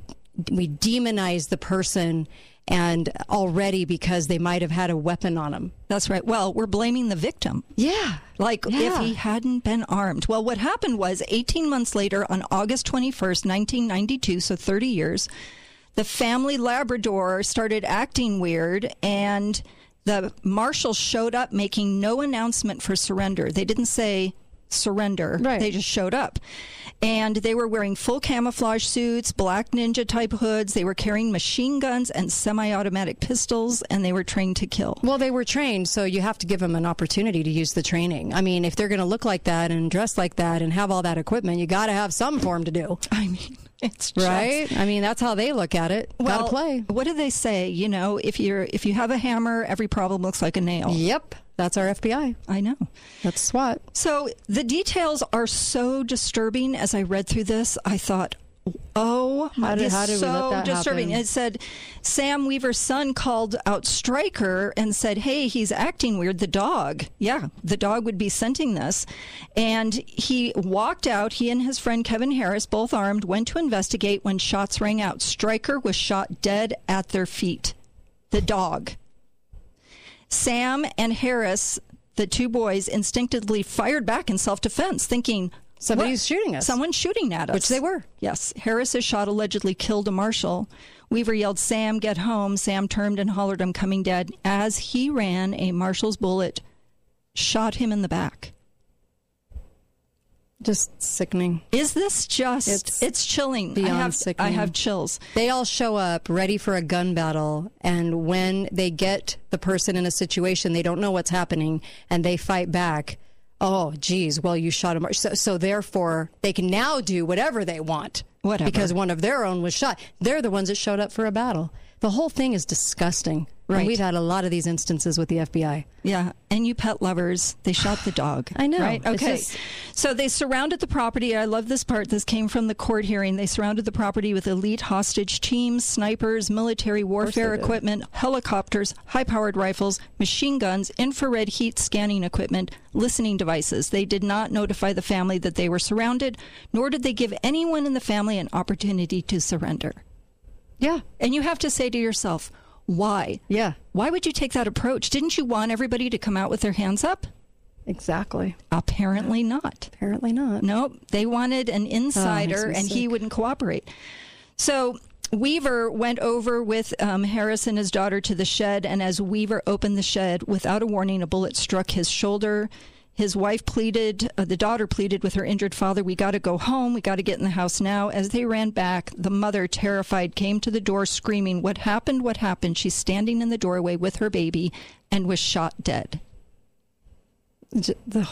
we demonize the person and already because they might have had a weapon on them. That's right. Well, we're blaming the victim. Yeah. Like if he hadn't been armed. Well, what happened was 18 months later on August 21st, 1992, so 30 years, the family Labrador started acting weird and the marshals showed up making no announcement for surrender. They didn't say surrender. Right. They just showed up. And they were wearing full camouflage suits, black ninja type hoods. They were carrying machine guns and semi automatic pistols, and they were trained to kill. Well, they were trained, so you have to give them an opportunity to use the training. I mean, if they're going to look like that and dress like that and have all that equipment, you got to have some form to do. I mean, it's right. I mean, that's how they look at it. Gotta play. What do they say? You know, if you're if you have a hammer, every problem looks like a nail. Yep, that's our FBI. I know. That's SWAT. So the details are so disturbing. As I read through this, I thought, "Oh, How did- how did we so let that disturbing." happen? It said Sam Weaver's son called out Stryker and said, "Hey, he's acting weird." The dog, yeah, the dog would be scenting this, and he walked out. He and his friend Kevin Harris, both armed, went to investigate. When shots rang out, Stryker was shot dead at their feet. The dog. Sam and Harris, the two boys, instinctively fired back in self defense, thinking, Somebody's "What? shooting us." Someone's shooting at us. Which they were. Yes. Harris's shot allegedly killed a marshal. Weaver yelled, Sam, get home. Sam turned and hollered, I'm coming dead. As he ran, a marshal's bullet shot him in the back. Just sickening. Is this just? It's It's, chilling. Beyond I have, sickening. I have chills. They all show up ready for a gun battle, and when they get the person in a situation, they don't know what's happening, and they fight back. Oh, geez, well, you shot him. So, so therefore, they can now do whatever they want. Whatever. Because one of their own was shot. They're the ones that showed up for a battle. The whole thing is disgusting. Right. And we've had a lot of these instances with the FBI. Yeah, and you pet lovers, they shot the dog. I know. Right? Okay. just- So they surrounded the property. I love this part. This came from the court hearing. They surrounded the property with elite hostage teams, snipers, military warfare equipment, helicopters, high powered rifles, machine guns, infrared heat scanning equipment, listening devices. They did not notify the family that they were surrounded, nor did they give anyone in the family an opportunity to surrender. Yeah. And you have to say to yourself, why? Yeah. Why would you take that approach? Didn't you want everybody to come out with their hands up? Exactly. Apparently not. Apparently not. Nope. They wanted an insider me and he wouldn't cooperate. So Weaver went over with um, Harris and his daughter to the shed, and as Weaver opened the shed, without a warning, a bullet struck his shoulder. His wife pleaded, uh, the daughter pleaded with her injured father, We got to go home. We got to get in the house now. As they ran back, the mother, terrified, came to the door screaming, What happened? What happened? She's standing in the doorway with her baby and was shot dead.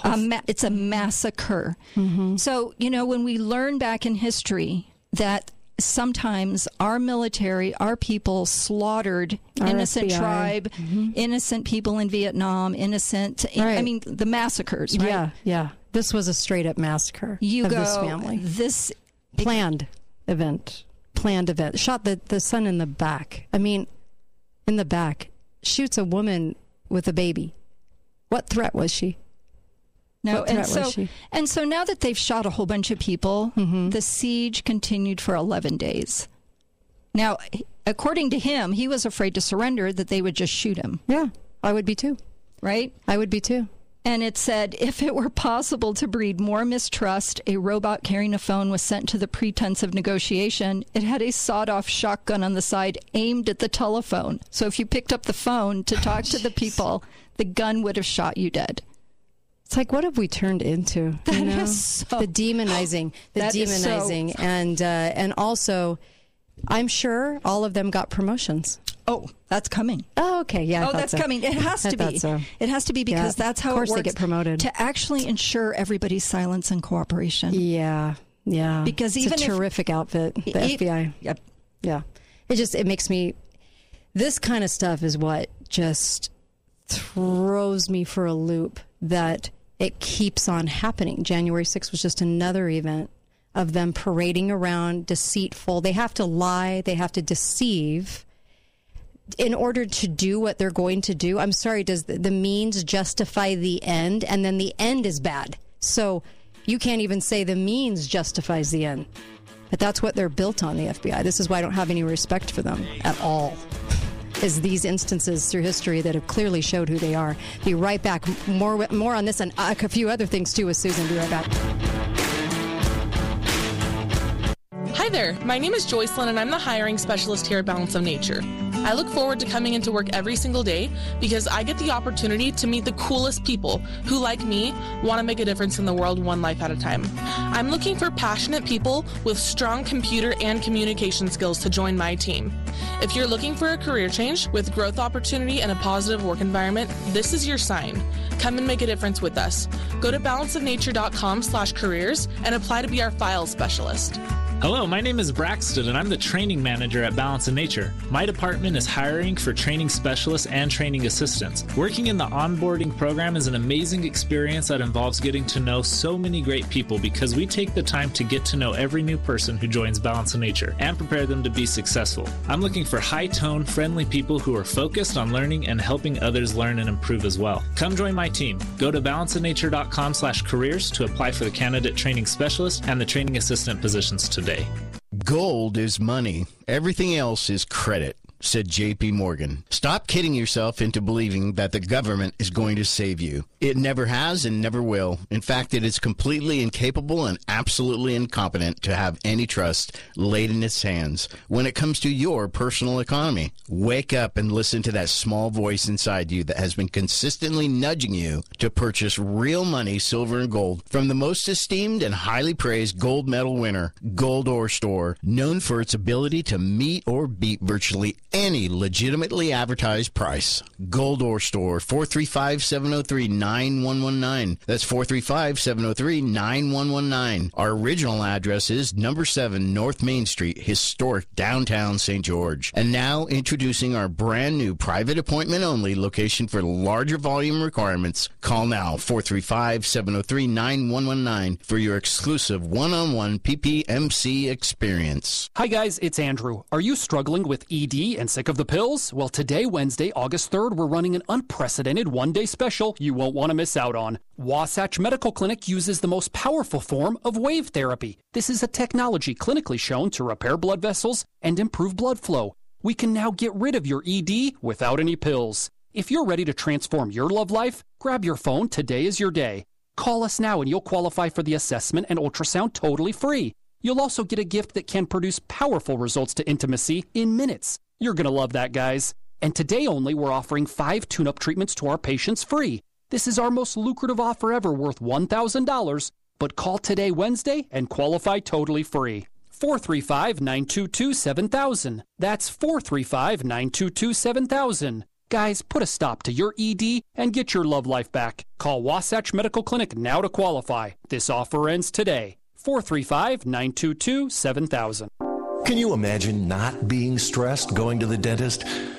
A ma- it's a massacre. So, you know, when we learn back in history that sometimes our military, our people slaughtered Our innocent FBI. tribe, mm-hmm. innocent people in Vietnam, innocent, I mean, the massacres, right? Yeah, yeah. This was a straight up massacre You of go, this family. this planned event. Planned event. Shot the, the son in the back. I mean, in the back. Shoots a woman with a baby. What threat was she? No, What and so and so now that they've shot a whole bunch of people, Mm-hmm. the siege continued for 11 days. Now, according to him, he was afraid to surrender that they would just shoot him. Yeah, I would be too. Right? I would be too. And it said if it were possible to breed more mistrust, a robot carrying a phone was sent to the pretense of negotiation. It had a sawed off shotgun on the side aimed at the telephone. So if you picked up the phone to talk to the people, the gun would have shot you dead. It's like, what have we turned into? That you know? is so- the demonizing, the is so- demonizing, and uh, and also, I'm sure all of them got promotions. Oh, that's coming. Oh, okay, yeah. I oh, that's so. coming. It has to be. so. It has to be because Yeah, that's how of course it works. they get promoted to actually ensure everybody's silence and cooperation. Yeah, yeah. Because it's even a if- terrific outfit, the E- FBI. Yep. Yeah. It just it makes me. This kind of stuff is what just throws me for a loop. That it keeps on happening. January 6th was just another event of them parading around deceitful. They have to lie. They have to deceive in order to do what they're going to do, I'm sorry, does the, the means justify the end? And then the end is bad. So you can't even say the means justifies the end. But that's what they're built on, the FBI. This is why I don't have any respect for them at all. Is these instances through history that have clearly showed who they are. Be right back. More more on this and a few other things too with Susan. Be right back. Hi there, my name is Joycelyn and I'm the hiring specialist here at Balance of Nature. I look forward to coming into work every single day because I get the opportunity to meet the coolest people who, like me, want to make a difference in the world one life at a time. I'm looking for passionate people with strong computer and communication skills to join my team. If you're looking for a career change with growth opportunity and a positive work environment, this is your sign. Come and make a difference with us. Go to balanceofnature.com slash careers and apply to be our files specialist. Hello, my name is Braxton, and I'm the training manager at Balance of Nature. My department is hiring for training specialists and training assistants. Working in the onboarding program is an amazing experience that involves getting to know so many great people because we take the time to get to know every new person who joins Balance of Nature and prepare them to be successful. I'm looking for high tone, friendly people who are focused on learning and helping others learn and improve as well. Come join my team. Go to balanceofnature.com slash careers to apply for the candidate training specialist and the training assistant positions today. Gold is money. Everything else is credit, said JP Morgan. Stop kidding yourself into believing that the government is going to save you. It never has and never will. In fact, it is completely incapable and absolutely incompetent to have any trust laid in its hands when it comes to your personal economy. Wake up and listen to that small voice inside you that has been consistently nudging you to purchase real money, silver, and gold from the most esteemed and highly praised gold medal winner, Gold Ore Store, known for its ability to meet or beat virtually any legitimately advertised price. Gold Ore Store, 435 703 9119. That's 435 703 9119. Our original address is number 7 North Main Street, historic downtown St. George. And now introducing our brand new private appointment only location for larger volume requirements. Call now 435 703 9119 for your exclusive one on one PPMC experience. Hi guys, it's Andrew. Are you struggling with ED and sick of the pills? Well, today, Wednesday, August 3rd, we're running an unprecedented one day special you won't want to miss out on. Wasatch Medical Clinic uses the most powerful form of wave therapy. This is a technology clinically shown to repair blood vessels and improve blood flow. We can now get rid of your ED without any pills. If you're ready to transform your love life, grab your phone. Today is your day. Call us now and you'll qualify for the assessment and ultrasound totally free. You'll also get a gift that can produce powerful results to intimacy in minutes. You're going to love that, guys. And today only, we're offering five tune up treatments to our patients free. This is our most lucrative offer ever, worth $1,000. But call today, Wednesday, and qualify totally free. 435 922 7000. That's 435 922 7000. Guys, put a stop to your ED and get your love life back. Call Wasatch Medical Clinic now to qualify. This offer ends today. 435 922 7000. Can you imagine not being stressed going to the dentist?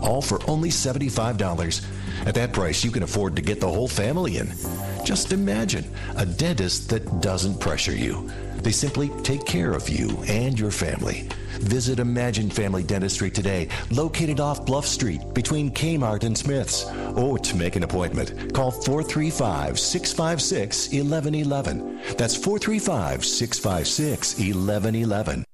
all for only $75. At that price, you can afford to get the whole family in. Just imagine a dentist that doesn't pressure you. They simply take care of you and your family. Visit Imagine Family Dentistry today, located off Bluff Street between Kmart and Smith's. Or to make an appointment, call 435 656 1111. That's 435 656 1111.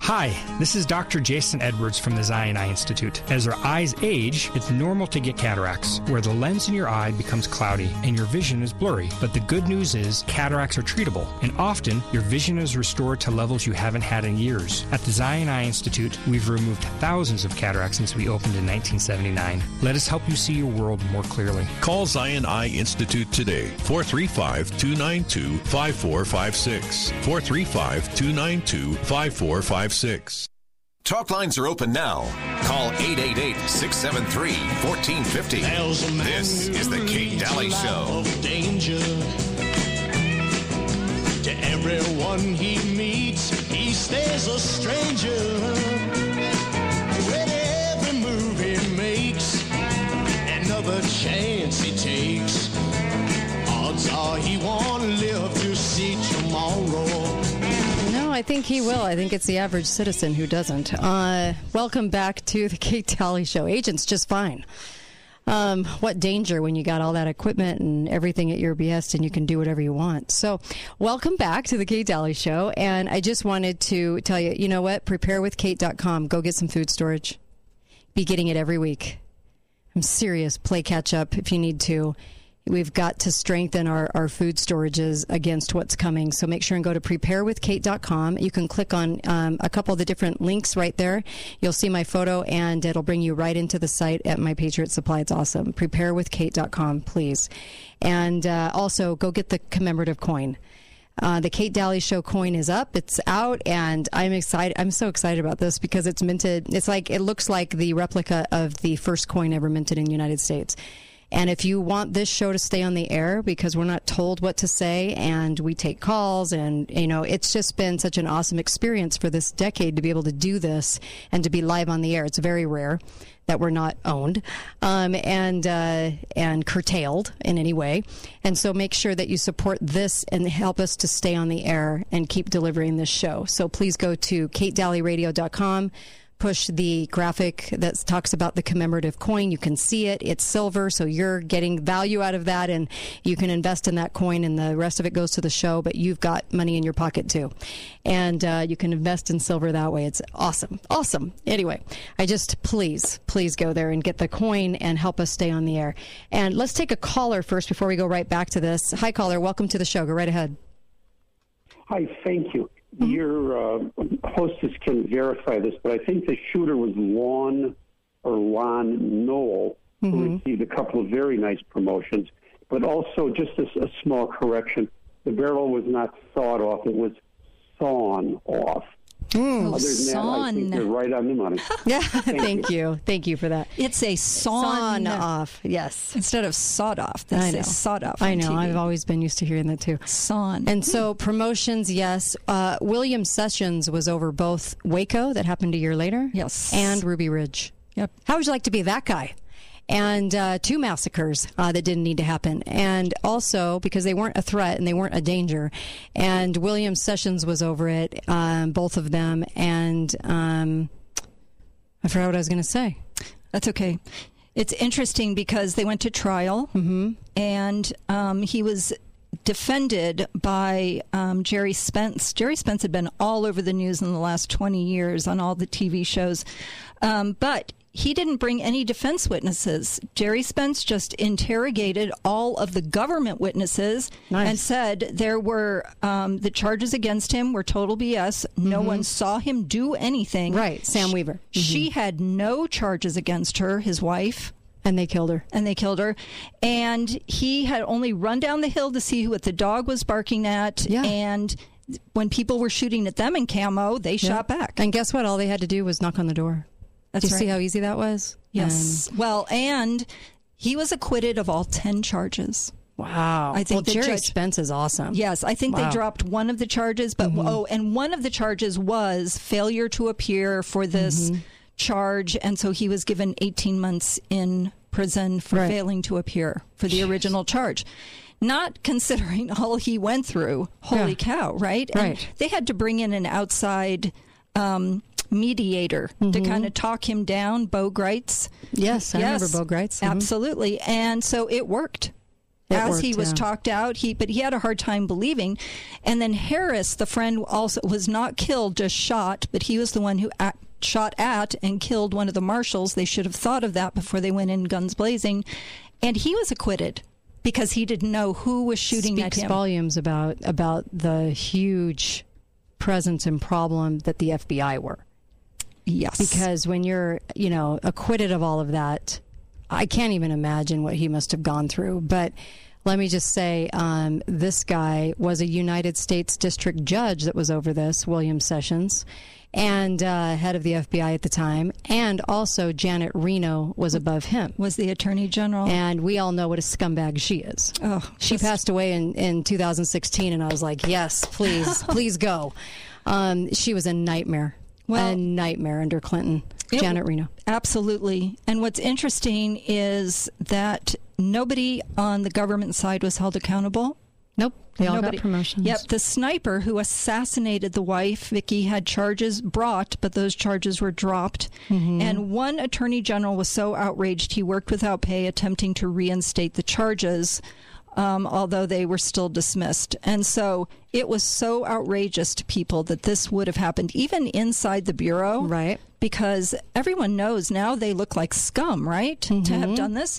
Hi, this is Dr. Jason Edwards from the Zion Eye Institute. As our eyes age, it's normal to get cataracts, where the lens in your eye becomes cloudy and your vision is blurry. But the good news is cataracts are treatable, and often your vision is restored to levels you haven't had in years. At the Zion Eye Institute, we've removed thousands of cataracts since we opened in 1979. Let us help you see your world more clearly. Call Zion Eye Institute today, 435 292 5456. 435 292 5456. Talk lines are open now. Call 888 673 1450. This is The Kate Dalley Show. danger. To everyone he meets, he stays a stranger. Think he will. I think it's the average citizen who doesn't. Uh, welcome back to the Kate Dalley Show. Agents just fine. Um, what danger when you got all that equipment and everything at your behest and you can do whatever you want. So, welcome back to the Kate Dalley Show. And I just wanted to tell you, you know what? Preparewithkate.com. Go get some food storage. Be getting it every week. I'm serious. Play catch up if you need to. We've got to strengthen our, our food storages against what's coming. So make sure and go to preparewithkate.com. You can click on um, a couple of the different links right there. You'll see my photo and it'll bring you right into the site at My Patriot Supply. It's awesome. Preparewithkate.com, please. And uh, also go get the commemorative coin. Uh, the Kate Dalley Show coin is up. It's out, and I'm excited. I'm so excited about this because it's minted. It's like it looks like the replica of the first coin ever minted in the United States. And if you want this show to stay on the air because we're not told what to say and we take calls and, you know, it's just been such an awesome experience for this decade to be able to do this and to be live on the air. It's very rare that we're not owned um, and uh, and curtailed in any way. And so make sure that you support this and help us to stay on the air and keep delivering this show. So please go to katedalleyradio.com push the graphic that talks about the commemorative coin. You can see it. It's silver, so you're getting value out of that, and you can invest in that coin, and the rest of it goes to the show, but you've got money in your pocket too. And uh, you can invest in silver that way. It's awesome. Awesome. Anyway, I just please, please go there and get the coin and help us stay on the air. And let's take a caller first before we go right back to this. Hi, caller. Welcome to the show. Go right ahead. Hi, thank you. Your uh, hostess can verify this, but I think the shooter was Lon or Lon Noel, who received a couple of very nice promotions. But also, just a, a small correction: the barrel was not sawed off; it was sawn off. Mm. Other than that, I think they're right on the money. Yeah, thank you. Thank you for that. It's a sawn, Sawn off, yes. Instead of sawed off. I That's know. a sawed off. I know. TV. I've always been used to hearing that too. Sawn. And so promotions, yes. Uh, William Sessions was over both Waco, that happened a year later. Yes. And Ruby Ridge. Yep. How would you like to be that guy? And uh, two massacres uh, that didn't need to happen. And also because they weren't a threat and they weren't a danger. And William Sessions was over it, um, both of them. And um, I forgot what I was going to say. That's okay. It's interesting because they went to trial, Mm-hmm. and um, he was defended by um, Gerry Spence. Gerry Spence had been all over the news in the last 20 years on all the TV shows, um, but he didn't bring any defense witnesses. Gerry Spence just interrogated all of the government witnesses and said there were um, the charges against him were total BS. No Mhm. one saw him do anything. Right, Sam Weaver. She had no charges against her, his wife. And they killed her. And they killed her. And he had only run down the hill to see what the dog was barking at. Yeah. And when people were shooting at them in camo, they Yeah. shot back. And guess what? All they had to do was knock on the door. That's do you see how easy that was? Yes. well, and he was acquitted of all 10 charges. Wow. I think well, Gerry judge- Spence is awesome. Yes, I think Wow. they dropped one of the charges, but Mhm. oh, and one of the charges was failure to appear for this Mhm. charge, and so he was given 18 months in prison for Right. failing to appear for the original charge. Not considering all he went through. Holy Yeah. cow, right? And Right. they had to bring in an outside um, mediator to Mhm. kind of talk him down, Bo Gritz. Yes, I remember Bo Gritz. Mhm. Absolutely. And so it worked. It As he was yeah. talked out, he but he had a hard time believing. And then Harris, the friend, also was not killed, just shot, but he was the one who shot at and killed one of the marshals. They should have thought of that before they went in guns blazing, and he was acquitted because he didn't know who was shooting Speaks at him. volumes about about the huge presence and problem that the FBI were. Yes. Because when you're, you know, acquitted of all of that, I can't even imagine what he must have gone through. But let me just say, um, this guy was a United States District Judge that was over this, William Sessions, and uh, head of the FBI at the time, and also Janet Reno was above him. Was the Attorney General? And we all know what a scumbag she is. Oh, she passed away in, in 2016, and I was like, yes, please, please go. Um, she was a nightmare. A nightmare under Clinton. Janet Reno. Absolutely. And what's interesting is that nobody on the government side was held accountable. Nope. They all got Nobody. promotions. Yep. The sniper who assassinated the wife, Vicki, had charges brought, but those charges were dropped. Mm-hmm. And one attorney general was so outraged he worked without pay, attempting to reinstate the charges. Um, although they were still dismissed. And so it was so outrageous to people that this would have happened, even inside the Bureau. Right. Because everyone knows now they look like scum, right? To Mm-hmm. have done this.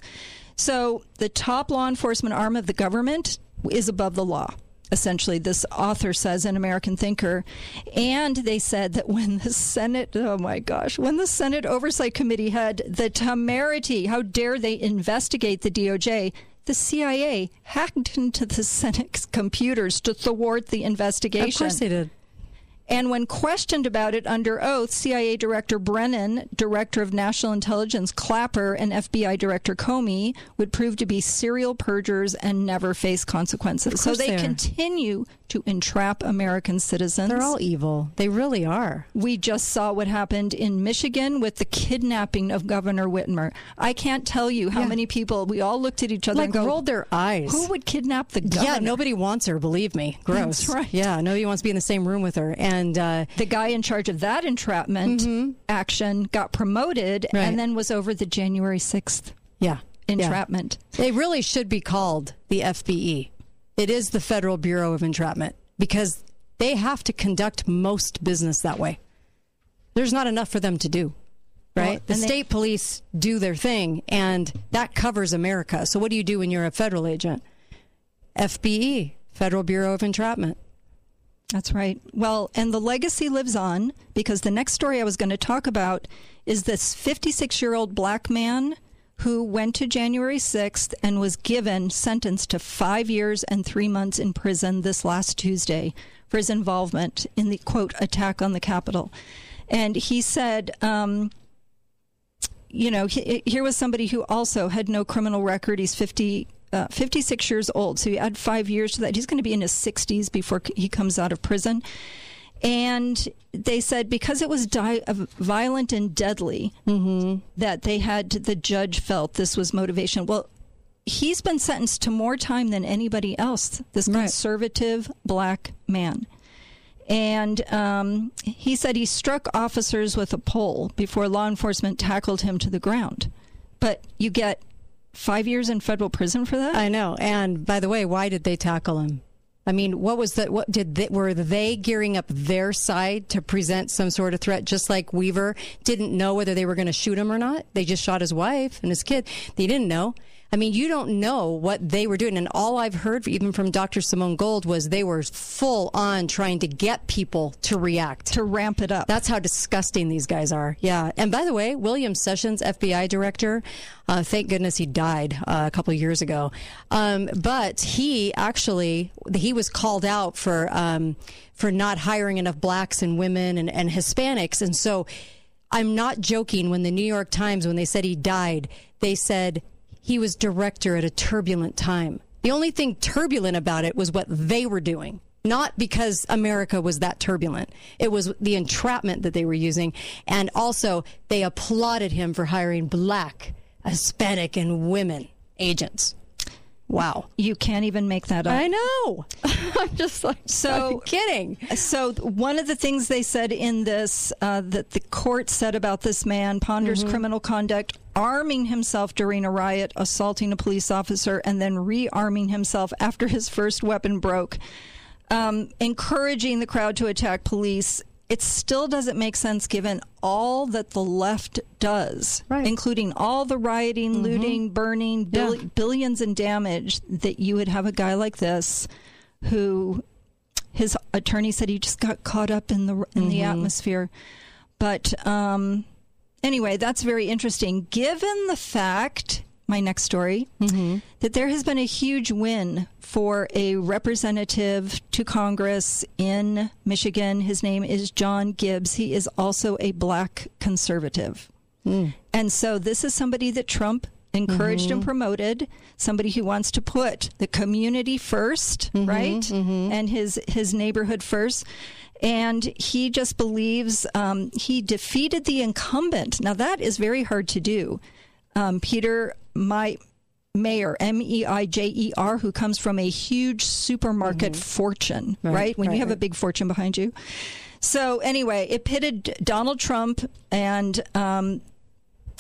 So the top law enforcement arm of the government is above the law. Essentially, this author says an American Thinker. And they said that when the Senate, oh my gosh, when the Senate Oversight Committee had the temerity, how dare they investigate the DOJ? The CIA hacked into the Senate's computers to thwart the investigation. Of course they did. And when questioned about it under oath, CIA Director Brennan, Director of National Intelligence Clapper, and FBI Director Comey would prove to be serial perjurers and never face consequences. So they they continue to entrap American citizens. They're all evil. They really are. We just saw what happened in Michigan with the kidnapping of Governor Whitmer. I can't tell you how Yeah. many people we all looked at each other Like and go, rolled their eyes. Who would kidnap the governor? Yeah, nobody wants her. Believe me. Gross. That's right. Yeah, nobody wants to be in the same room with her. And uh, the guy in charge of that entrapment action got promoted Right. and then was over the January 6th yeah, entrapment. Yeah. They really should be called the FBE. It is the Federal Bureau of Entrapment because they have to conduct most business that way. There's not enough for them to do. Right? Well, the and they- state police do their thing, and that covers America. So, what do you do when you're a federal agent? FBE, Federal Bureau of Entrapment. That's right. Well, and the legacy lives on because the next story I was going to talk about is this 56 year old black man who went to January 6th and was given sentenced to five years and three months in prison this last Tuesday for his involvement in the quote attack on the Capitol. And he said, um, you know, he, here was somebody who also had no criminal record. He's 50, uh, 56 years old. So you add five years to that. He's going to be in his 60s before he comes out of prison. And they said because it was di- uh, violent and deadly, that they had, the judge felt this was motivation. Well, he's been sentenced to more time than anybody else, this conservative black man. And um, he said he struck officers with a pole before law enforcement tackled him to the ground. But you get five years in federal prison for that? I know. And by the way, why did they tackle him? I mean, what was that? What did they, were they gearing up their side to present some sort of threat? Just like Weaver didn't know whether they were going to shoot him or not. They just shot his wife and his kid. They didn't know. I mean, you don't know what they were doing. And all I've heard, even from Dr. Simone Gold, was they were full on trying to get people to react, to ramp it up. That's how disgusting these guys are. Yeah. And by the way, William Sessions, FBI director, uh, thank goodness he died uh, a couple of years ago. Um, but he actually he was called out for um, for not hiring enough blacks and women and, and Hispanics, and so. I'm not joking when the New York Times, when they said he died, they said he was director at a turbulent time. The only thing turbulent about it was what they were doing. Not because America was that turbulent. It was the entrapment that they were using. And also, they applauded him for hiring black, Hispanic, and women agents. Wow. You can't even make that up. I know. I'm just like, so kidding. So, one of the things they said in this uh, that the court said about this man ponders Mm-hmm. criminal conduct, arming himself during a riot, assaulting a police officer, and then rearming himself after his first weapon broke, um, encouraging the crowd to attack police. It still doesn't make sense given all that the left does, including all the rioting, looting, burning, bill- billions in damage, that you would have a guy like this who his attorney said he just got caught up in the in the Mhm. atmosphere. But um, anyway, that's very interesting. Given the fact, my next story, mm-hmm. that there has been a huge win for a representative to Congress in Michigan. His name is John Gibbs. He is also a black conservative. Mm. And so this is somebody that Trump encouraged and mm-hmm. promoted, somebody who wants to put the community 1st mm-hmm, right? And his his neighborhood first. And he just believes um, he defeated the incumbent. Now that is very hard to do. Um, Peter, my Mayor, M E I J E R, who comes from a huge supermarket fortune, right? Right, When right, you have a big fortune behind you. So anyway, it pitted Donald Trump and um,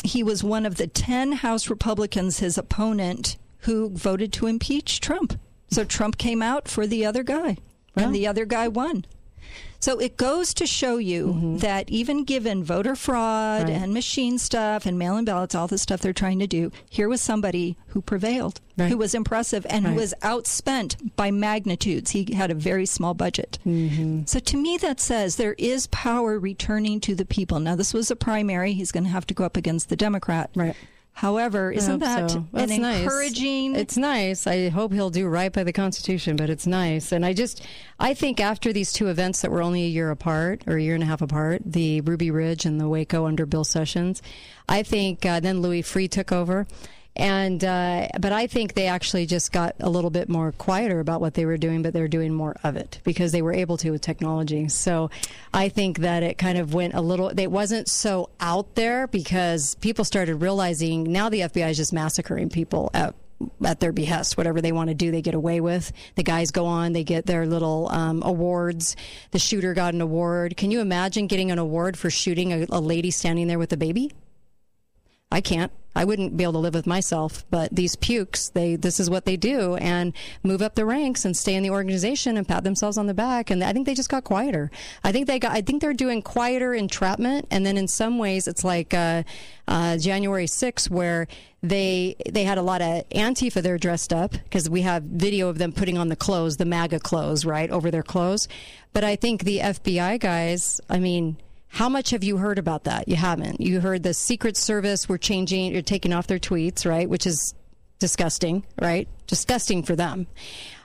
he was one of the 10 House Republicans, his opponent, who voted to impeach Trump. So Trump came out for the other guy, and the other guy won. So it goes to show you that even given voter fraud Mm-hmm. Right. and machine stuff and mail in ballots, all the stuff they're trying to do, here was somebody who prevailed, who was impressive, and who Right. was outspent by magnitudes. He had a very small budget. Mm-hmm. So to me, that says there is power returning to the people. Now, this was a primary. He's going to have to go up against the Democrat. Right. However, isn't that so. an That's nice. encouraging? It's nice. I hope he'll do right by the Constitution, but it's nice. And I just, I think after these two events that were only a year apart or a year and a half apart, the Ruby Ridge and the Waco under Bill Sessions, I think uh, then Louis Freeh took over. And, uh, but I think they actually just got a little bit more quieter about what they were doing, but they're doing more of it because they were able to with technology. So I think that it kind of went a little, it wasn't so out there because people started realizing now the FBI is just massacring people at at their behest. Whatever they want to do, they get away with. The guys go on, they get their little um, awards. The shooter got an award. Can you imagine getting an award for shooting a, a lady standing there with a baby? I can't. I wouldn't be able to live with myself. But these pukes, they this is what they do, and move up the ranks and stay in the organization and pat themselves on the back. And I think they just got quieter. I think they got. I think they're doing quieter entrapment, and then in some ways, it's like uh, uh, January 6th, where they they had a lot of Antifa there dressed up because we have video of them putting on the clothes, the MAGA clothes, right over their clothes. But I think the FBI guys, I mean. How much have you heard about that? You haven't. You heard the Secret Service were changing, you're taking off their tweets, right? Which is disgusting, right? Disgusting for them,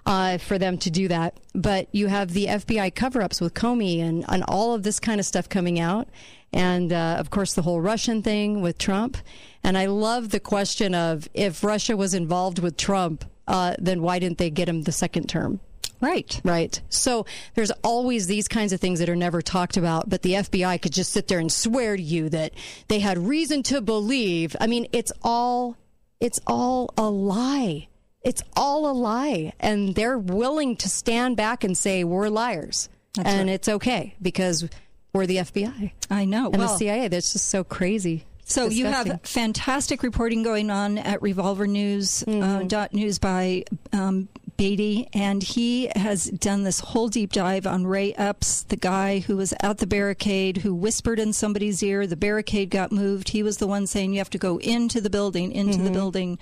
uh, for them to do that. But you have the FBI cover ups with Comey and, and all of this kind of stuff coming out. And uh, of course, the whole Russian thing with Trump. And I love the question of if Russia was involved with Trump, uh, then why didn't they get him the second term? Right. Right. So there's always these kinds of things that are never talked about, but the FBI could just sit there and swear to you that they had reason to believe. I mean, it's all it's all a lie. It's all a lie. And they're willing to stand back and say we're liars. That's and right. it's okay because we're the FBI. I know. And the Well- CIA. That's just so crazy. So you have fantastic reporting going on at Revolver News uh, dot news by um, Beattie, and he has done this whole deep dive on Ray Epps, the guy who was at the barricade, who whispered in somebody's ear. The barricade got moved. He was the one saying you have to go into the building, into the building.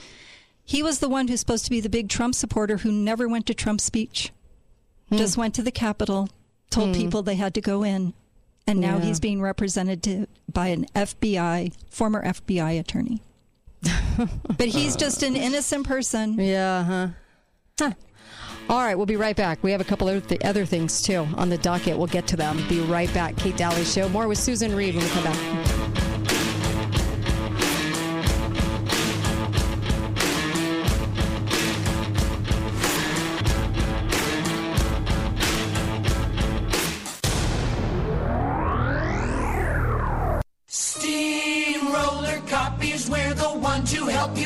He was the one who's supposed to be the big Trump supporter who never went to Trump's speech. Just went to the Capitol, told Hmm. people they had to go in, and now Yeah. he's being represented to, by an FBI, former FBI attorney. but he's just an innocent person. Yeah, huh? Huh. All right, we'll be right back. We have a couple of th- other things too on the docket. We'll get to them. Be right back. Kate Dalley Show. More with Susan Reed when we come back.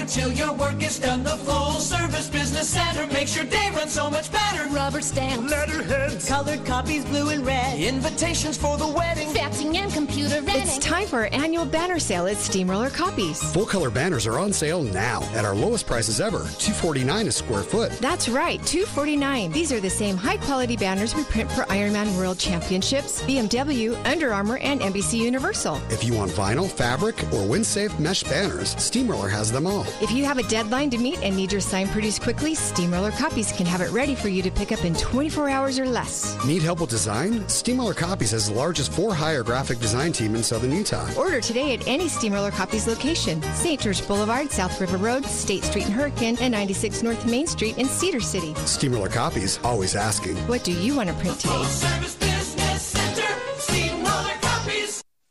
To help you till your work is done. The full service business center makes your day run so much better. Rubber stamps, letterheads, colored copies, blue and red, invitations for the wedding, faxing and computer renting. It's time for our annual banner sale at Steamroller Copies. Full color banners are on sale now at our lowest prices ever, 249 a square foot. That's right, 249. These are the same high quality banners we print for Ironman World Championships, BMW, Under Armour, and NBC Universal. If you want vinyl, fabric, or wind-safe mesh banners, Steamroller has them all. If you have a deadline to meet and need your sign produced quickly, Steamroller Copies can have it ready for you to pick up in 24 hours or less. Need help with design? Steamroller Copies has the largest for-hire graphic design team in southern Utah. Order today at any Steamroller Copies location St. George Boulevard, South River Road, State Street in Hurricane, and 96 North Main Street in Cedar City. Steamroller Copies, always asking. What do you want to print today?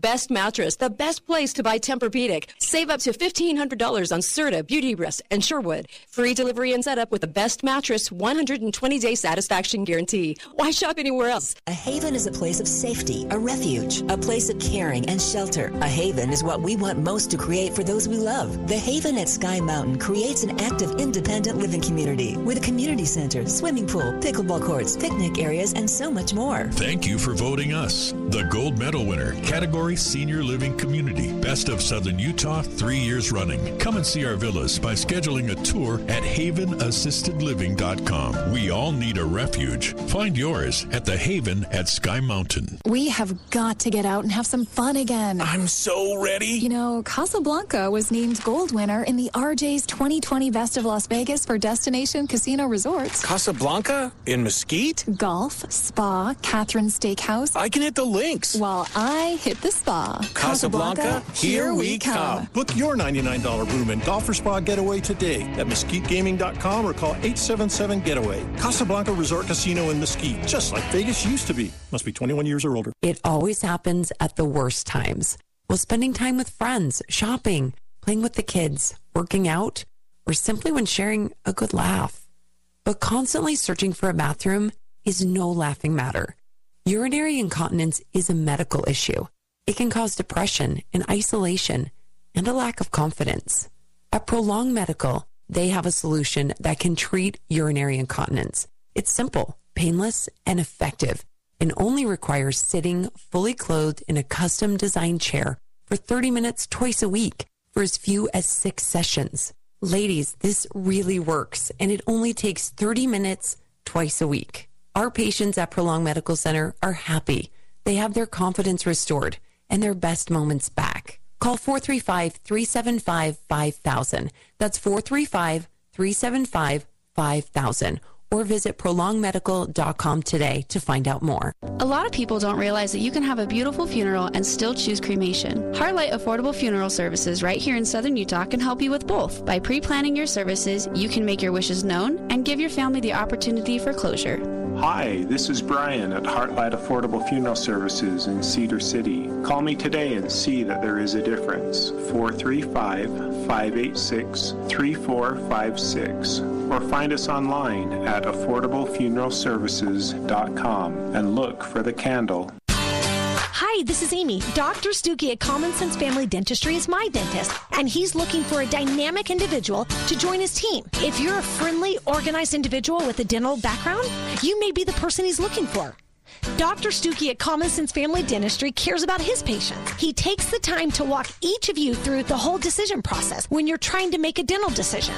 Best mattress, the best place to buy Tempur-Pedic. Save up to $1,500 on Serta, Beautyrest, and Sherwood. Free delivery and setup with the best mattress, 120-day satisfaction guarantee. Why shop anywhere else? A haven is a place of safety, a refuge, a place of caring and shelter. A haven is what we want most to create for those we love. The Haven at Sky Mountain creates an active, independent living community with a community center, swimming pool, pickleball courts, picnic areas, and so much more. Thank you for voting us the gold medal winner, category Senior Living Community, Best of Southern Utah, three years running. Come and see our villas by scheduling a tour at havenassistedliving.com. We all need a refuge. Find yours at the Haven at Sky Mountain. We have got to get out and have some fun again. I'm so ready. You know, Casablanca was named gold winner in the RJ's 2020 Best of Las Vegas for Destination Casino Resorts. Casablanca? In Mesquite? Golf, spa, Catherine Steakhouse. I can hit the links. While I hit the spa. Casablanca, here we come. Book your $99 room and golf or spa getaway today at mesquitegaming.com or call 877-GETAWAY. Casablanca Resort Casino in Mesquite, just like Vegas used to be. Must be 21 years or older. It always happens at the worst times. While spending time with friends, shopping, playing with the kids, working out, or simply when sharing a good laugh. But constantly searching for a bathroom is no laughing matter. Urinary incontinence is a medical issue. It can cause depression and isolation and a lack of confidence. At Prolong Medical, they have a solution that can treat urinary incontinence. It's simple, painless, and effective, and only requires sitting fully clothed in a custom designed chair for 30 minutes twice a week for as few as six sessions. Ladies, this really works, and it only takes 30 minutes twice a week. Our patients at Prolong Medical Center are happy. They have their confidence restored and their best moments back. Call 435 375 5000. That's 435 375 5000. Or visit prolongmedical.com today to find out more. A lot of people don't realize that you can have a beautiful funeral and still choose cremation. Heartlight Affordable Funeral Services right here in Southern Utah can help you with both. By pre planning your services, you can make your wishes known and give your family the opportunity for closure. Hi, this is Brian at Heartlight Affordable Funeral Services in Cedar City. Call me today and see that there is a difference. 435 586 3456. Or find us online at affordablefuneralservices.com and look for the candle. Hi, this is Amy. Dr. Stuckey at Common Sense Family Dentistry is my dentist, and he's looking for a dynamic individual to join his team. If you're a friendly, organized individual with a dental background, you may be the person he's looking for. Dr. Stuckey at Common Sense Family Dentistry cares about his patients. He takes the time to walk each of you through the whole decision process when you're trying to make a dental decision.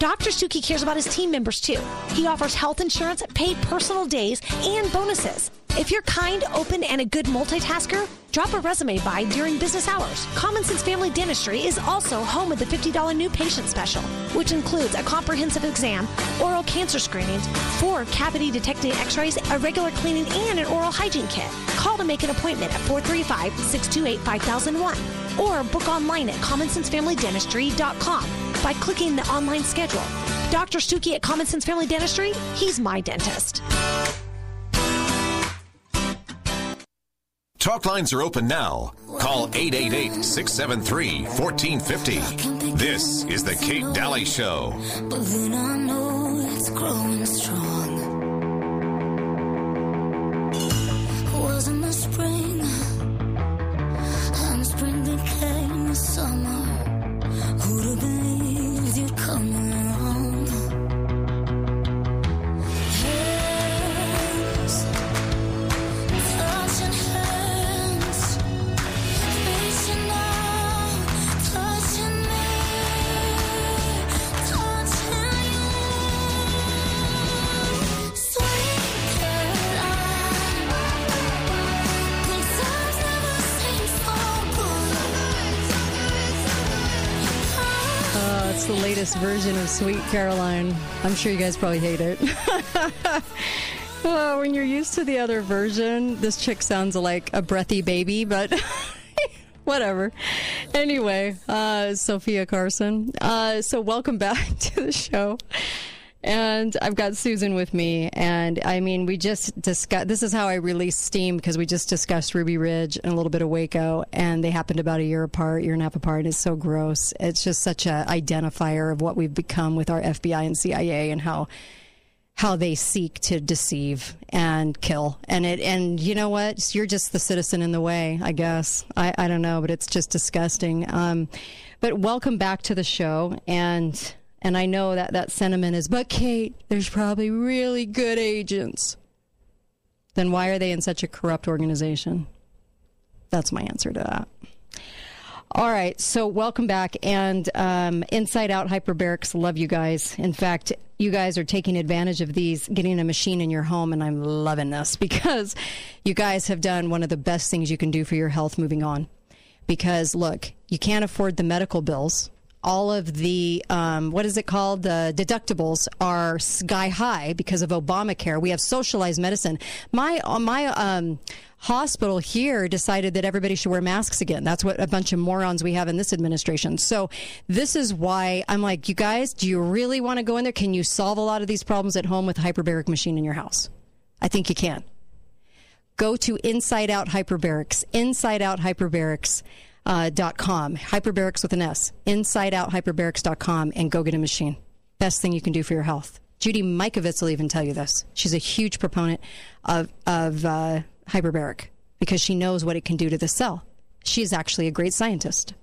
Dr. Stuckey cares about his team members too. He offers health insurance, paid personal days, and bonuses. If you're kind, open, and a good multitasker, drop a resume by during business hours. Common Sense Family Dentistry is also home of the $50 new patient special, which includes a comprehensive exam, oral cancer screenings, four cavity detecting x rays, a regular cleaning, and an oral hygiene kit. Call to make an appointment at 435 628 5001 or book online at commonsensefamilydentistry.com by clicking the online schedule. Dr. Stuckey at Common Sense Family Dentistry, he's my dentist. Talk lines are open now. Call 888 673 1450. This is The Kate Dalley Show. But then I know it's growing strong. Wasn't the spring, and spring became the summer. Who'd have latest version of Sweet Caroline. I'm sure you guys probably hate it. Uh, when you're used to the other version, this chick sounds like a breathy baby, but whatever. Anyway, uh, Sofia Carson. Uh, so, welcome back to the show. And I've got Susan with me. And I mean, we just discussed this is how I release steam because we just discussed Ruby Ridge and a little bit of Waco, and they happened about a year apart, year and a half apart. And it's so gross. It's just such a identifier of what we've become with our FBI and CIA and how how they seek to deceive and kill. And it and you know what? You're just the citizen in the way, I guess. I, I don't know, but it's just disgusting. Um, but welcome back to the show and and I know that that sentiment is, but Kate, there's probably really good agents. Then why are they in such a corrupt organization? That's my answer to that. All right, so welcome back. And um, Inside Out Hyperbarics, love you guys. In fact, you guys are taking advantage of these, getting a machine in your home, and I'm loving this because you guys have done one of the best things you can do for your health moving on. Because look, you can't afford the medical bills. All of the, um, what is it called? The deductibles are sky high because of Obamacare. We have socialized medicine. My, uh, my, um, hospital here decided that everybody should wear masks again. That's what a bunch of morons we have in this administration. So this is why I'm like, you guys, do you really want to go in there? Can you solve a lot of these problems at home with a hyperbaric machine in your house? I think you can. Go to Inside Out Hyperbarics, Inside Out Hyperbarics. Uh, com, hyperbarics with an S, insideouthyperbarics.com, and go get a machine. Best thing you can do for your health. Judy Mikovits will even tell you this. She's a huge proponent of, of uh, hyperbaric because she knows what it can do to the cell. She's actually a great scientist.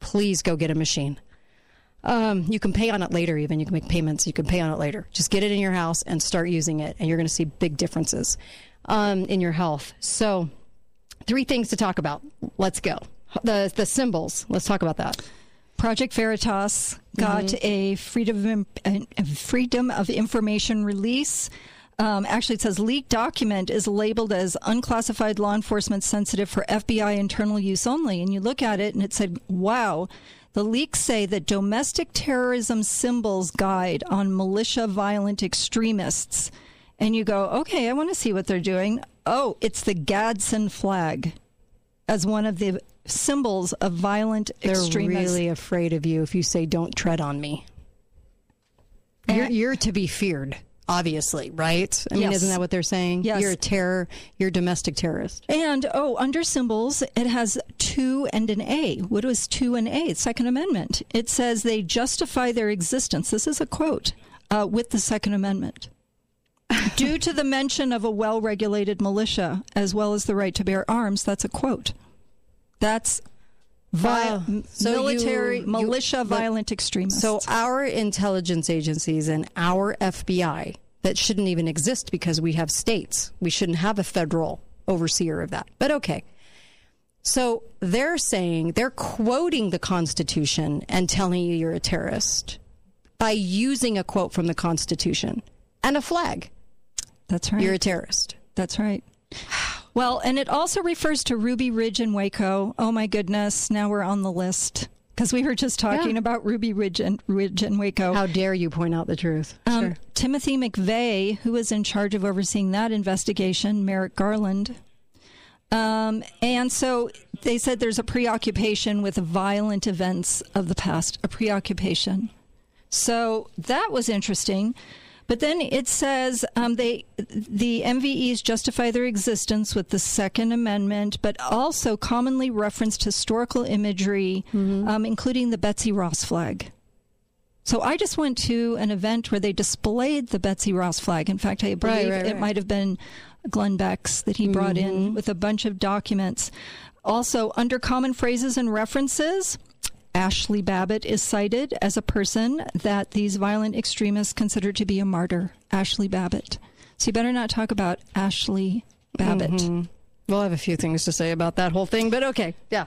Please go get a machine. Um, you can pay on it later, even. You can make payments. You can pay on it later. Just get it in your house and start using it, and you're going to see big differences um, in your health. So, three things to talk about. Let's go. The, the symbols. Let's talk about that. Project Veritas got Mhm. a freedom of, a freedom of information release. Um, actually, it says leaked document is labeled as unclassified law enforcement sensitive for FBI internal use only. And you look at it and it said, wow. The leaks say that domestic terrorism symbols guide on militia violent extremists. And you go, okay, I want to see what they're doing. Oh, it's the Gadsden flag as one of the symbols of violent They're extremists. really afraid of you if you say, don't tread on me. You're, you're to be feared, obviously, right? I mean, Yes. isn't that what they're saying? Yes. You're a terror, you're a domestic terrorist. And oh, under symbols, it has two and an A. What is two and A? Second Amendment. It says they justify their existence. This is a quote uh, with the Second Amendment. Due to the mention of a well regulated militia as well as the right to bear arms, that's a quote. That's vi- Wow. So military, you- militia, but- violent extremists. So our intelligence agencies and our FBI that shouldn't even exist because we have states. We shouldn't have a federal overseer of that. But okay. So they're saying, they're quoting the Constitution and telling you you're a terrorist by using a quote from the Constitution and a flag. That's right. You're a terrorist. That's right. Well, and it also refers to Ruby Ridge and Waco. Oh my goodness, now we're on the list because we were just talking Yeah. about Ruby Ridge and Ridge and Waco. How dare you point out the truth? Um, Sure. Timothy McVeigh, who was in charge of overseeing that investigation, Merrick Garland. Um, and so they said there's a preoccupation with violent events of the past, a preoccupation. So that was interesting. But then it says um, they the MVEs justify their existence with the Second Amendment, but also commonly referenced historical imagery, um, including the Betsy Ross flag. So I just went to an event where they displayed the Betsy Ross flag. In fact, I believe right, it right. might have been Glenn Beck's that he brought in with a bunch of documents. Also, under common phrases and references, Ashli Babbitt is cited as a person that these violent extremists consider to be a martyr. Ashli Babbitt. So you better not talk about Ashli Babbitt. Mhm. We'll have a few things to say about that whole thing, but okay. Yeah.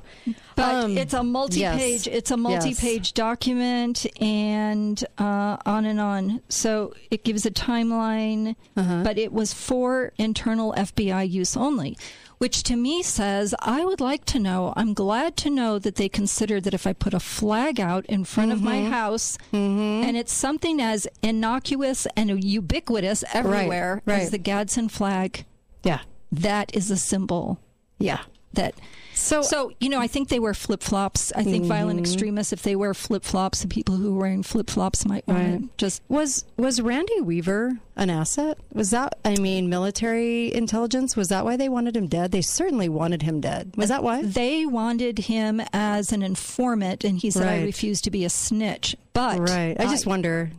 But Um, it's a multi-page. yes. It's a multi-page document, and uh, on and on. So it gives a timeline, Uh-huh. but it was for internal FBI use only. Which to me says, I would like to know. I'm glad to know that they consider that if I put a flag out in front of my Mhm. house, Mm-hmm. and it's something as innocuous and ubiquitous everywhere right. as the Gadsden flag, Yeah. that is a symbol Yeah. that so so you know i think they wear flip-flops i think violent Mhm. extremists if they wear flip-flops the people who are wearing flip-flops might want to just Was was Randy Weaver an asset? Was that I mean military intelligence? Was that why they wanted him dead? They certainly wanted him dead. Was that why? they wanted him as an informant and he said i Right. refuse to be a snitch but right. I just wonder.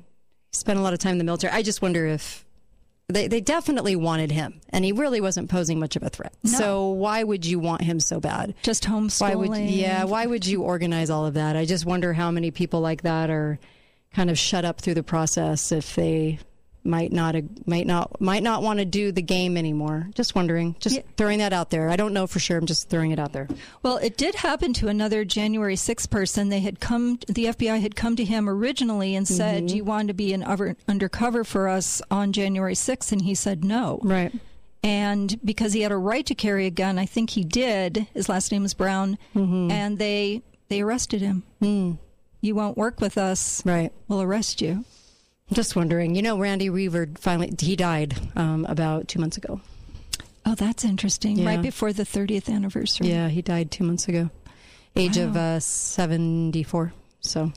Spent a lot of time in the military. I just wonder if they they definitely wanted him, and he really wasn't posing much of a threat. No. So why would you want him so bad? just Why would homeschooling yeah? Why would you organize all of that? I just wonder how many people like that are kind of shut up through the process if they might not might not might not want to do the game anymore. Just wondering. Just throwing that out there. I don't know for sure. I'm just throwing it out there. well it did happen to another january 6th person they had come the fbi had come to him originally and said Mhm. do you want to be an over, undercover for us on january 6th and he said no Right. and because he had a right to carry a gun, I think he did. His last name is Brown, Mm-hmm. and they they arrested him. You won't work with us. Right. We'll arrest you. Just wondering. You know, Randy Weaver finally he died um, about two months ago. Oh, that's interesting. Yeah. Right before the 30th anniversary. Yeah, he died two months ago, age of uh, seventy four. So,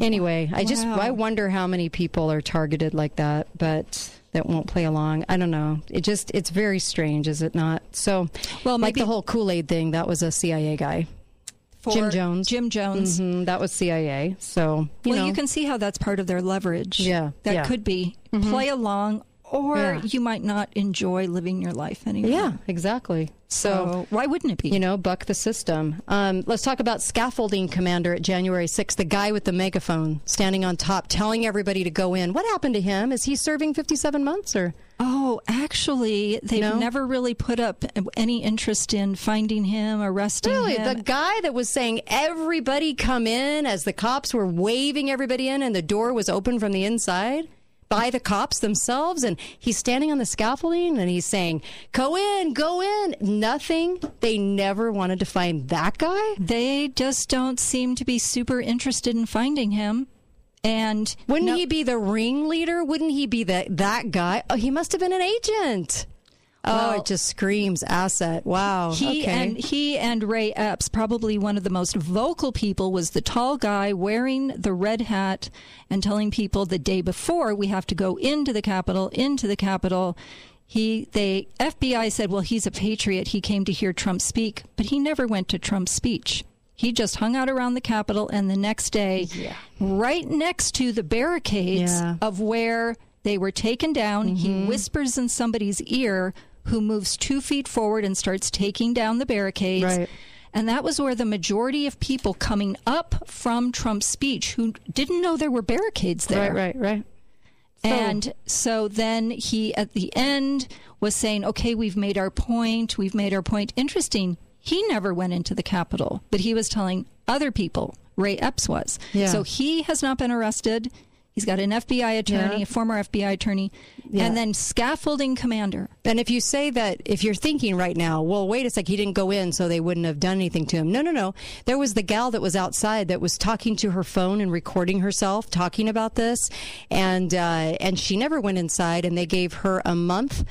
anyway, I just I wonder how many people are targeted like that, but that won't play along. I don't know. It just it's very strange, is it not? So, Well, like the whole Kool Aid thing, that was a CIA guy. Jim Jones. Jim Jones. Mhm, that was CIA. So you well, know, you can see how that's part of their leverage. Yeah, That yeah. could be Mhm. play along, or Yeah. you might not enjoy living your life anymore. Yeah, exactly. So, So why wouldn't it be? You know, buck the system. Um, let's talk about scaffolding commander at January 6th, the guy with the megaphone standing on top telling everybody to go in. What happened to him? Is he serving 57 months or? Oh, actually, they've No? never really put up any interest in finding him, arresting Really? him. Really, the guy that was saying everybody come in as the cops were waving everybody in and the door was open from the inside? By the cops themselves, and he's standing on the scaffolding and he's saying, Go in, go in. Nothing. They never wanted to find that guy. They just don't seem to be super interested in finding him. And Wouldn't no- he be the ringleader? Wouldn't he be that that guy? Oh, he must have been an agent. Oh, Well, it just screams asset. Wow. He okay. and he and Ray Epps, probably one of the most vocal people, was the tall guy wearing the red hat and telling people the day before we have to go into the Capitol, into the Capitol. He, they, FBI said, well, he's a patriot. He came to hear Trump speak, but he never went to Trump's speech. He just hung out around the Capitol, and the next day, right next to the barricades Yeah. of where they were taken down, he Mm-hmm. whispers in somebody's ear who moves two feet forward and starts taking down the barricades. Right. And that was where the majority of people coming up from Trump's speech who didn't know there were barricades there. right, right, right. And so then he, at the end, was saying, okay, we've made our point. We've made our point. Interesting. He never went into the Capitol, but he was telling other people. Ray Epps was. Yeah. So he has not been arrested. He's got an FBI attorney, Yeah. a former FBI attorney, Yeah. and then scaffolding commander. And if you say that, if you're thinking right now, well, wait a sec, he didn't go in, so they wouldn't have done anything to him. No, no, no. There was the gal that was outside that was talking to her phone and recording herself talking about this, and uh, and she never went inside, and they gave her a month.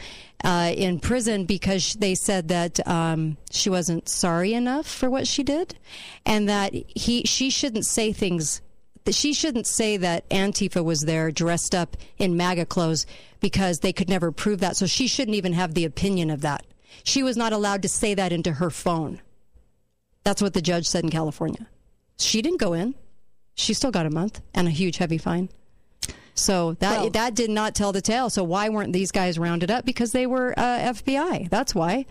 Uh, in prison because they said that um, she wasn't sorry enough for what she did, and that he she shouldn't say things that she shouldn't say that Antifa was there dressed up in MAGA clothes because they could never prove that. So she shouldn't even have the opinion of that. She was not allowed to say that into her phone. That's what the judge said in California. She didn't go in. She still got a month and a huge heavy fine. So that Well- that did not tell the tale. So why weren't these guys rounded up? Because they were uh, FBI. That's why.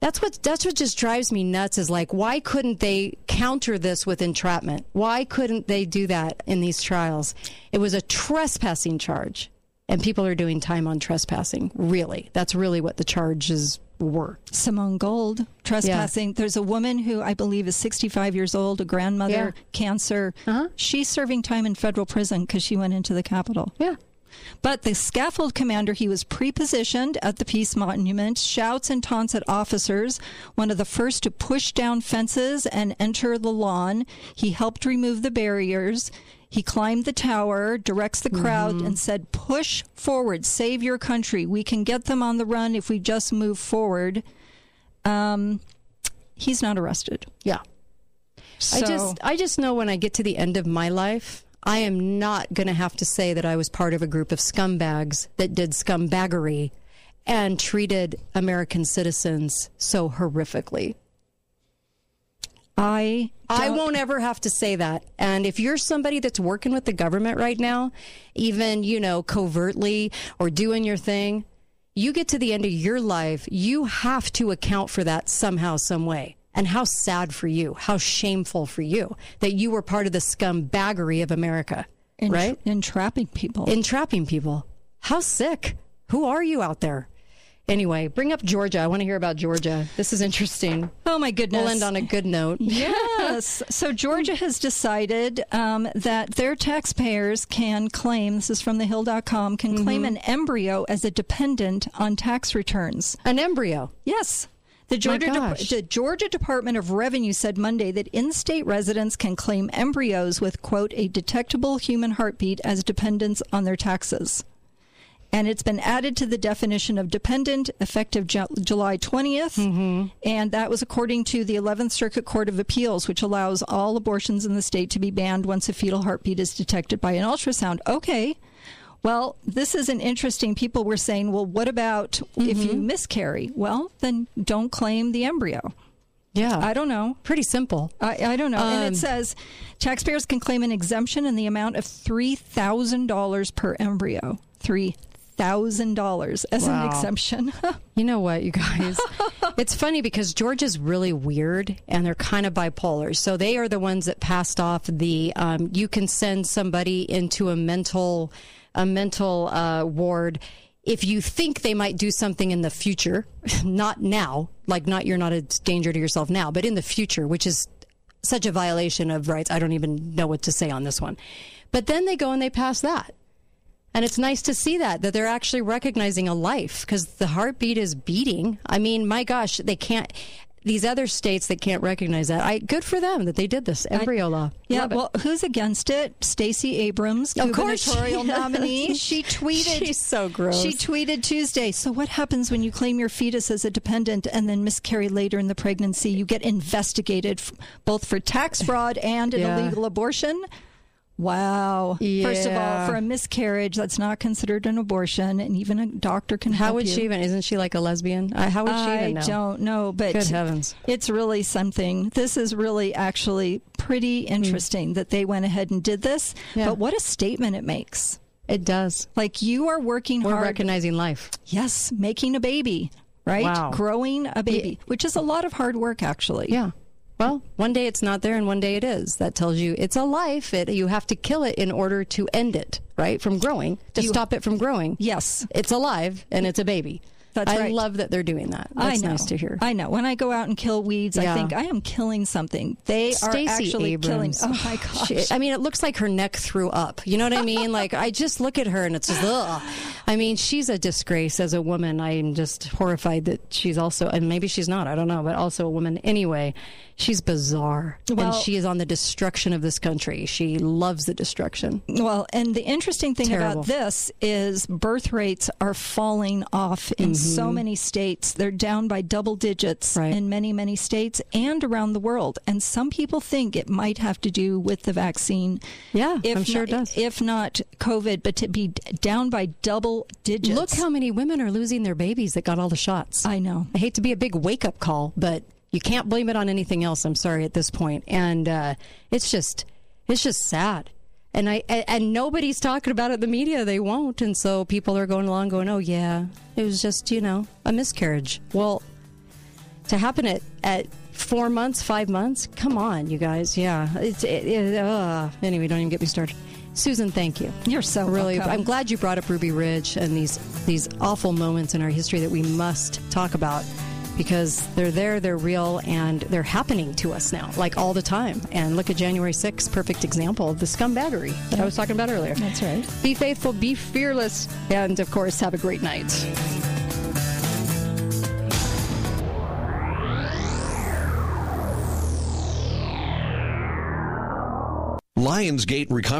That's what that's what just drives me nuts is like why couldn't they counter this with entrapment? Why couldn't they do that in these trials? It was a trespassing charge. And people are doing time on trespassing. Really. That's really what the charges were. Simone Gold trespassing. There's a woman who I believe is 65 years old, a grandmother, Yeah. cancer. Uh-huh. She's serving time in federal prison because she went into the Capitol. Yeah. But the scaffold commander, he was pre-positioned at the Peace Monument, shouts and taunts at officers, one of the first to push down fences and enter the lawn. He helped remove the barriers. He climbed the tower, directs the crowd, Mm-hmm. and said, Push forward, save your country. We can get them on the run if we just move forward. Um, he's not arrested. Yeah. I just I just know when I get to the end of my life, I am not going to have to say that I was part of a group of scumbags that did scumbaggery and treated American citizens so horrifically. I I won't ever have to say that. And if you're somebody that's working with the government right now, even, you know, covertly or doing your thing, you get to the end of your life, you have to account for that somehow, some way. And how sad for you, how shameful for you that you were part of the scumbaggery of America, Entra- right? Entrapping people. Entrapping people. How sick. Who are you out there? Anyway, bring up Georgia. I want to hear about Georgia. This is interesting. Oh my goodness. We'll end on a good note. Yes. so Georgia has decided um, that their taxpayers can claim, this is from thehill.com, can claim an embryo as a dependent on tax returns. An embryo? Yes. The Georgia, gosh. the Georgia Department of Revenue said Monday that in state residents can claim embryos with, quote, a detectable human heartbeat as dependents on their taxes. And it's been added to the definition of dependent effective Ju- July 20th. Mm-hmm. And that was according to the 11th Circuit Court of Appeals, which allows all abortions in the state to be banned once a fetal heartbeat is detected by an ultrasound. Okay. Well, this is an interesting. People were saying, well, what about if you miscarry? Well, then don't claim the embryo. Yeah. I don't know. Pretty simple. I, I don't know. and Um, it says taxpayers can claim an exemption in the amount of $3,000 per embryo. $3,000 as an exemption. You know what, you guys? it's funny because Georgia's really weird and they're kind of bipolar. So they are the ones that passed off the um, you can send somebody into a mental a mental uh, ward if you think they might do something in the future, not now, like not you're not a danger to yourself now, but in the future, which is such a violation of rights. I don't even know what to say on this one. But then they go and they pass that. And it's nice to see that, that they're actually recognizing a life because the heartbeat is beating. I mean, my gosh, they can't, these other states that can't recognize that, I, good for them that they did this embryo law. Yeah, Love it. well, who's against it? Stacey Abrams, Of course she gubernatorial is. nominee. She tweeted. She's so gross. She tweeted Tuesday. So, what happens when you claim your fetus as a dependent and then miscarry later in the pregnancy? You get investigated f- both for tax fraud and an Yeah. illegal abortion. Wow. First of all, for a miscarriage, that's not considered an abortion, and even a doctor can How would you. she even, isn't she like a lesbian? How would she even know? don't know, but Good heavens. it's really something. This is really actually pretty interesting that they went ahead and did this. Hmm. Yeah. But what a statement it makes! It does. Like you are working We're hard. recognizing life. yes, making a baby, right? Wow. Growing a baby, which is a lot of hard work, actually. Yeah. Well, one day it's not there and one day it is. That tells you it's a life. It, you have to kill it in order to end it, right? From growing, to You- stop it from growing. Yes. It's alive and it's a baby. That's I right. love that they're doing that. I That's know. nice to hear. I know. When I go out and kill weeds, Yeah. I think I am killing something. They Stacey are actually Abrams. killing. Oh my gosh! She- I mean, it looks like her neck threw up. You know what I mean? like, I just look at her and it's just, ugh. I mean, she's a disgrace as a woman. I'm just horrified that she's also, and maybe she's not, I don't know, but also a woman anyway. She's bizarre. Well- and she is on the destruction of this country. She loves the destruction. Well, and the interesting thing Terrible. about this is birth rates are falling off in mm-hmm. So Mhm. many states. They're down by double digits in many, many states and around the world. And some people think it might have to do with the vaccine. Yeah, if I'm sure it not, does. If not COVID, but to be down by double digits. Look how many women are losing their babies that got all the shots. I know. I hate to be a big wake up call, but you can't blame it on anything else. I'm sorry at this point, and uh, it's just it's just sad. And I and, and nobody's talking about it in the media. They won't, and so people are going along going, "Oh yeah, it was just you know a miscarriage." Well, to happen at at four months, five months, come on, you guys. Yeah, it's it, it, uh, anyway. Don't even get me started. Susan, thank you. You're so really. welcome. I'm glad you brought up Ruby Ridge and these these awful moments in our history that we must talk about because they're there, they're real, and they're happening to us now, like all the time. And look at January 6th, perfect example of the scumbaggery that I was talking about earlier. That's right. Be faithful, be fearless, and of course, have a great night. Lionsgate Recovery.